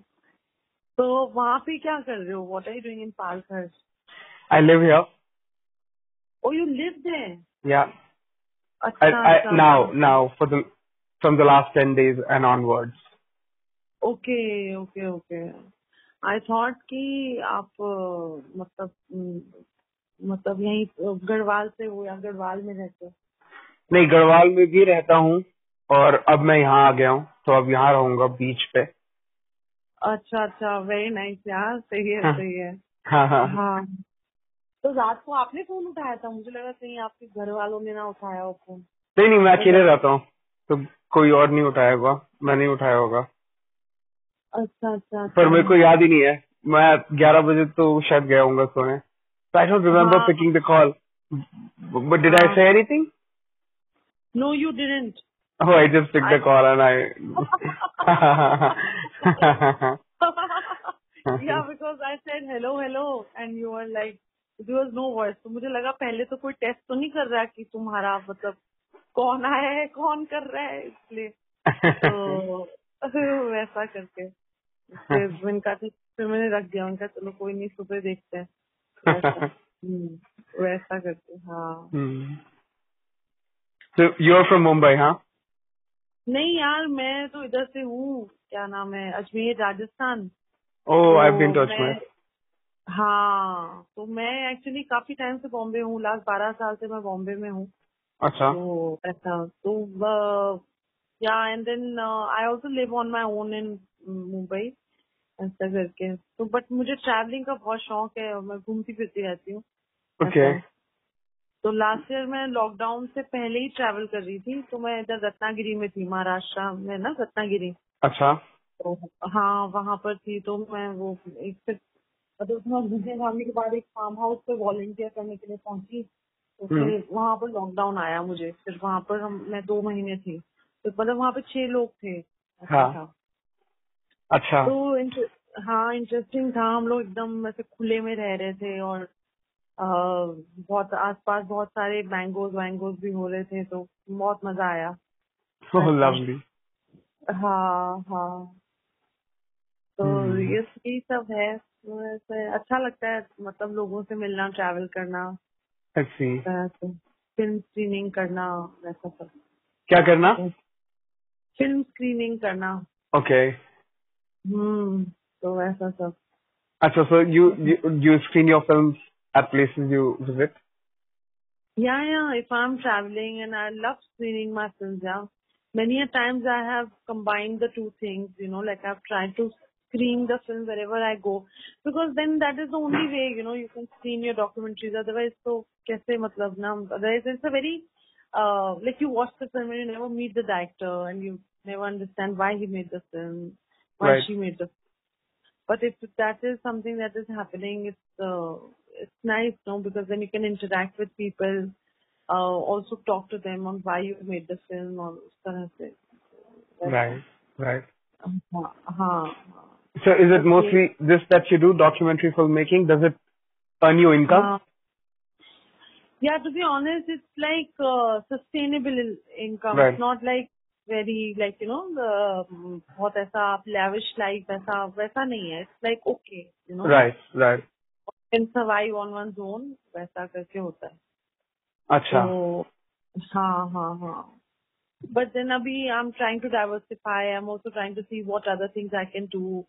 तो वहाँ पे क्या कर रहे हो? What are you doing in Palghar? I live here. Oh, you live there. Yeah. अच्छा I, I अच्छा. now now for the from the last ten days and onwards. Okay okay okay I thought कि आप अ, मतलब अम, मतलब यही गढ़वाल से हो या गढ़वाल में रहते हो? नहीं गढ़वाल में भी रहता हूँ और अब मैं यहाँ आ गया हूँ तो अब यहाँ रहूँगा बीच पे। अच्छा अच्छा वेरी नाइस यार सही है हाँ। सही है। हाँ हाँ। हाँ। तो रात को आपने फ़ोन उठाया था? मुझे लगा कहीं आपके घर वालों ने ना उठाया हो फ़ोन नहीं नहीं मैं अकेले रहता हूँ तो कोई और नहीं उठाया होगा मैं नहीं उठाया होगा। अच्छा अच्छा पर अच्छा। मेरे को याद ही नहीं है मैं ग्यारह बजे तो शायद गया हूँ सोने। So I don't remember हाँ। picking the call. But did uh, I हाँ। say anything? No, you didn't. Oh, I just picked I, the call and I. yeah, because I said hello, hello, and you were like, there was no voice. तो मुझे लगा पहले तो कोई test तो नहीं कर रहा कि तुम्हारा मतलब कौन आया है कौन कर रहा है इसलिए तो वैसा करके फिर इनका फिर मैंने रख दिया उनका चलो कोई नहीं सुबह देखते हैं वैसा करते हाँ. So you're from Mumbai, huh? नहीं यार मैं तो इधर से हूँ। क्या नाम है? अजमेर राजस्थान। तो I've been to हाँ तो मैं एक्चुअली काफ़ी टाइम से बॉम्बे हूँ। लास्ट बारह साल से मैं बॉम्बे में हूँ। अच्छा। तो ऐसा तो yeah and then I also live on my own in Mumbai ऐसा करके। तो बट मुझे ट्रैवलिंग का बहुत शौक है और मैं घूमती फिरती रहती हूँ। Okay. तो लास्ट ईयर मैं लॉकडाउन से पहले ही ट्रैवल कर रही थी तो मैं इधर रत्नागिरी में थी महाराष्ट्र में ना रत्नागिरी। अच्छा। तो हाँ वहाँ पर थी तो मैं वो एक फिर मतलब घूमने घामने के बाद एक फार्म हाउस पे वॉलंटियर करने के लिए पहुँची तो हम्म। फिर वहाँ पर लॉकडाउन आया मुझे। फिर वहाँ पर हम मैं दो महीने थी। तो मतलब वहाँ पे छह लोग थे हाँ। अच्छा। तो इंटर- हाँ इंटरेस्टिंग था। हम लोग एकदम वैसे खुले में रह रहे थे और अ, बहुत आसपास बहुत सारे मैंगोज वैंगोज भी हो रहे थे तो बहुत मज़ा आया। Oh, lovely. हाँ हाँ। तो हम्म। ये यही सब है। तो ऐसे अच्छा लगता है मतलब लोगों से मिलना ट्रैवल करना। फ़िल्म स्क्रीनिंग करना वैसा सब। क्या करना? फ़िल्म स्क्रीनिंग करना। Okay Okay. हम्म तो वैसा सब अच्छा, so you you you screen your films at places you visit? Yeah, yeah. If I'm traveling and I love screening my films, yeah. Many a times I have combined the two things, you know, like I've tried to screen the film wherever I go because then that is the only way, you know, you can screen your documentaries. Otherwise, so kaise matlab na? Otherwise, it's a very uh, like you watch the film and you never meet the director and you never understand why he made the film, why right. she made the. But if that is something that is happening, it's uh, it's nice, no, because then you can interact with people, uh, also talk to them on why you made the film or kind of Right, right. Uh-huh, uh-huh. So is it mostly this that you do, documentary filmmaking? Does it earn you income? Uh, yeah, to be honest, it's like uh, sustainable income. Right. It's not like very like you know the बहुत ऐसा lavish life ऐसा वैसा नहीं है. It's like okay, you know. Right. Right. can survive on one's own वैसा करके होता है अच्छा तो हाँ हाँ हाँ but then abhi I'm trying to diversify I'm also trying to see what other things I can do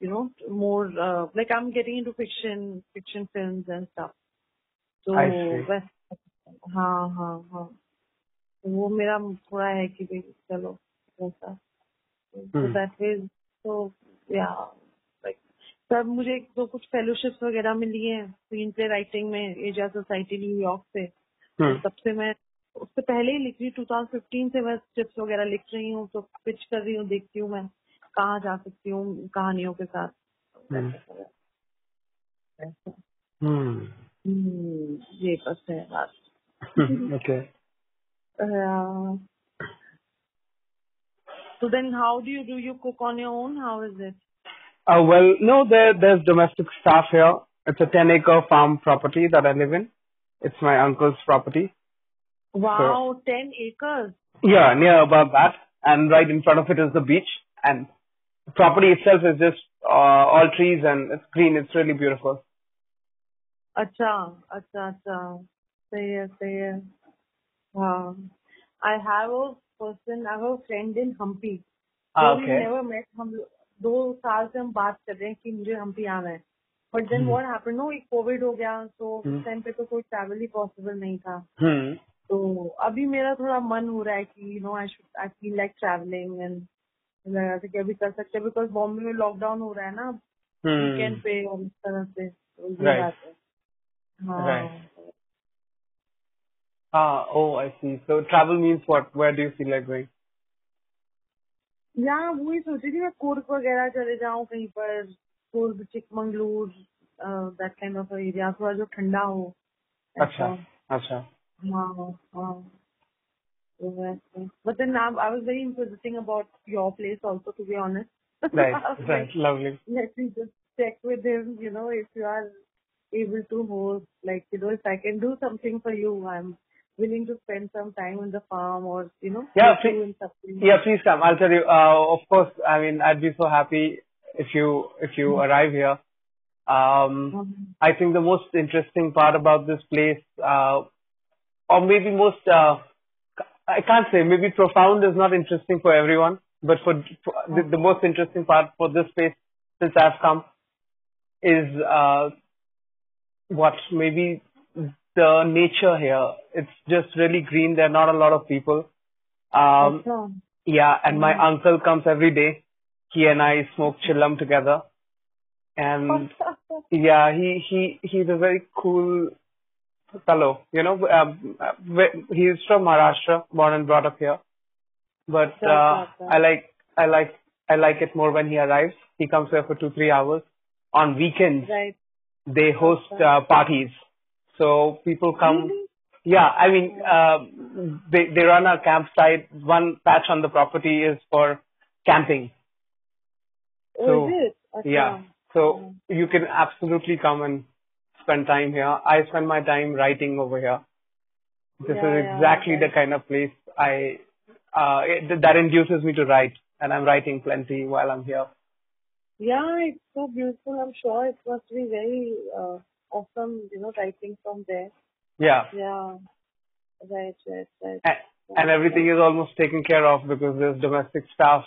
you know more uh, like I'm getting into fiction fiction films and stuff so I see. वैस- हाँ हाँ हाँ तो वो मेरा थोड़ा है कि भाई चलो Hmm. that way so yeah like तब मुझे दो कुछ फेलोशिप्स वगैरह मिली है स्क्रीन प्ले राइटिंग में एशिया सोसाइटी न्यूयॉर्क से। हम्म, तब से मैं उससे पहले ही लिख रही 2015 से मैं स्क्रिप्ट वगैरह लिख रही हूँ तो पिच कर रही हूँ देखती हूँ मैं कहाँ जा सकती हूँ कहानियों के साथ। हम्म, ऐसा। हम्म, हम्म, ये बस है बात okay. Yeah. So then, how do you do? You cook on your own? How is it? Uh, well, no, there there's domestic staff here. It's a 10 acre farm property that I live in. It's my uncle's property. Wow, so, 10 acres. Yeah, near about that. And right in front of it is the beach. And the property itself is just uh, all trees and it's green. It's really beautiful. Acha, acha, acha. Say yes, say yes. हाँ I have a person I have a friend in Hampi Ah, we never met हम दो साल से हम बात कर रहे हैं कि मुझे हम्पी आना है but then what happened no एक कोविड हो गया तो। उस टाइम पे तो कोई ट्रैवल ही पॉसिबल नहीं था Hmm. तो अभी मेरा थोड़ा मन हो रहा है कि you know I should I feel like travelling and लगा था कि अभी कर सकते हैं बिकॉज़ बॉम्बे में लॉकडाउन हो रहा है ना Hmm. वीकेंड पे और इस तरह से तो ये Right. बात है हाँ Right. Ah, oh, I see. So travel means what? Where do you feel like going? यहाँ वही सोच रही थी मैं कुर्ग वगैरह चले जाऊँ कहीं पर Coorg Chikmagalur that kind of area थोड़ा जो ठंडा हो अच्छा, अच्छा. हाँ हाँ तो वैसे but then I, I was very interesting about your place also to be honest Right, I was right. like, Lovely. let me just check with him you know if you are able to host like you know if I can do something for you I'm willing to spend some time on the farm or you know Yeah, please- Yeah, please come. I'll tell you. Uh, of course, I mean, I'd be so happy if you if you arrive here. Um, Mhm. I think the most interesting part about this place, uh, or maybe most, uh, I can't say, maybe profound is not interesting for everyone, but for, for the, the most interesting part for this place since I've come is uh, what maybe the nature here. It's just really green. There are not a lot of people. Um, yeah, and my uncle comes every day. He and I smoke chillum together, and yeah, he he he's a very cool fellow. You know, um, he's from Maharashtra, born and brought up here, but uh, I like I like I like it more when he arrives. He comes here for two three hours. On weekends, right. they host uh, parties so people come. Really? Yeah, I mean, uh, they they run a campsite. One patch on the property is for camping. Oh, so, oh, is it? Okay. Yeah. So you can absolutely come and spend time here. I spend my time writing over here. This yeah, is exactly yeah, okay. the kind of place I uh, it, that induces me to write, and I'm writing plenty while I'm here. Yeah, it's so beautiful. I'm sure it must be very uh, awesome, you know, writing from there. Yeah, Yeah. Right, right, right. and, and everything is almost taken care of because there's domestic staff,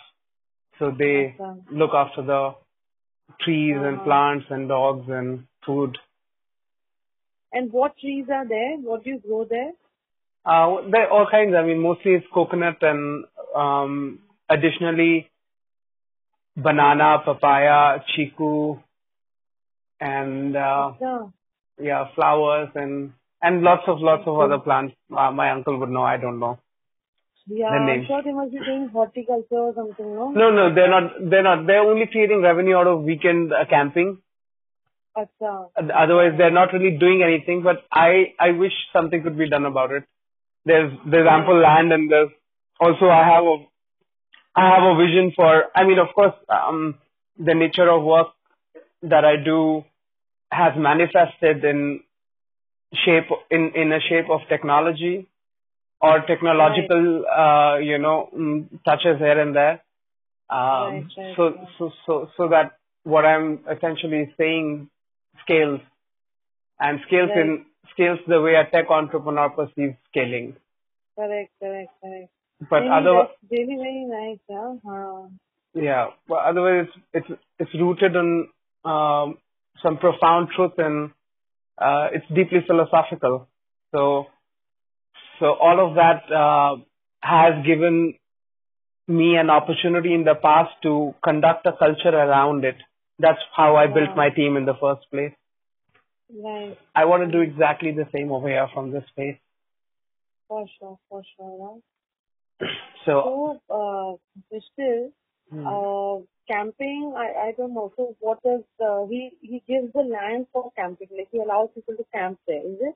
so they Awesome. look after the trees and plants and dogs and food. And what trees are there? What do you grow there? Uh, there are all kinds. I mean, mostly it's coconut and um, additionally banana, papaya, chiku, and uh, Yeah. yeah, flowers and and lots of lots of other plants. Uh, my uncle would know. I don't know. Yeah, I'm sure they must be doing horticulture or something, no? No, no, they're not. They're not. They're only creating revenue out of weekend uh, camping. Acha. Otherwise, they're not really doing anything. But I I wish something could be done about it. There's there's ample land and there's also I have a I have a vision for. I mean, of course, um, the nature of work that I do has manifested in shape in in a shape of technology or technological uh, you know mm, touches here and there. Um, Right, right, so right. so so so that what I'm essentially saying scales and scales Right. in scales the way a tech entrepreneur perceives scaling. Correct, correct, correct. But Really, otherwise, really very nice. Huh. yeah, but otherwise it's it's it's rooted in um, some profound truth and uh, it's deeply philosophical. So so all of that uh, has given me an opportunity in the past to conduct a culture around it. That's how I built my team in the first place. Right, I want to do exactly the same over here from this space. for sure, for sure. Right? So So, uh, Vishal, Hmm. uh, camping, I, I don't know. So, what is uh, he? He gives the land for camping, like he allows people to camp there. Is it?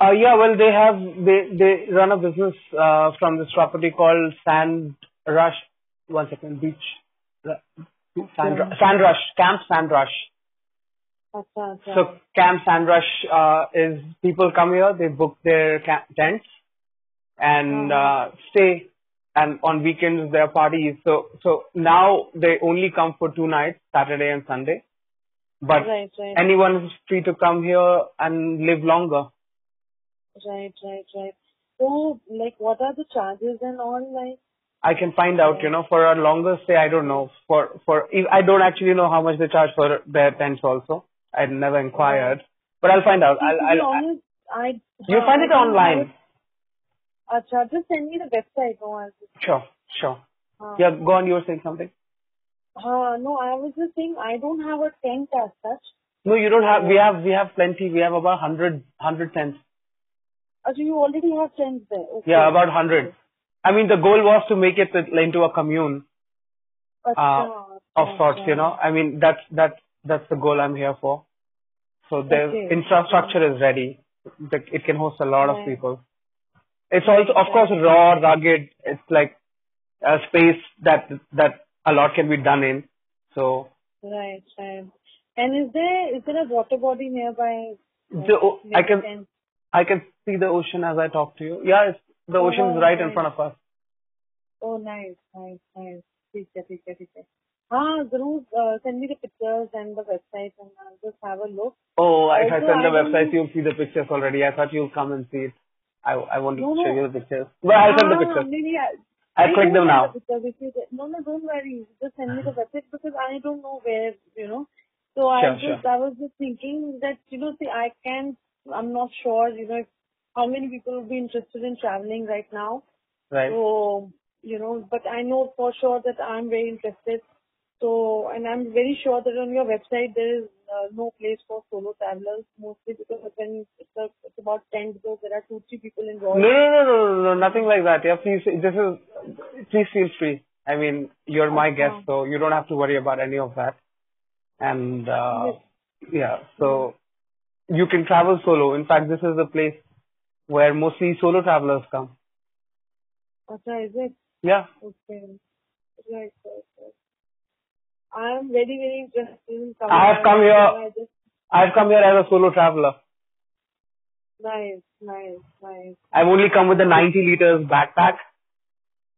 Uh, yeah, well, they have they they run a business uh, from this property called Sand Rush. One second, beach. Sand, Ru- Sand Rush, Camp Sand Rush. So Camp Sand Rush uh, is people come here, they book their camp tents and uh, stay, and on weekends there are parties. So so now they only come for two nights, Saturday and Sunday. But right, right, anyone is free to come here and live longer. right, right, right. So, like, what are the charges and all? Like, I can find out, you know, for a longer stay, I don't know. For, for, I don't actually know how much they charge for their tents also. I never inquired, but I'll find out. I'll, I'll, honest, I you'll uh, find it online. Acha, just send me the website. No, I'll just, Sure, sure. uh, Yeah, go on, you were saying something. uh, no, I was just saying I don't have a tent as such. No, you don't have, we have, we have plenty. We have about 100, 100 tents. Acha, you already have tents there. Okay. Yeah, about 100. I mean, the goal was to make it into a commune uh, of sorts, you know. I mean, that's, that's, that's the goal I'm here for. So the Okay. infrastructure is ready. It can host a lot of people It's also, of course, raw, rugged. It's like a space that, that a lot can be done in. So Right, right. And is there is there a water body nearby? Like, the, o- I maybe can, tent? I can see the ocean as I talk to you. Yeah, it's, the Oh, ocean is wow, right in nice. front of us. Oh, nice, nice, nice. ठीक है, ठीक है, ठीक है. हाँ, जरूर uh, send me the pictures and the website and I'll just have a look. Oh, if I Also, send the I don't website, know- you'll see the pictures already. I thought you'll come and see it. I, No, to show no. you the pictures. Well, I'll send the pictures. maybe I, I'll click them now. the if you- No, no, don't worry. Just send me the mm-hmm. website because I don't know where, you know. So I just, sure. I was just thinking that, you know, see, I can't, I'm not sure, you know, how many people would be interested in traveling right now. Right. So, you know, but I know for sure that I'm very interested. So, and I'm very sure that on your website there is uh, no place for solo travelers, mostly because when it's, a, it's about 10 because there are two, three people involved. no, no, no, no, no, nothing like that. Yeah, please, this is, please feel free. I mean, you're my Okay. guest, so you don't have to worry about any of that. And, uh, yeah, so you can travel solo. In fact, this is the place where mostly solo travelers come. Okay, is it? Yeah. Okay. Right, right. I am very, very interested in coming. I have come here- I just, I've come here as a solo traveler. nice, nice, nice. I've only come with a 90 liters backpack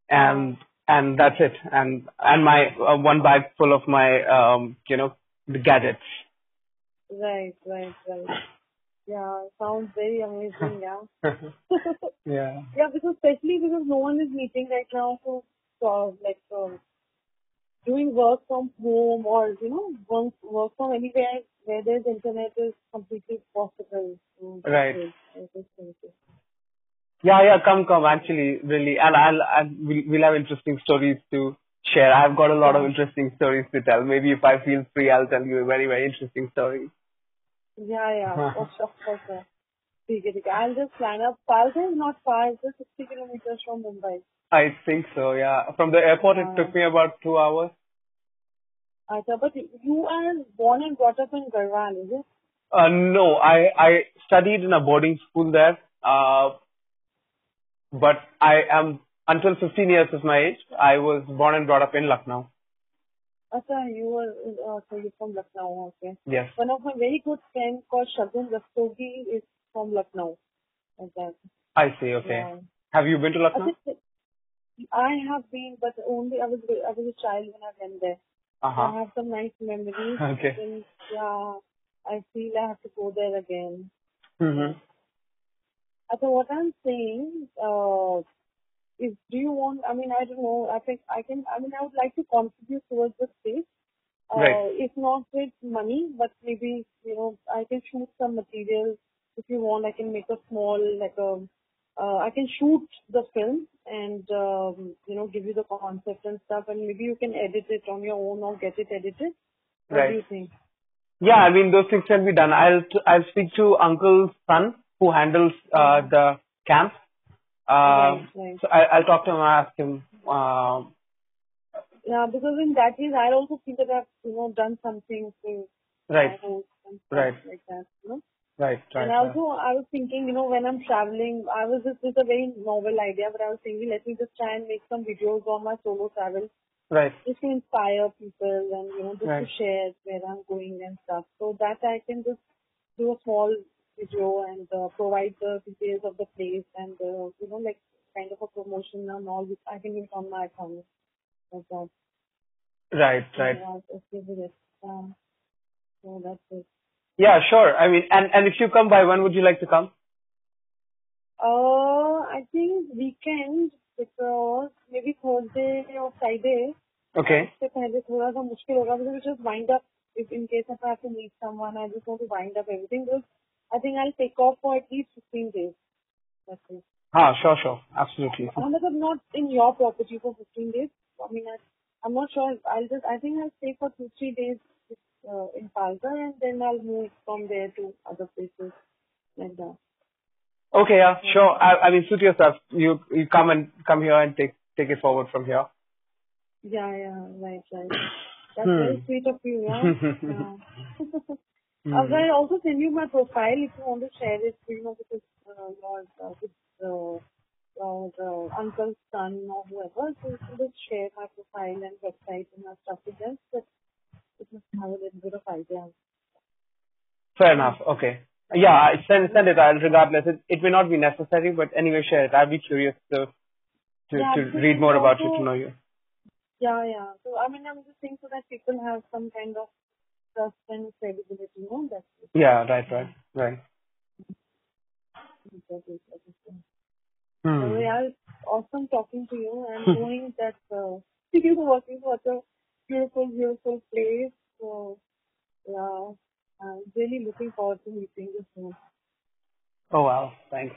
and, and that's it. And, and my, uh, one bag full of my, um, you know, the gadgets. Right, right, right. Yeah, sounds very amazing, yeah. yeah. Yeah, because especially because no one is meeting right now, so, so like um, doing work from home or you know work work from anywhere where there's internet is completely possible. Right. Yeah, yeah, come, come. Actually, really, and I'll, I'll we'll, we'll have interesting stories to share. I've got a lot of interesting stories to tell. Maybe if I feel free, I'll tell you a very, very interesting story. Yeah, yeah, of course. I'll just line up. Palghar is not far; it's just 60 kilometers from Mumbai. I think so, yeah. From the airport, it took me about two hours. Acha, but you are born and brought up in Garhwal, is it? Uh, no, I, I studied in a boarding school there. Uh, but I am, until 15 years is my age, I was born and brought up in Lucknow. Acha, you were, uh, so you're from Lucknow, okay. Yes. One of my very good friends called Shagun Rastogi is from Lucknow. That. I see, okay. Yeah. Have you been to Lucknow? I have been, but only I was I was a child when I went there. Uh-huh. I have some nice memories. Okay. And, yeah, I feel I have to go there again. Mm-hmm. So what I'm saying uh, is, do you want? I mean, I don't know. I think I can. I mean, I would like to contribute towards the space. Uh, Right. If not with money, but maybe you know, I can shoot some material. If you want, I can make a small like a. Uh, I can shoot the film and um, you know give you the concept and stuff, and maybe you can edit it on your own or get it edited. What Right. do you think? Yeah, I mean those things can be done. I'll I'll speak to Uncle's son who handles uh, the camp. Uh, Right, right. So I, I'll talk to him and ask him. Um, Yeah, because in that case, I also think that I've you know done something to right, my and stuff Right. like that. You know. Right, right. And also, I was thinking, you know, when I'm traveling, I was just with a very novel idea, but I was thinking, let me just try and make some videos on my solo travel, right, just to inspire people and, you know, just Right. to share where I'm going and stuff. So that I can just do a small video and uh, provide the details of the place and, uh, you know, like kind of a promotion and all, which I can do on my account. Like that. right, right. Um, so that's it. Yeah, sure. I mean, and and if you come by, when would you like to come? Uh, I think weekend because maybe Thursday or Friday. Okay. उससे पहले थोड़ा सा मुश्किल होगा because just wind up if in case if I have to meet someone I just want to wind up everything because I think I'll take off for at least 15 days. That's it. Ah, sure, sure, absolutely. I'm like, not in your property for 15 days. I mean, I, I'm not sure. I'll just I think I'll stay for two three days uh, in Palghar and then I'll move from there to other places like that. Okay, yeah, sure. I, I mean, suit yourself. You you come and come here and take take it forward from here. Yeah, yeah, right, right. That's Hmm. very sweet of you, yeah. yeah. Hmm. Uh, I'll also send you my profile if you want to share it, you know, because uh, your uh, with uh, your uh, uncle's son or whoever, so you can just share my profile and website and stuff with them, but you just have a little bit of idea. Fair enough. Okay. Yeah, I- send send it. I'll regardless. It it may not be necessary, but anyway, share it. I'd be curious to to Yeah, to read more about you to know you. Yeah, yeah. So I mean, I'm just saying so that people have some kind of trust and credibility, you know, that's it. Yeah, right, right, right. That is- that is it. Hmm. So yeah, it's awesome talking to you and knowing that uh, you're working for a beautiful, beautiful place. So yeah, I'm really looking forward to meeting you soon. Oh wow, thanks.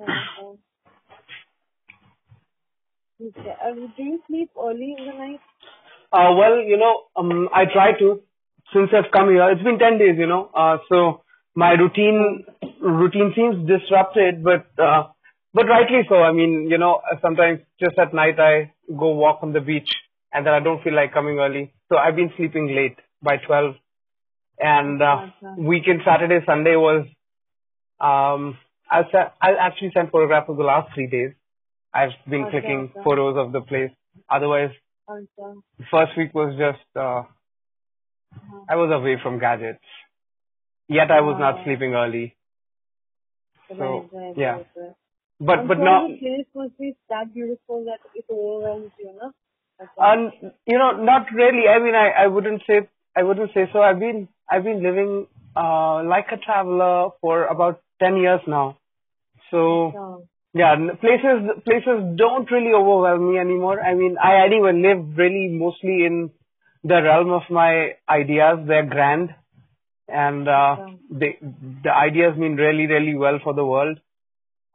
Okay. Uh, do you sleep early in the night? Uh, well, you know, um, I try to since I've come here. It's been ten days, you know. Uh, so my routine routine seems disrupted, but uh, but rightly so. I mean, you know, sometimes just at night I go walk on the beach, and then I don't feel like coming early. So I've been sleeping late by twelve, and uh, weekend Saturday Sunday was. Um, I se- I actually sent photographs of the last three days. I've been Okay, clicking okay. photos of the place. Otherwise, Okay. the first week was just uh, I was away from gadgets. Yet I was not sleeping early. So yeah, but I'm but now the place must be that beautiful that it overwhelms you, no? Um, you know not really. I mean I I wouldn't say I wouldn't say so. I've been I've been living uh like a traveler for about ten years now. So yeah, places places don't really overwhelm me anymore. I mean I anyway live really mostly in the realm of my ideas. They're grand. and uh, they, the ideas mean really, really well for the world.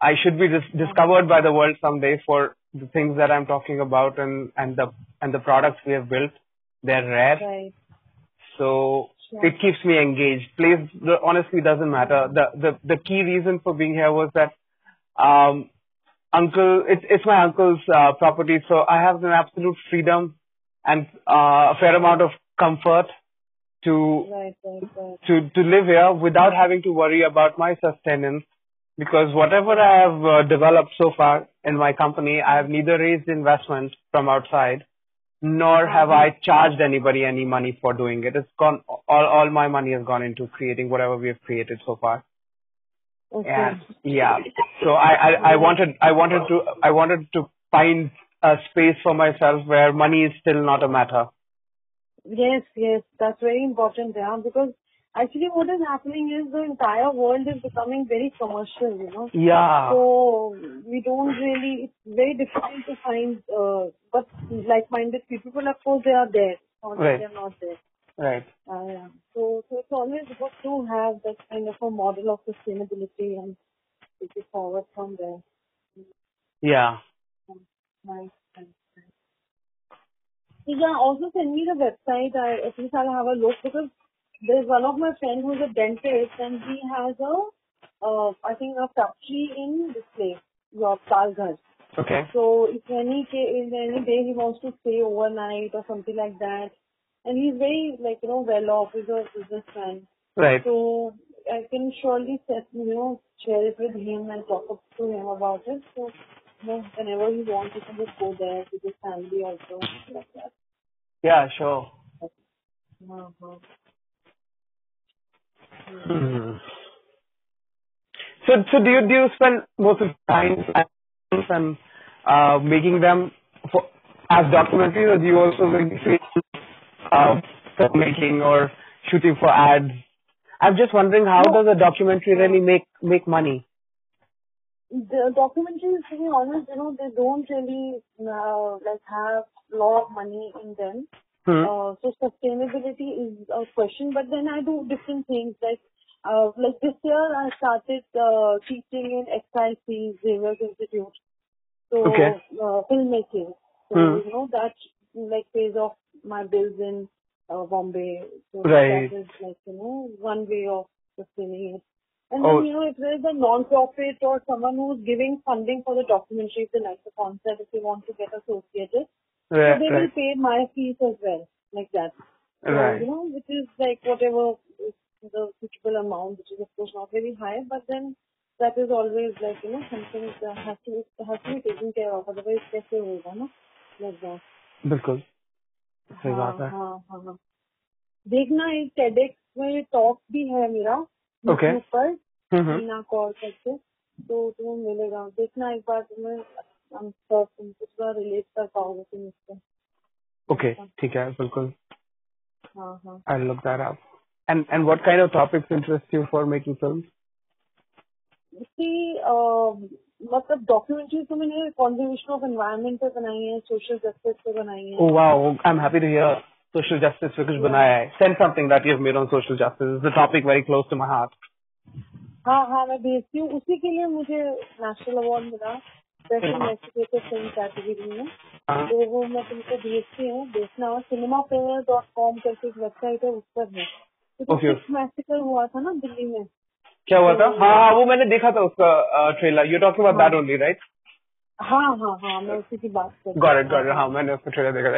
I should be dis- discovered by the world someday for the things that I'm talking about and, and the and the products we have built. They're rare, right. so Sure. it keeps me engaged. Place the, honestly doesn't matter. The the the key reason for being here was that um, uncle it's it's my uncle's uh, property, so I have an absolute freedom and uh, a fair amount of comfort to right, right. to to live here without having to worry about my sustenance because whatever I have uh, developed so far in my company, I have neither raised investment from outside nor have I charged anybody any money for doing it. It's gone all all my money has gone into creating whatever we have created so far. Okay. And yeah, so I, I I wanted I wanted to I wanted to find a space for myself where money is still not a matter. Yes, yes, that's very important, yeah, because Actually, what is happening is the entire world is becoming very commercial, you know. Yeah. So we don't really. It's very difficult to find, uh, but like-minded people. But of course, they are there. Not Right. They're not there. Right. Uh, yeah. So, so it's always good to have that kind of a model of sustainability and take it forward from there. Yeah. Nice, nice. Yeah, also send me the website. I at least I'll have a look because there's one of my friends who's a dentist and he has a, uh, I think a factory in this place, your Palghar. Okay. So if any if any day he wants to stay overnight or something like that, and he's very like you know well off, he's a businessman. Right. So I can surely set you know share it with him and talk up to him about it. So you know, whenever he wants, he can just go there with his family also like that. Yeah, sure. Uh-huh. Hmm. So, so do you do you spend most of the time and uh, making them for, as documentaries, or do you also make uh, making or shooting for ads? I'm just wondering how No. does a documentary really make make money? the documentaries, to be honest, you know, they don't really uh, like have a lot of money in them. Hmm. Uh, so sustainability is a question, but then I do different things like uh, like this year I started uh, teaching in XIC Xavier's Institute. So Okay. uh, filmmaking. So Hmm. you know that like pays off my bills in uh, Bombay. So Right. that is like you know one way of sustaining it. And Oh. then, you know, if there's a non-profit or someone who's giving funding for the documentary, if they like the concept, if they want to get associated, so Right, they will pay my fees as well, like that. So, right. you know, which is like whatever is the suitable amount, which is of course not very high, but then that is always like, you know, something that has to be, has to be taken care of, otherwise कैसे होगा ना, like that. बिल्कुल सही हाँ बात है हाँ हाँ हाँ। देखना एक TEDx में टॉक भी है मेरा Okay. YouTube पर हम्म, मीना कॉल करके तो तुम्हें मिलेगा देखना एक बार तुम्हें ओके ठीक है। बिल्कुल। I look that up and and what kind of topics interest you for making film see मतलब डॉक्यूमेंट्री तो मैंने कॉन्जर्वेशन ऑफ़ एनवायरमेंट पे बनाई है सोशल जस्टिस पे बनाई है। ओह wow I am happy to hear social justice पे कुछ बनाया है। Send something that you have made on social justice is the topic very close to my heart हाँ हाँ मैं भेजती हूँ। उसी के लिए मुझे नेशनल अवार्ड मिला। इन्वेस्टिगेटिव फ़िल्म कैटेगरी में हाँ. तो वो मैं तुमको भेजती हूँ देखना। सिनेमा फेयर डॉट कॉम करके एक वेबसाइट है उस पर है। तो मैसेकर हुआ था ना दिल्ली में। क्या हुआ था? हाँ वो मैंने देखा था उसका trailer. You talking about that only, right? हाँ हाँ हाँ मैं उसी की बात कर it, got हाँ मैंने उसका ट्रेलर देखा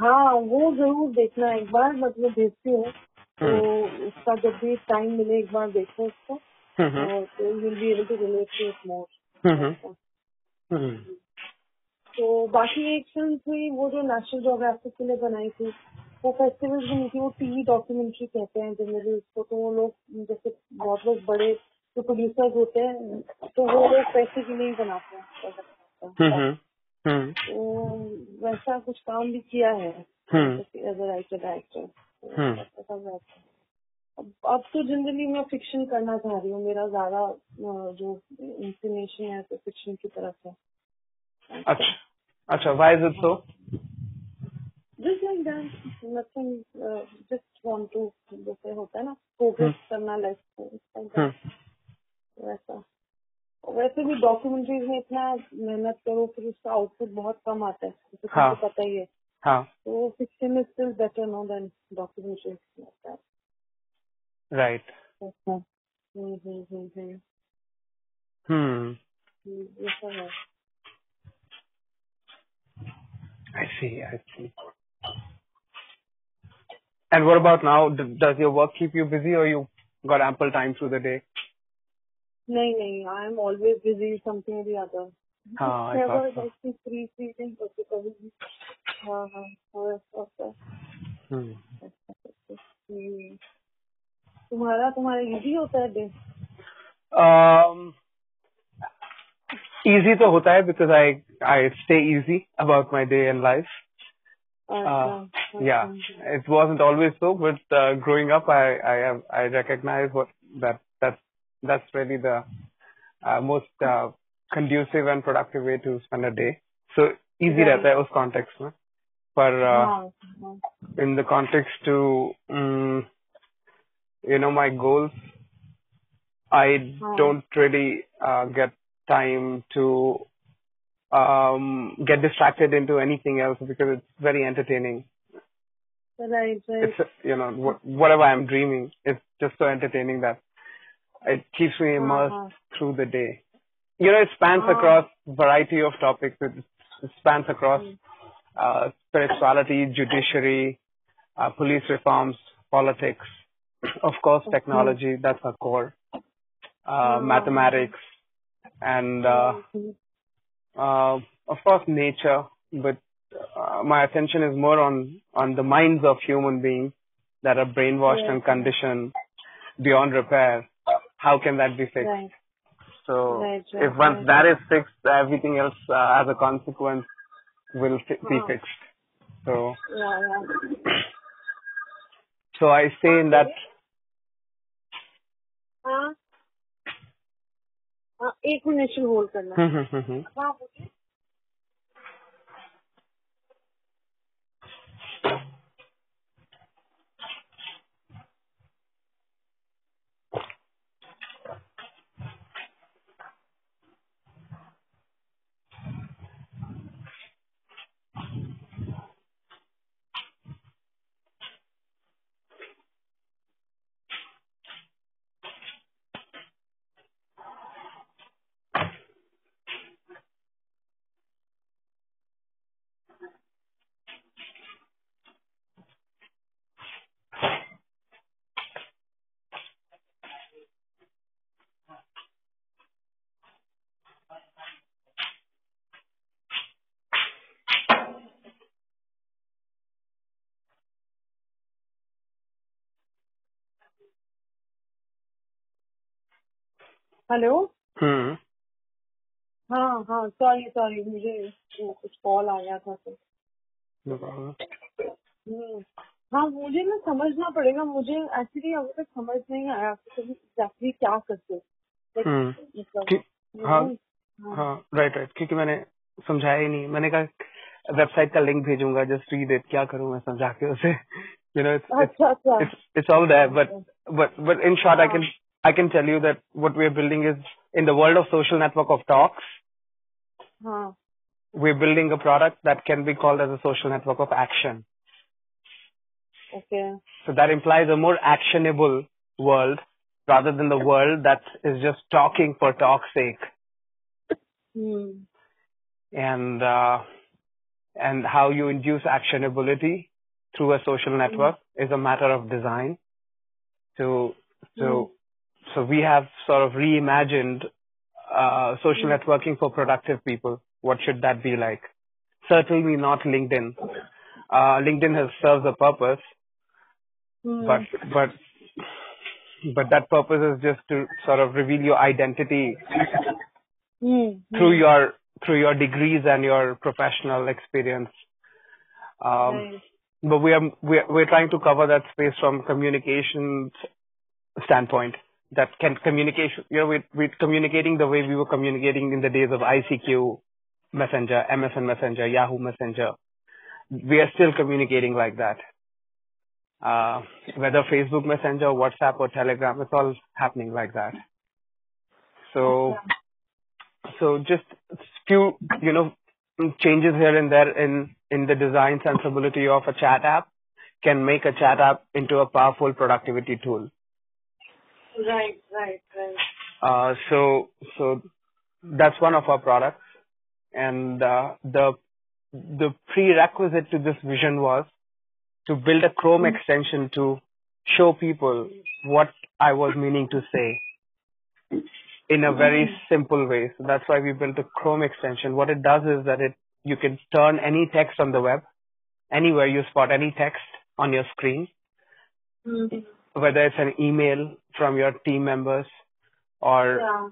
हाँ वो ज़रूर देखना। एक बार बट मैं भेजती हूँ। तो उसका जब भी टाइम मिले एक बार देखो उसको हम्म, तो you be able to relate to it more hmm, hmm. तो बाकी एक फ़िल्म थी वो जो नेशनल जोग्राफिक के लिए बनाई थी वो फेस्टिवल बनी थी वो टीवी डॉक्यूमेंट्री कहते हैं जनरली उसको तो वो लोग जैसे बहुत लोग बड़े जो प्रोड्यूसर्स होते हैं तो वो लोग पैसे के लिए ही बनाते हैं हम्म, हम्म, तो वैसा कुछ काम भी किया है हम्म. As a writer director hmm. अब अब तो जनरली मैं फिक्शन करना चाह रही हूँ मेरा ज़्यादा जो इंफॉर्मेशन है तो फिक्शन की तरफ़ है अच्छा अच्छा. Why is it so? Just like that nothing just want to जैसे होता है ना फोकस करना लाइफ में हम्म. वैसा वैसे भी डॉक्यूमेंट्रीज में इतना मेहनत करो फिर उसका आउटपुट बहुत कम आता है जैसे हाँ. पता ही है So fiction is still better now than documentary like that. Right. Mm-hmm, mm-hmm. Hmm. Yes, I see. I see. And what about now? Does your work keep you busy, or you got ample time through the day? No, no. I am always busy, something or the other. हाँ, I never thought so. Like free free नहीं होती कभी भी हाँ हाँ हाँ, ऐसा होता है Hmm. हम्म। तुम्हारा तुम्हारा इजी होता है डे Um, easy तो होता है because I I stay easy about my day and life. Uh, yeah, it wasn't always so, but uh, growing up, I I have I recognize what that that's that's really the uh, most uh, conducive and productive way to spend a day. So easy Right. रहता है उस context में. पर uh, हाँ, हाँ, in the context to um, you know my goals, I हाँ. don't really uh, get time to um, get distracted into anything else because it's very entertaining. right, right. It's you know wh- whatever I'm dreaming, it's just so entertaining that it keeps me immersed हाँ, through the day. You know, it spans Ah. across variety of topics. It, spans across Mm. uh, spirituality, judiciary, uh, police reforms, politics, of course, technology. That's our core. Uh, Ah. mathematics, and uh, uh, of course, nature. But uh, my attention is more on on the minds of human beings that are brainwashed Yeah. and conditioned beyond repair. How can that be fixed? Right. So Right, right, if once right. that is fixed, everything else uh, as a consequence will fi- be Ah. fixed. So Yeah, yeah. so I say in that हाँ हाँ, एक minute hold करना हाँ बोलिए hello? hmm. हाँ हाँ sorry sorry मुझे कुछ कॉल आया था तो. हम्म, हाँ मुझे ना समझना पड़ेगा मुझे एक्चुअली अभी तक समझ नहीं आया एग्जैक्टली क्या करते हो। हम्म। मतलब हाँ। हाँ। हाँ राइट राइट क्योंकि मैंने समझाया ही नहीं। मैंने कहा वेबसाइट का लिंक भेजूँगा जस्ट रीड इट क्या करूँ मैं समझा के उसे? यू नो इट्स अच्छा it's it's all there but but but in short I can tell you that what we are building is in the world of social network of talks. Huh. We're building a product that can be called as a social network of action. Okay. So that implies a more actionable world rather than the world that is just talking for talk's sake. Hmm. And uh, and how you induce actionability through a social network mm. is a matter of design. So so hmm so we have sort of reimagined uh, social mm. networking for productive people. What should that be like? Certainly not LinkedIn. Uh, LinkedIn has served a purpose, mm. but but but that purpose is just to sort of reveal your identity mm. through mm. your through your degrees and your professional experience. Um. But we are we're, we're trying to cover that space from communication standpoint. That can communication, you know, we we're communicating the way we were communicating in the days of ICQ, Messenger, MSN Messenger, Yahoo Messenger. We are still communicating like that. Uh, whether Facebook Messenger, WhatsApp, or Telegram, it's all happening like that. So, so just few, you know, changes here and there in, in the design sensibility of a chat app can make a chat app into a powerful productivity tool. Right, right, right. Uh, so, so that's one of our products, and uh, the the prerequisite to this vision was to build a Chrome mm-hmm. extension to show people what I was meaning to say in a very mm-hmm. simple way. So that's why we built a Chrome extension. What it does is that it you can turn any text on the web, anywhere you spot any text on your screen, mm-hmm whether it's an email from your team members or yeah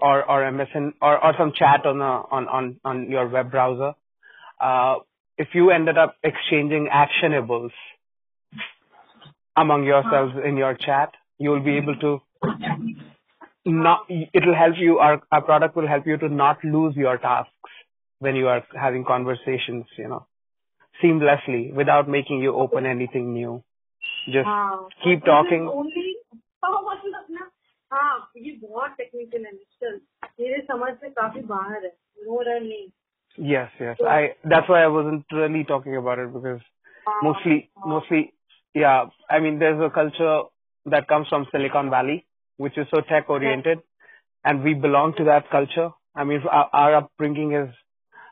or or MSN or or some chat on a, on on on your web browser. Uh, if you ended up exchanging actionables among yourselves in your chat, you'll be able to not, it'll help you, our, our product will help you to not lose your tasks when you are having conversations, you know, seamlessly without making you open anything new Just हाँ keep talking. Only मतलब ना हाँ ये बहुत technical है mister मेरे समझ से काफी बाहर है नो रन नहीं Yes, yes. I, that's why I wasn't really talking about it because mostly, mostly, yeah, I mean, there's a culture that comes from Silicon Valley, which is so tech oriented and we belong to that culture. I mean, our, our upbringing is,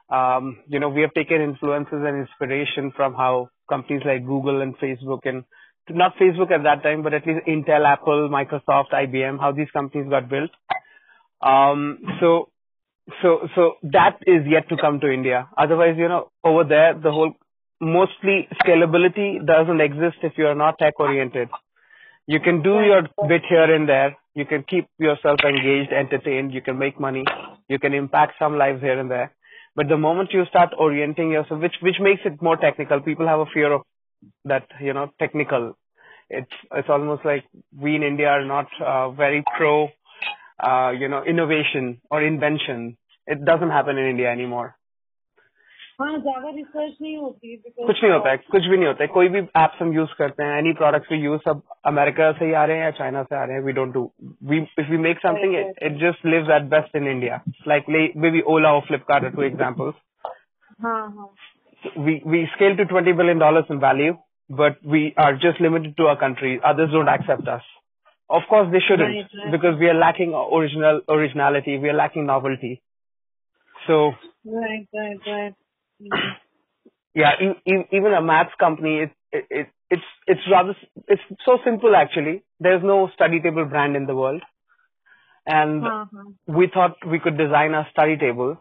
um, you know, we have taken influences and inspiration from how companies like Google and Facebook and not Facebook at that time, but at least Intel, Apple, Microsoft, IBM, how these companies got built. Um, so, so, so that is yet to come to India. Otherwise, you know, over there, the whole, mostly scalability doesn't exist if you are not tech oriented. You can do your bit here and there. You can keep yourself engaged, entertained. You can make money. You can impact some lives here and there. But the moment you start orienting yourself, which, which makes it more technical, people have a fear of that, you know, technical It's, it's almost like we in India are not uh, very pro, uh, you know, innovation or invention. It doesn't happen in India anymore. हाँ ज्यादा research नहीं होती because कुछ नहीं होता है कुछ भी नहीं होता है कोई भी एप्स हम यूज करते हैं एनी प्रोडक्ट्स वी यूज सब अमेरिका से ही आ रहे हैं या चाइना से आ रहे हैं we don't do we if we make something it just lives at best in India like maybe ओला और फ्लिपकार्ट आर टू एग्जांपल्स हाँ हाँ we we scale to 20 billion dollars in value but we are just limited to our country. Others don't accept us. Of course they shouldn't Right, right. because we are lacking original originality. We are lacking novelty. So right right right. yeah, e- e- even a maths company, it, it, it, it's, it's rather, it's so simple actually. There's no study table brand in the world. And हाँ we thought we could design a study table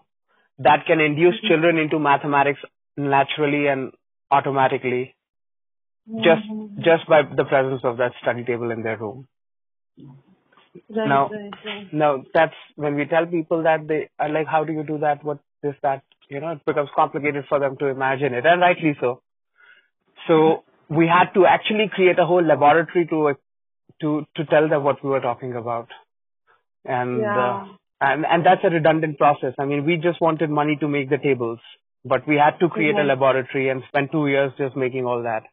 that can induce mm-hmm. children into mathematics naturally and automatically just, mm-hmm. just by the presence of that study table in their room. right Now, right right Now that's when we tell people that they are like, how do you do that? What is that, you know, it becomes complicated for them to imagine it and rightly so. So mm-hmm. we had to actually create a whole laboratory to, to, to tell them what we were talking about. And, uh, Yeah. uh, and, and that's a redundant process. I mean, we just wanted money to make the tables, but we had to create a mm-hmm. laboratory and spend two years just making all that.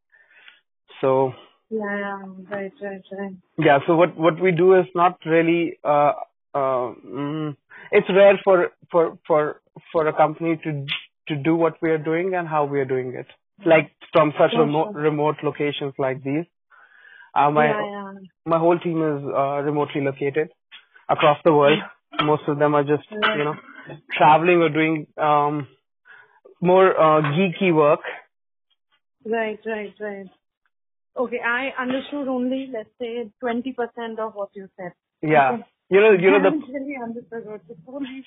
So yeah yeah right right right yeah. So what what we do is not really. Uh, uh, mm, it's rare for for for for a company to to do what we are doing and how we are doing it. Like from such Sure, remote sure. remote locations like these. Uh, my yeah yeah my whole team is uh, remotely located across the world. Most of them are just you know traveling or doing um, more uh, geeky work. right right right okay I understood only let's say twenty percent of what you said Yeah, you know you know I the haven't really understood what you told me.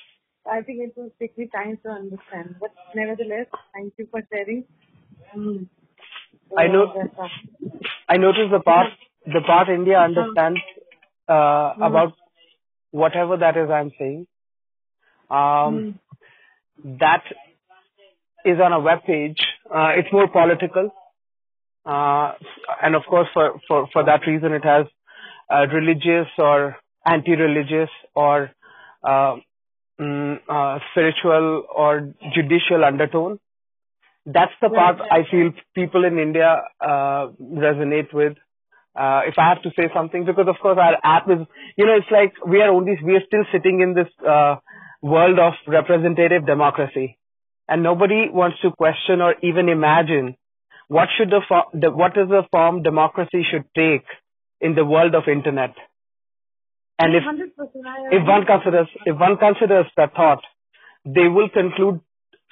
I think it will take me time to understand. But nevertheless, thank you for sharing. Mm. I know- So that's all. I noticed the part the part India understands uh, about whatever that is I'm saying. Um, That is on a web page. Uh, it's more political, and of course, for for for that reason, it has uh, religious or anti-religious or uh, mm, uh, spiritual or judicial undertone. That's the part I feel people in India uh, resonate with. Uh, if I have to say something, because of course our app is, you know, it's like we are only, we are still sitting in this uh, world of representative democracy, and nobody wants to question or even imagine what should the, the what is the form democracy should take in the world of internet. And if if one considers if one considers that thought, they will conclude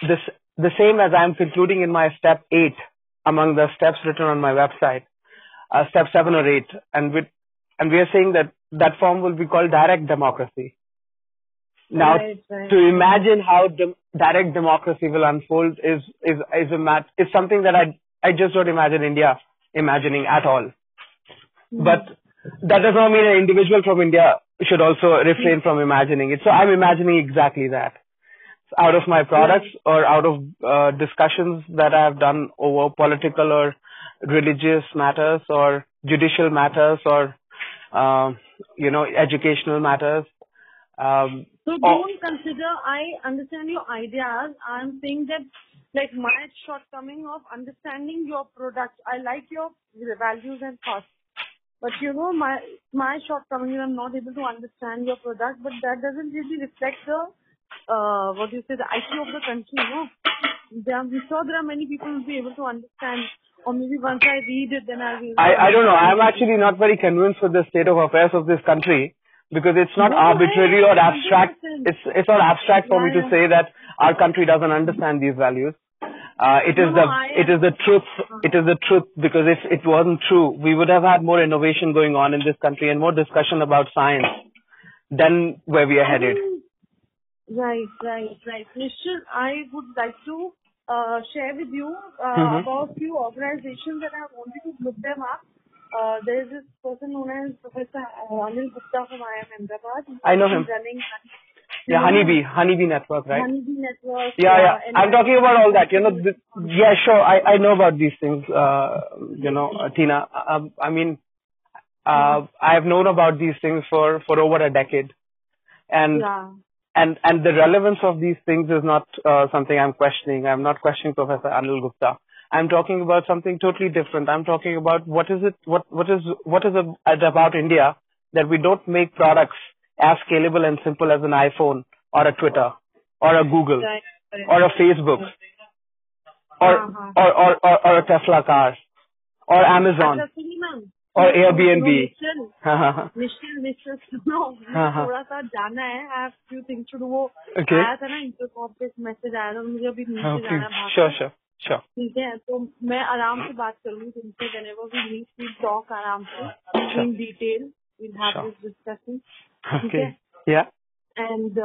this the same as I am concluding in my step eight among the steps written on my website, uh, step seven or eight, and with and we are saying that that form will be called direct democracy. Now, Right, right. to imagine how dem- direct democracy will unfold is is is a mat- is something that I I just don't imagine India imagining at all. But that does not mean an individual from India should also refrain from imagining it. So I'm imagining exactly that. out of my products or out of uh, discussions that I have done over political or religious matters or judicial matters or um, you know educational matters. Um, So don't consider, I understand your ideas. I'm saying that like my shortcoming of understanding your product. I like your values and thoughts. But you know, my my shortcoming is I'm not able to understand your product, but that doesn't really reflect the uh what do you say, the IQ of the country, no? There, I'm sure there are many people who will be able to understand or maybe once I read it then I'll be able I, I don't know. I'm actually not very convinced with the state of affairs of this country because it's not No, arbitrary or abstract. 100%. It's it's not abstract for me to Yeah, yeah. say that our country doesn't understand these values. Uh, it is No, the I- it is the truth. It is the truth because if it wasn't true, we would have had more innovation going on in this country and more discussion about science than where we are headed. Right, right, right. Nishchal, I would like to uh, share with you uh, Mhm. about few organizations that I wanted to look them up. Uh, there is this person known as Professor Anil Gupta from IIM Ahmedabad. I know him. Running Yeah, honeybee, honeybee network, right? Honeybee Network. Yeah, yeah. uh, I'm talking about all that. You know, th- yeah, sure. I, I know about these things, uh, you know, uh, Tina. Um, I mean, uh, I've known about these things for, for over a decade. And, Yeah. and, and the relevance of these things is not, uh, something I'm questioning. I'm not questioning Professor Anil Gupta. I'm talking about something totally different. I'm talking about what is it, what, what is, what is it about India that we don't make products as scalable and simple as an iPhone or a Twitter or a Google Right. right. or a Facebook or, Uh-huh. or, or, or, or a Tesla car or Amazon अच्छा, सुनिए ma'am or Airbnb. निश्चल निश्चल निश्चल सुनो मुझे हाँ, हाँ. थोड़ा सा जाना है I have few things to do वो Okay. आया था ना इंटरकॉम पे मैसेज आया था मुझे अभी नीचे okay. जाना है भाग Sure, sure, sure. ठीक है तो मैं आराम से बात करूंगी तुमसे whenever we meet we talk आराम से in detail we'll have Sure. this discussion ठीक. है? Yeah. एंड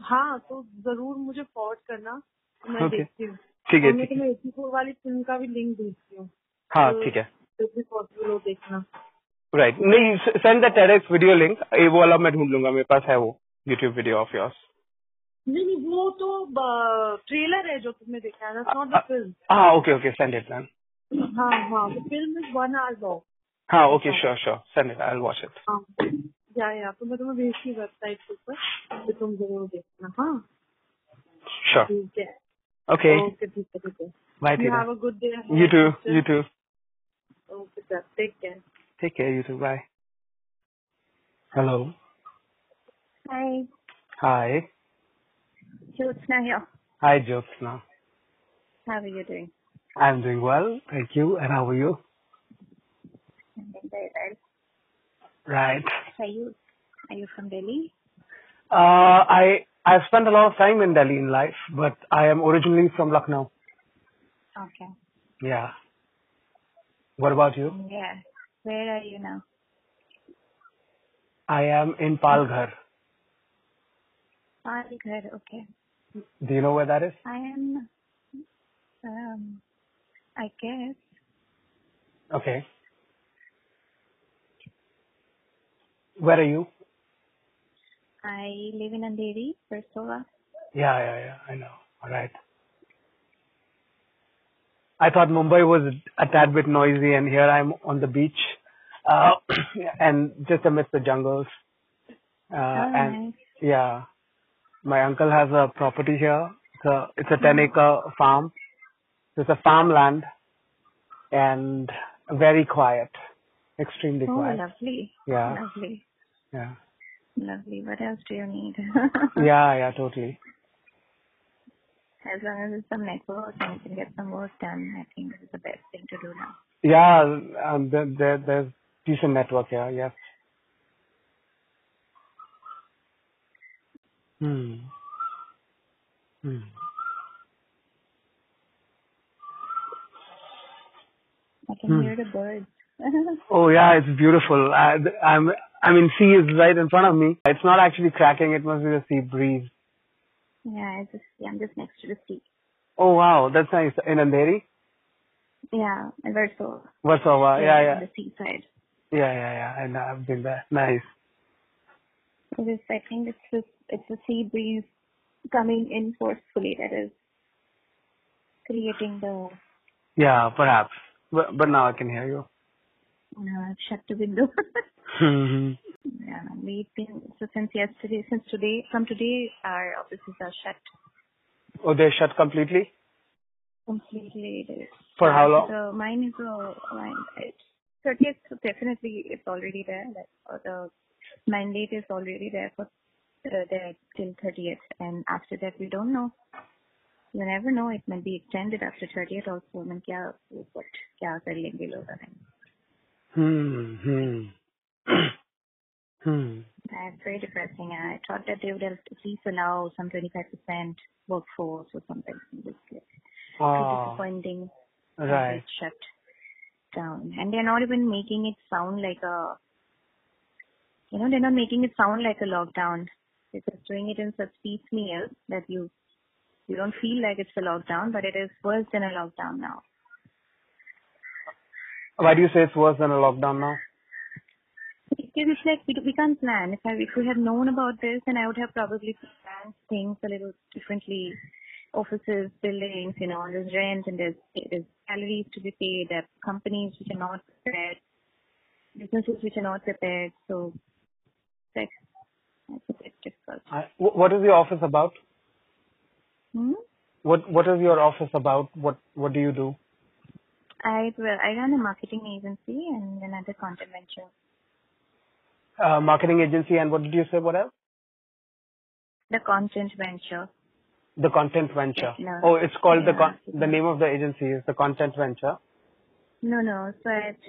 हाँ तो ज़रूर मुझे फॉरवर्ड करना मैं Okay. देखती हूँ। ठीक है है। तुम्हें एटी फोर वाली फ़िल्म का भी लिंक भेजती हूँ। हाँ तो ठीक है। पॉसिबल हो देखना। राइट नहीं send the TEDx video link ये वो वाला मैं ढूंढ लूँगा मेरे पास है वो यूट्यूब वीडियो ऑफ़ योर्स नहीं नहीं वो तो ट्रेलर है जो तुमने देखा है नॉट द फ़िल्म हाँ okay okay send it man हाँ हाँ film is one hour long हाँ okay sure sure send it I will watch it या या तो मैं तुम्हें भेजती वेबसाइट के ऊपर तो तुम जरूर देखना हाँ श्योर ठीक है ओके ओके ठीक है ठीक है bye you Tina have a good day You too. You too. Okay sir take care Take care. You too. Bye. Hello. Hi, Hi. Jyotsna here. Hi, Jyotsna. How are you doing? I'm doing well. Thank you. And how are you? I'm doing very well. Right. Are you are you from Delhi? Uh, I I've spent a lot of time in Delhi in life, but I am originally from Lucknow. Okay. Yeah. What about you? Yeah. Where are you now? I am in Palghar. Palghar. Okay. Do you know where that is? I am. Um. I guess. Okay. Where are you? I live in Andheri, Versova. Yeah, yeah, yeah. I know. All right. I thought Mumbai was a tad bit noisy, and here I'm on the beach, uh, and just amidst the jungles. Uh, oh, and nice. yeah, my uncle has a property here. It's a it's a ten acre farm. It's a farmland, and very quiet, extremely Oh, quiet. lovely. Yeah. Lovely. Yeah, Lovely. What else do you need? yeah, yeah, totally. As long as it's some network and you can get some work done, I think this is the best thing to do now. Yeah, um, there, there, there's decent network here, yes. Hmm. Hmm. I can Hmm. hear the birds. Oh yeah, it's beautiful. I, I'm, I mean, sea is right in front of me. It's not actually cracking. It must be the sea breeze. yeah, just yeah, I'm just next to the sea. Oh wow, that's nice. In Andheri? Yeah, and Versova. Warsaw. Yeah, on yeah. The seaside. Yeah, yeah, yeah. I've been there. Nice. It is, I think it's just, it's a sea breeze coming in forcefully. That is creating the. Yeah, perhaps. But, but now I can hear you Uh, shut the window. hmm yeah, we've been so since yesterday, since today, from today, our offices are shut Oh, they're shut completely? completely. It is. For how long? So mine is a mine. It's 30th. So definitely, it's already there. Like uh, the mandate is already there for uh, there till 30th, and after that, we don't know. You never know. It may be extended after 30th also. I mean, क्या what क्या कर लेंगे लोग I mean, Hmm. Hmm. hmm. That's very depressing. I thought that they would have at least allow some 25% workforce or something. It's Oh, disappointing. right. It's shut down. And they're not even making it sound like a, you know, they're not making it sound like a lockdown. They're just doing it in such piecemeal that you, you don't feel like it's a lockdown, but it is worse than a lockdown now. Why do you say it's worse than a lockdown now? Because it's like we, we can't plan. If I if we had known about this, then I would have probably planned things a little differently. Offices, buildings, you know, there's rent and there's there's salaries to be paid. There are companies which are not prepared, businesses which are not prepared. So, like, that's a bit difficult. I, what is your office about? Hmm? What What is your office about? What What do you do? I I run a marketing agency and another content venture. Uh, marketing agency and what did you say? What else? The content venture. The content venture. No. Oh, it's called the Yeah. con- the name of the agency is the content venture. No, no. So it's,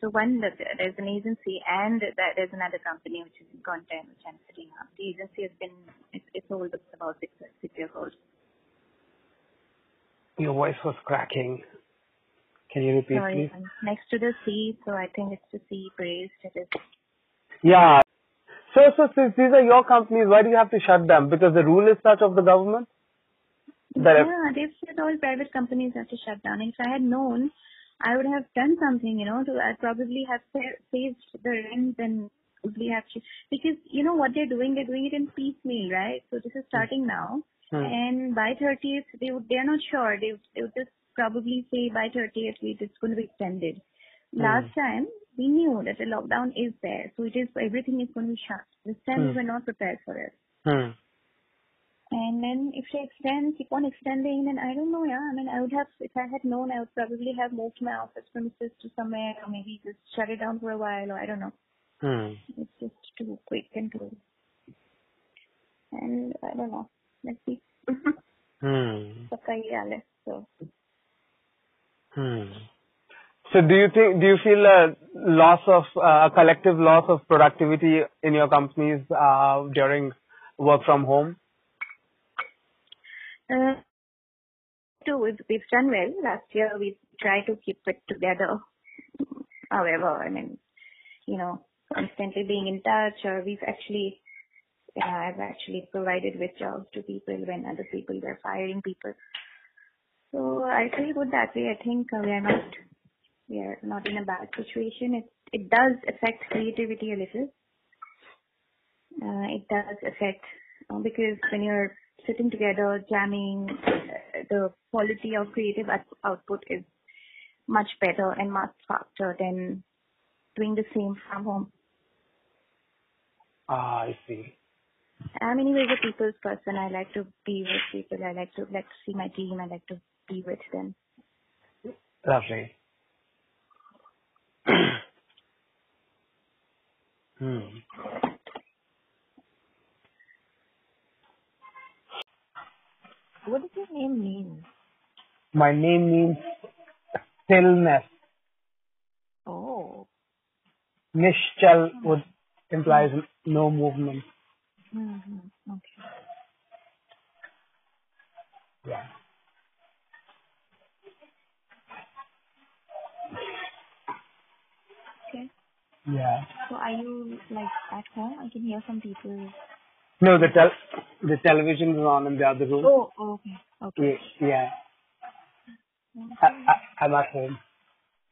so one there's an agency and there's another company which is in content which I'm setting up. The agency has been it's, it's old. It's about six six years old. Your voice was cracking. Can you repeat, Sorry, please? Next to the sea, so I think it's the sea praised. It is. Yeah. So, so since these are your companies, why do you have to shut them? Because the rule is such of the government that Yeah, they've said all private companies have to shut down. If I had known, I would have done something. You know, to I'd probably have saved the rent and probably have to because you know what they're doing. They're doing it in piecemeal, right? So this is starting now. Hmm. And by 30th, they would, they're not sure. They would, they would just probably say by 30th week it's going to be extended. Mm. Last time we knew that the lockdown is there, so it is everything is going to be shut. This time mm. we were not prepared for it. Mm. And then if they extend, keep on extending, then I don't know, yeah. I mean, I would have, if I had known, I would probably have moved my office premises to somewhere, or maybe just shut it down for a while, or I don't know. Hmm. It's just too quick and too. And I don't know. Let's see. hmm. So Hmm. So do you think, do you feel a loss of, uh, a collective loss of productivity in your companies, uh, during work from home? Uh, we've, we've done well. Last year we tried to keep it together. However, I mean, you know, constantly being in touch or we've actually, uh, I've actually provided with jobs to people when other people were firing people. So I feel good that way. I think uh, we are not, we are not in a bad situation. It, it does affect creativity a little. Uh, it does affect, uh, because when you're sitting together, jamming, uh, the quality of creative out- output is much better and much faster than doing the same from home. Ah, I see. I'm anyways a people's person. I like to be with people. I like to like to see my team. I like to be with them. Lovely. hmm. What does your name mean? My name means stillness. Oh. Nishchal would implies no movement. Mm-hmm. Okay. Yeah. Yeah. So are you like at home? I can hear some people. No, the tel- the television is on in the other room. Oh, okay. Okay. Yeah. yeah. I, I, I'm at home.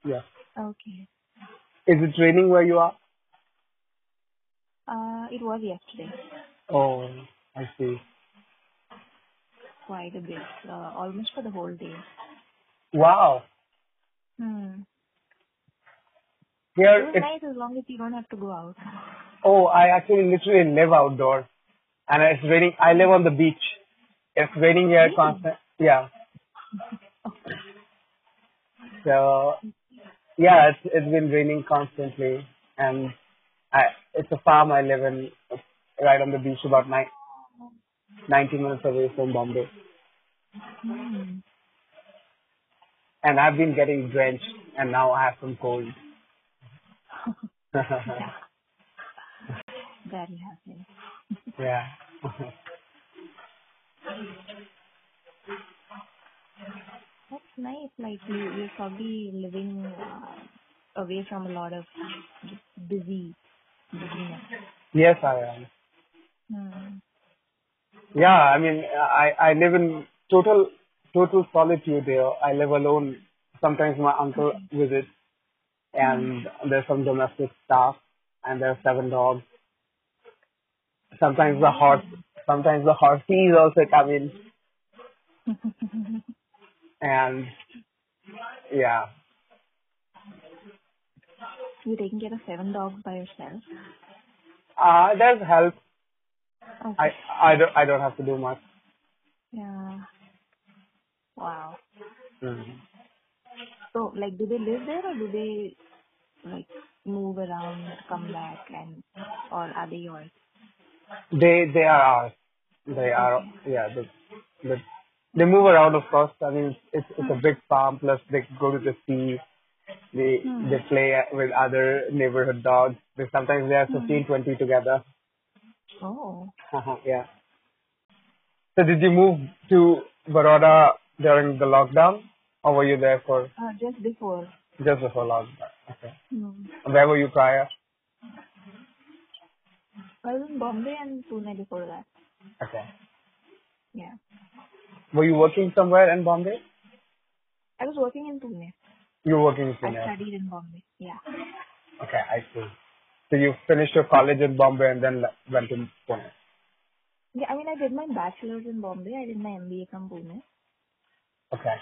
Yeah. Okay. Is it raining where you are? Uh, it was yesterday. Oh, I see. quite a bit, uh, almost for the whole day. Wow. Hmm. Here it's nice as long as you don't have to go out. oh, I actually literally live outdoors, and it's raining. I live on the beach. It's raining here Really? constant. Yeah. So yeah, it's it's been raining constantly, and I it's a farm I live in, right on the beach, about nine, 90 minutes away from Bombay, Hmm. and I've been getting drenched, and now I have some cold. Yeah. Very happy. yeah. That's nice. Like you, you're probably living uh, away from a lot of busy, busyness. yes, I am. Hmm. Yeah, I mean, I I live in total total solitude here. I live alone. Sometimes my uncle visits, and there's some domestic staff, and there are seven dogs. Sometimes the horse, sometimes the horses also come in, and yeah, You're taking care of seven dogs by yourself. uh, there's help. Okay. I I don't I don't have to do much. Yeah. Wow. Mm. So, like, do they live there or do they like move around, come back, and or are they yours? They they are ours. They are yeah. The, the, they move around, of course. I mean, it's it's a big farm. Plus, they go to the sea. They Hmm. they play with other neighborhood dogs. They sometimes they have 15, 20 together. Oh. yeah. So did you move to Baroda during the lockdown, or were you there for Uh, just before. just before lockdown? Okay. Hmm. Where were you prior? I was in Bombay and Pune before that. Okay. Yeah. Were you working somewhere in Bombay? I was working in Pune. You were working in Pune? I Pune. studied in Bombay. Yeah. Okay, I see. So you finished your college in Bombay and then le- went to Pune. Yeah, I mean, I did my bachelor's in Bombay. I did my MBA from Pune. Okay.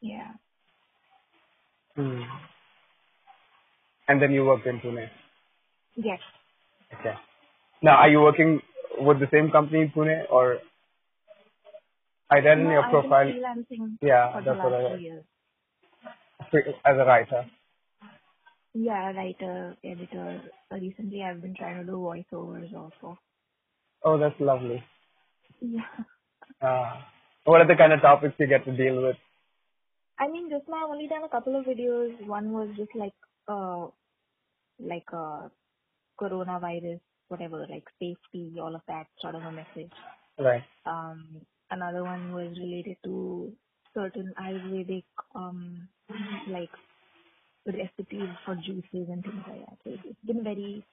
Yeah. Hmm. And then you worked in Pune. Yes. Okay. Now, are you working with the same company in Pune or? I read in No, your I've profile Yeah, for that's what I read. as a writer. Yeah, a writer, editor. Recently, I've been trying to do voiceovers also. Oh, that's lovely. Yeah. Uh, what are the kind of topics you get to deal with? I mean, just now I've only done a couple of videos. One was just like, uh, like uh, coronavirus, whatever, like safety, all of that sort of a message. Right. Um, another one was related to certain Ayurvedic, um, like recipes for juices and things like that. So it's been very,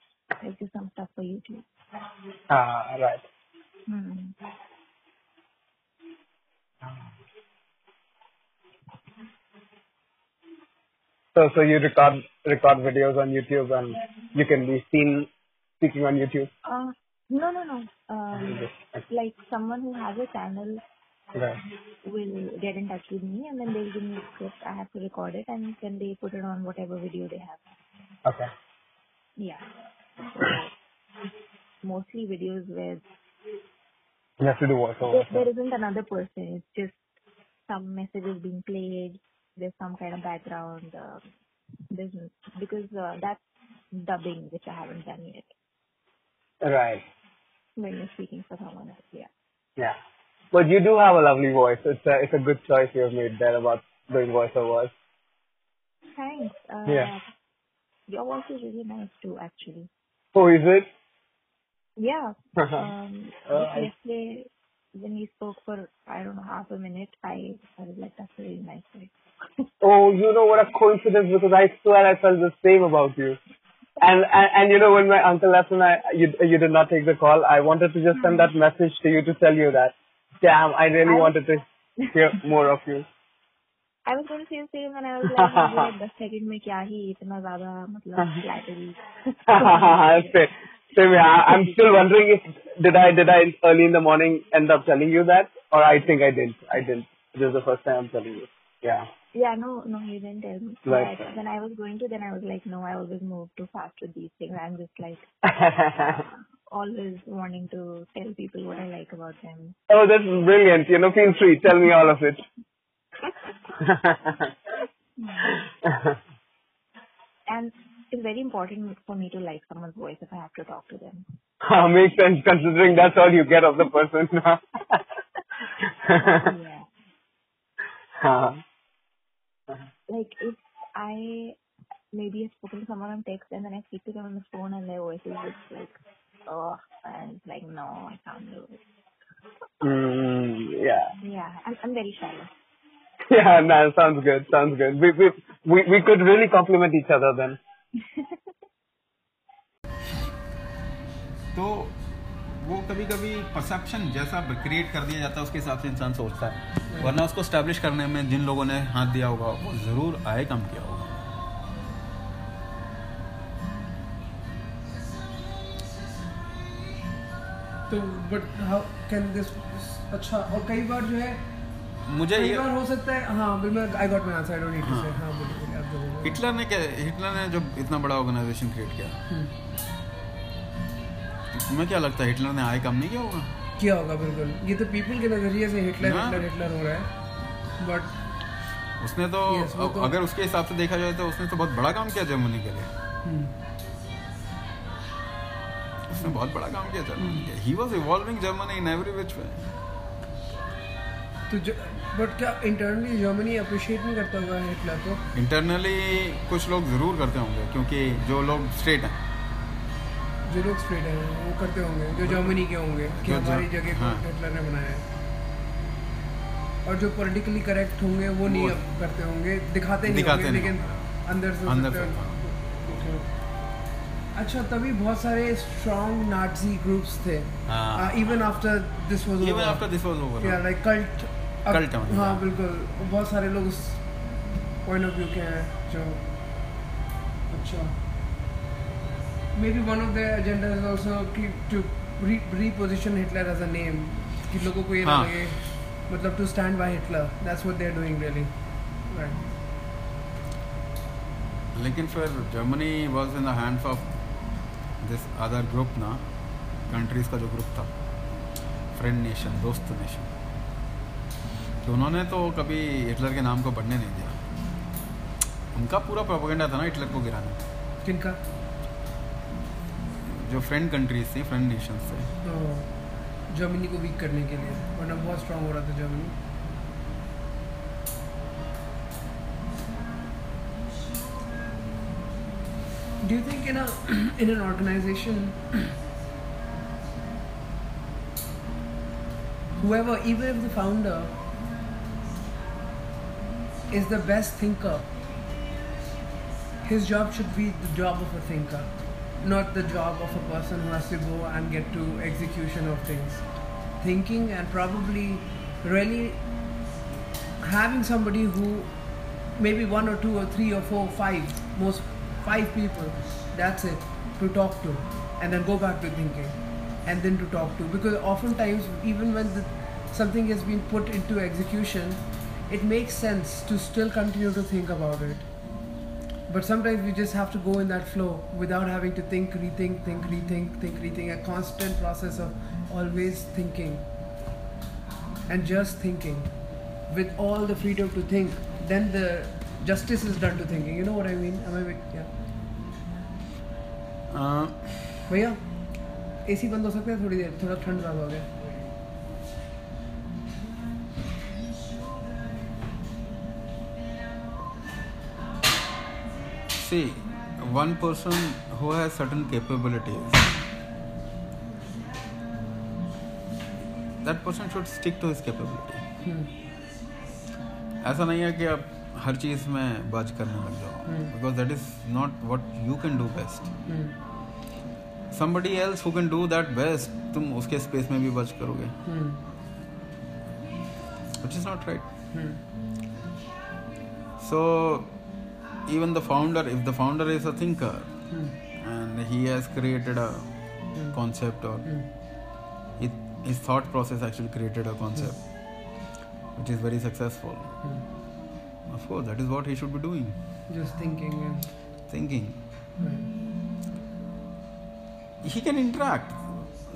like just some stuff for YouTube. Ah, right. Hmm. So, so you record record videos on YouTube and you can be seen speaking on YouTube. Uh, no, no, no. Um, like someone who has a channel Right. will get in touch with me and then they'll give me a script. I have to record it and then they put it on whatever video they have. Okay. Yeah. Mostly videos where You have to do voiceover. there, there isn't another person. It's just some messages being played. There's some kind of background. Uh, there's because uh, that's dubbing, which I haven't done yet. Right. When you're speaking for someone else, yeah. Yeah. But you do have a lovely voice. It's a it's a good choice you have made there about doing voiceovers. Thanks. Uh, Yeah. Your voice is really nice too, actually. Oh, is it? Yeah. Um, Uh, yesterday when we spoke for I don't know half a minute, I I was like, that's a really nice voice Oh, you know what a coincidence because I swear I felt the same about you. And, and and you know when my uncle left and I you you did not take the call, I wanted to just send that message to you to tell you that. Damn, I really I- wanted to hear more of you. I was going to say the same and I was like, maybe like दस second में क्या ही इतना ज्यादा मतलब flattery. same, same here. I- I'm still wondering if did I did I early in the morning end up telling you that Or I think I didn't. I didn't. This is the first time I'm telling you. Yeah. Yeah, no, no, you didn't tell me. Right. But when I was going to, then I was like, no, I always move too fast with these things. I'm just like always wanting to tell people what I like about them. oh, that's brilliant. You know, feel free. Tell me all of it. And it's very important for me to like someone's voice if I have to talk to them. Ah, Makes sense considering that's all you get of the person. yeah. Ah. Like if I maybe have spoken to someone on text and then I speak to them on the phone and their voice is just like, oh, and it's like, no, I can't do it. Mm, yeah. Yeah, I'm, I'm very shy. Yeah, no, sounds good. Sounds good. We, we, we, we could really complement each other then. तो वो कभी कभी perception जैसा create कर दिया जाता है उसके हिसाब से इंसान सोचता है। वरना उसको स्टैब्लिश करने में जिन लोगों ने हाथ दिया होगा वो ज़रूर आए कम किया होगा। तो बट हाउ कैन दिस अच्छा और कई बार जो है मुझे कई ये बार हो सकता है हाँ I got my answer I don't need to say हाँ। हो। हिटलर ने क्या हिटलर ने जब इतना बड़ा ऑर्गेनाइजेशन क्रिएट किया हम्म, तुम्हें क्या लगता है हिटलर ने आए कम नहीं किया होगा? किया होगा बिल्कुल। ये तो पीपल के नज़रिए से हिटलर। हिटलर हिटलर हो रहा है। बट उसने तो Yes, तो- अगर उसके हिसाब से देखा जाए तो उसने तो बहुत बड़ा काम किया जर्मनी के लिए। उसने बहुत बड़ा काम किया जर्मनी के ही was involving Germany in every which way तो बट क्या इंटरनली जर्मनी अप्रिशिएट नहीं करता होगा हिटलर को? इंटरनली कुछ लोग ज़रूर करते होंगे क्योंकि जो लोग स्ट्रेट हैं। जो लोग स्ट्रेट हैं वो करते होंगे जो जर्मनी के होंगे कि हमारी जगह हाँ। हिटलर ने बनाया है। और जो पॉलिटिकली करेक्ट होंगे वो नहीं वो- करते होंगे। दिखाते नहीं दिखाते होंगे लेकिन अंदर से अंदर से। अच्छा तभी बहुत सारे स्ट्रॉन्ग नाजी ग्रुप्स थे। हाँ। Even after this was even after this was over या लाइक कल्ट होने हाँ बिल्कुल। बहुत सारे लोग उस पॉइंट ऑफ़ व्यू के हैं जो अच्छा। Maybe one of the agenda is also कि to reposition Hitler as a name. कि लोगों को ये ना हाँ। लगे मतलब to stand by Hitler that's what they are doing really लेकिन फिर Germany was in the hands of this other group ना कंट्रीज़ का जो ग्रुप था फ्रेंड नेशन दोस्त नेशन तो उन्होंने तो कभी हिटलर के नाम को बढ़ने नहीं दिया। उनका पूरा प्रोपोगेंडा था ना हिटलर को गिराने। किनका? जो फ्रेंड कंट्रीज़ थी फ्रेंड नेशन तो जर्मनी को वीक करने के लिए वरना बहुत स्ट्रांग हो रहा था Germany Do you think in a in an organization whoever even if the founder is the best thinker his job should be the job of a thinker not the job of a person who has to go and get to execution of things. Thinking and probably really having somebody who maybe one or two or three or four five most five people that's it to talk to and then go back to thinking and then to talk to. Because oftentimes even when the, something has been put into execution it makes sense to still continue to think about it but sometimes we just have to go in that flow without having to think rethink think rethink think rethink a constant process of always thinking and just thinking with all the freedom to think then the justice is done to thinking you know what i mean am i with- yeah अ, भैया AC बंद हो सकता है थोड़ी देर थोड़ा ठंड ज़्यादा हो गया see one person who has certain capabilities that person should stick to his capability. Hmm. ऐसा नहीं है कि आप हर चीज़ में बच करने लग जाओ because that is not what you can do best somebody else who can do that best तुम उसके स्पेस में भी बच करोगे. Which is not right so even the founder if the founder is a thinker hmm. and he has created a hmm. concept or hmm. it, his thought process actually created a concept which is very successful. Of course, that is what he should be doing. Just thinking and Thinking. right. He can interact.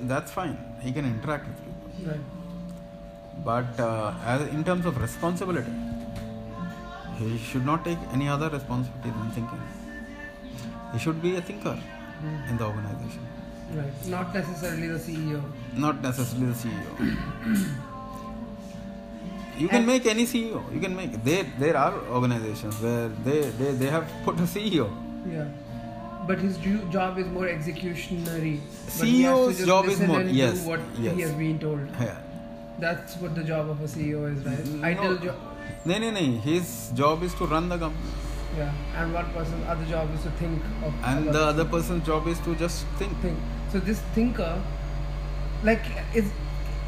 That's fine. He can interact with people. Right. But uh, as in terms of responsibility, he should not take any other responsibility than thinking. He should be a thinker in the organization, Right. Not necessarily the CEO. not necessarily the CEO. you can And- make any CEO. You can make there. There are organizations where they they, they have put a CEO. Yeah. But his job is more executionary. But he has to CEO's job is more- yes, what yes. he has been told. Yeah. That's what the job of a CEO is, right? No. Ideal job. No, no, no. His job is to run the company, Yeah. And one person's other job is to think of. and the other person's job is to just think. think. So this thinker, like, is,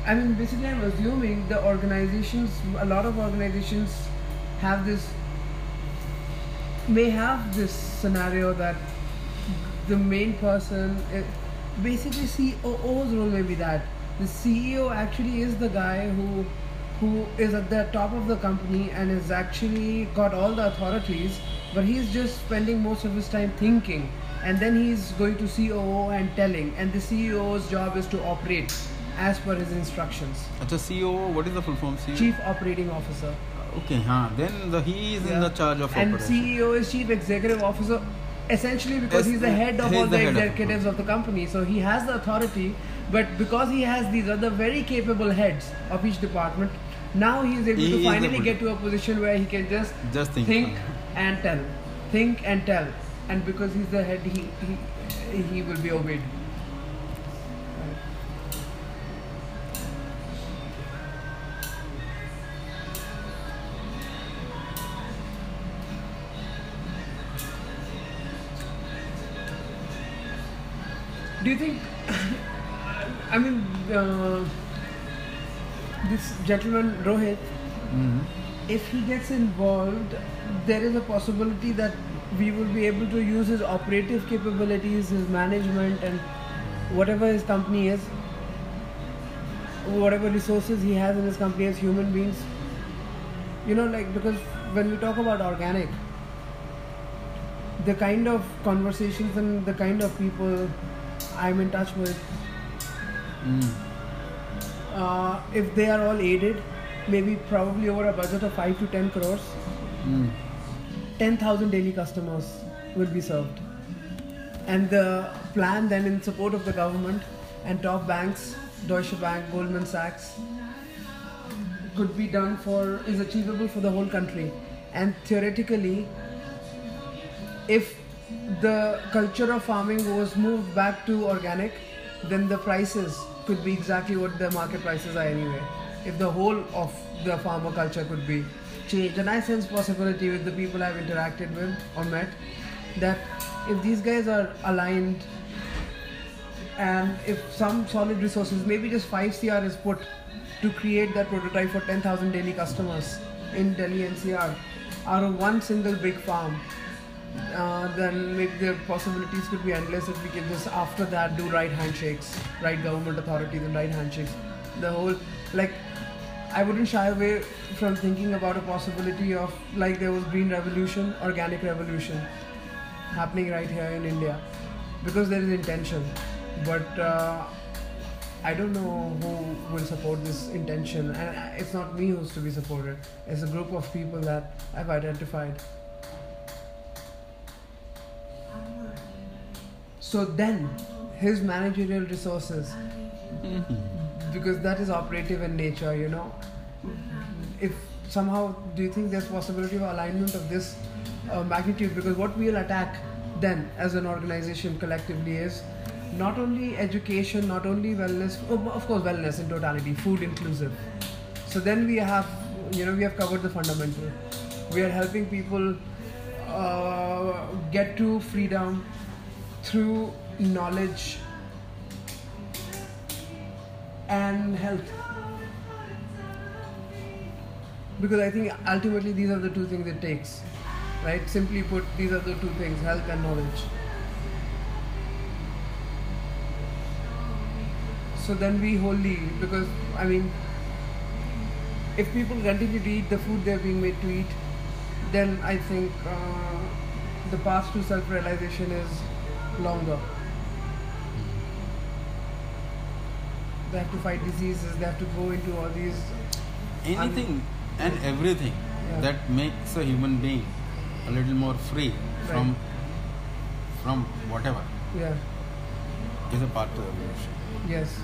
I mean, basically, I'm assuming the organizations, a lot of organizations have this, may have this scenario that the main person, eh, basically COO's role may be that the CEO actually is the guy who who is at the top of the company and has actually got all the authorities but he's just spending most of his time thinking and then he's going to COO and telling and the CEO's job is to operate as per his instructions Acha CEO, what is the full form? CEO. chief operating officer Okay, huh. Then the, he is in the charge of and operation. CEO is chief executive officer essentially because Yes, he's the head of all the the, head of- executives of the company so he has the authority but because he has these other very capable heads of each department now he is able He to finally able get to- to a position where he can just, Just think. think and tell. Think and tell. And because he's the head he he, he will be obeyed. Do you think i mean uh, this gentleman rohit Mhm. if he gets involved there is a possibility that we will be able to use his operative capabilities his management and whatever his company is whatever resources he has in his company as human beings you know like because when we talk about organic the kind of conversations and the kind of people i'm in touch with Mm. Uh, if they are all aided maybe probably over a budget of 5 to 10 crores Mm. 10,000 daily customers will be served. And the plan then in support of the government and top banks, Deutsche Bank, Goldman Sachs, could be done for, is achievable for the whole country. And theoretically, if the culture of farming was moved back to organic, then the prices could be exactly what the market prices are anyway. If the whole of the farmer culture could be changed, and I sense possibility with the people I've interacted with or met that if these guys are aligned and if some solid resources, maybe just 5 CR is put to create that prototype for 10,000 daily customers in Delhi NCR out of one single big farm, uh, then maybe the possibilities could be endless if we can just after that do right handshakes, right government authorities and right handshakes. The whole like I wouldn't shy away from thinking about a possibility of like there was green revolution, organic revolution happening right here in India because there is intention. But uh, I don't know who will support this intention, and it's not me who's to be supported. It's a group of people that I've identified. So then, his managerial resources, because that is operative in nature, you know. If somehow, do you think there's possibility of alignment of this uh, magnitude? Because what we'll attack then as an organization collectively is not only education, not only wellness, oh, of course, wellness in totality, food inclusive. So then we have, you know, we have covered the fundamental. We are helping people uh, get to freedom through knowledge and health. Because I think ultimately these are the two things it takes, right? Simply put, these are the two things health and knowledge. So then we wholly, because I mean, if people continue to eat the food they're being made to eat, then I think uh, the path to self-realization is longer. They have to fight diseases. They have to go into all these. anything and everything Yeah. that makes a human being a little more free from from whatever Yeah. is a part of evolution. Yes.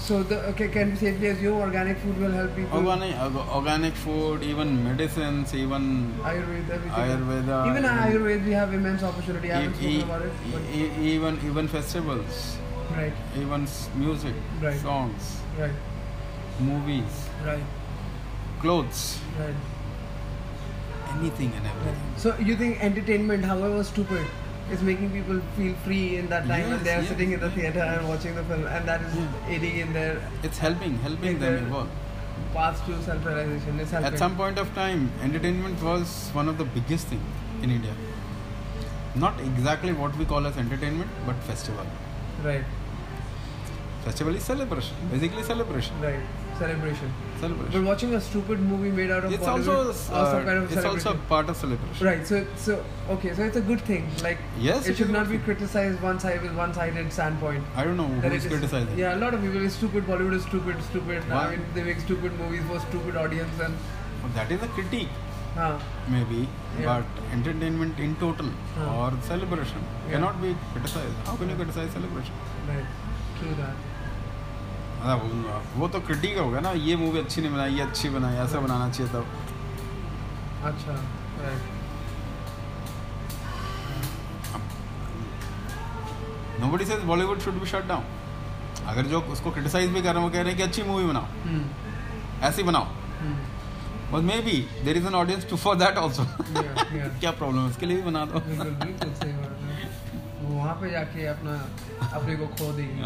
So the okay, can we safely assume organic food will help people? Organic, org- organic food, even medicines, even Ayurveda. Ayurveda, Even Ayurveda, we have immense opportunity. I haven't e- spoken about it. E- even even festivals, right, even music, Right. songs, right, movies, right, clothes, right. anything and everything. So you think entertainment, however stupid, is making people feel free in that time when they are yes, sitting in the yes. theater and watching the film, and that is aiding in their It's helping, helping in them evolve. path to self-realization. It's helping. At some point of time, entertainment was one of the biggest thing in India. Not exactly what we call as entertainment, but festival. Right, Festival is celebration, basically celebration, right. Celebration. But celebration. watching a stupid movie made out of It's Bollywood also also uh, kind of it's also celebration. part of celebration. Right. So so okay. So it's a good thing. Like Yes, it it should not be criticized one side with one-sided standpoint. I don't know That who it is is- criticizing. Yeah, a lot of people is stupid. Bollywood is stupid, stupid. Why? I mean, they make stupid movies for stupid audience and. But that is a critique, Huh. maybe. Yeah. But entertainment in total Huh. or celebration Yeah. cannot be criticized. How can you criticize celebration? Right. True that. हाँ, वो- तो critic होगा ना ये movie अच्छी नहीं बनाई ये अच्छी बनाई ऐसा बनाना चाहिए तब. Right. Nobody says Bollywood should be shut down अगर जो उसको क्रिटिसाइज भी कर रहे हैं वो कह रहे हैं कि अच्छी मूवी बनाओ Hmm. ऐसी बनाओ. But maybe there is an audience too for that also. क्या प्रॉब्लम है उसके लिए भी बना दो है वहाँ पे जाके अपना अपने को खो देगी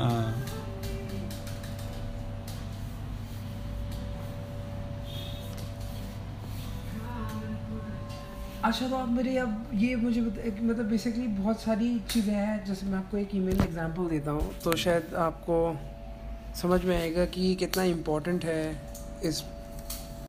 अच्छा तो आप मेरे अब ये मुझे मतलब बेसिकली बहुत सारी चीज़ें हैं, जैसे मैं आपको एक ईमेल एग्जांपल देता हूँ तो शायद आपको समझ में आएगा कि कितना इम्पोर्टेंट है इस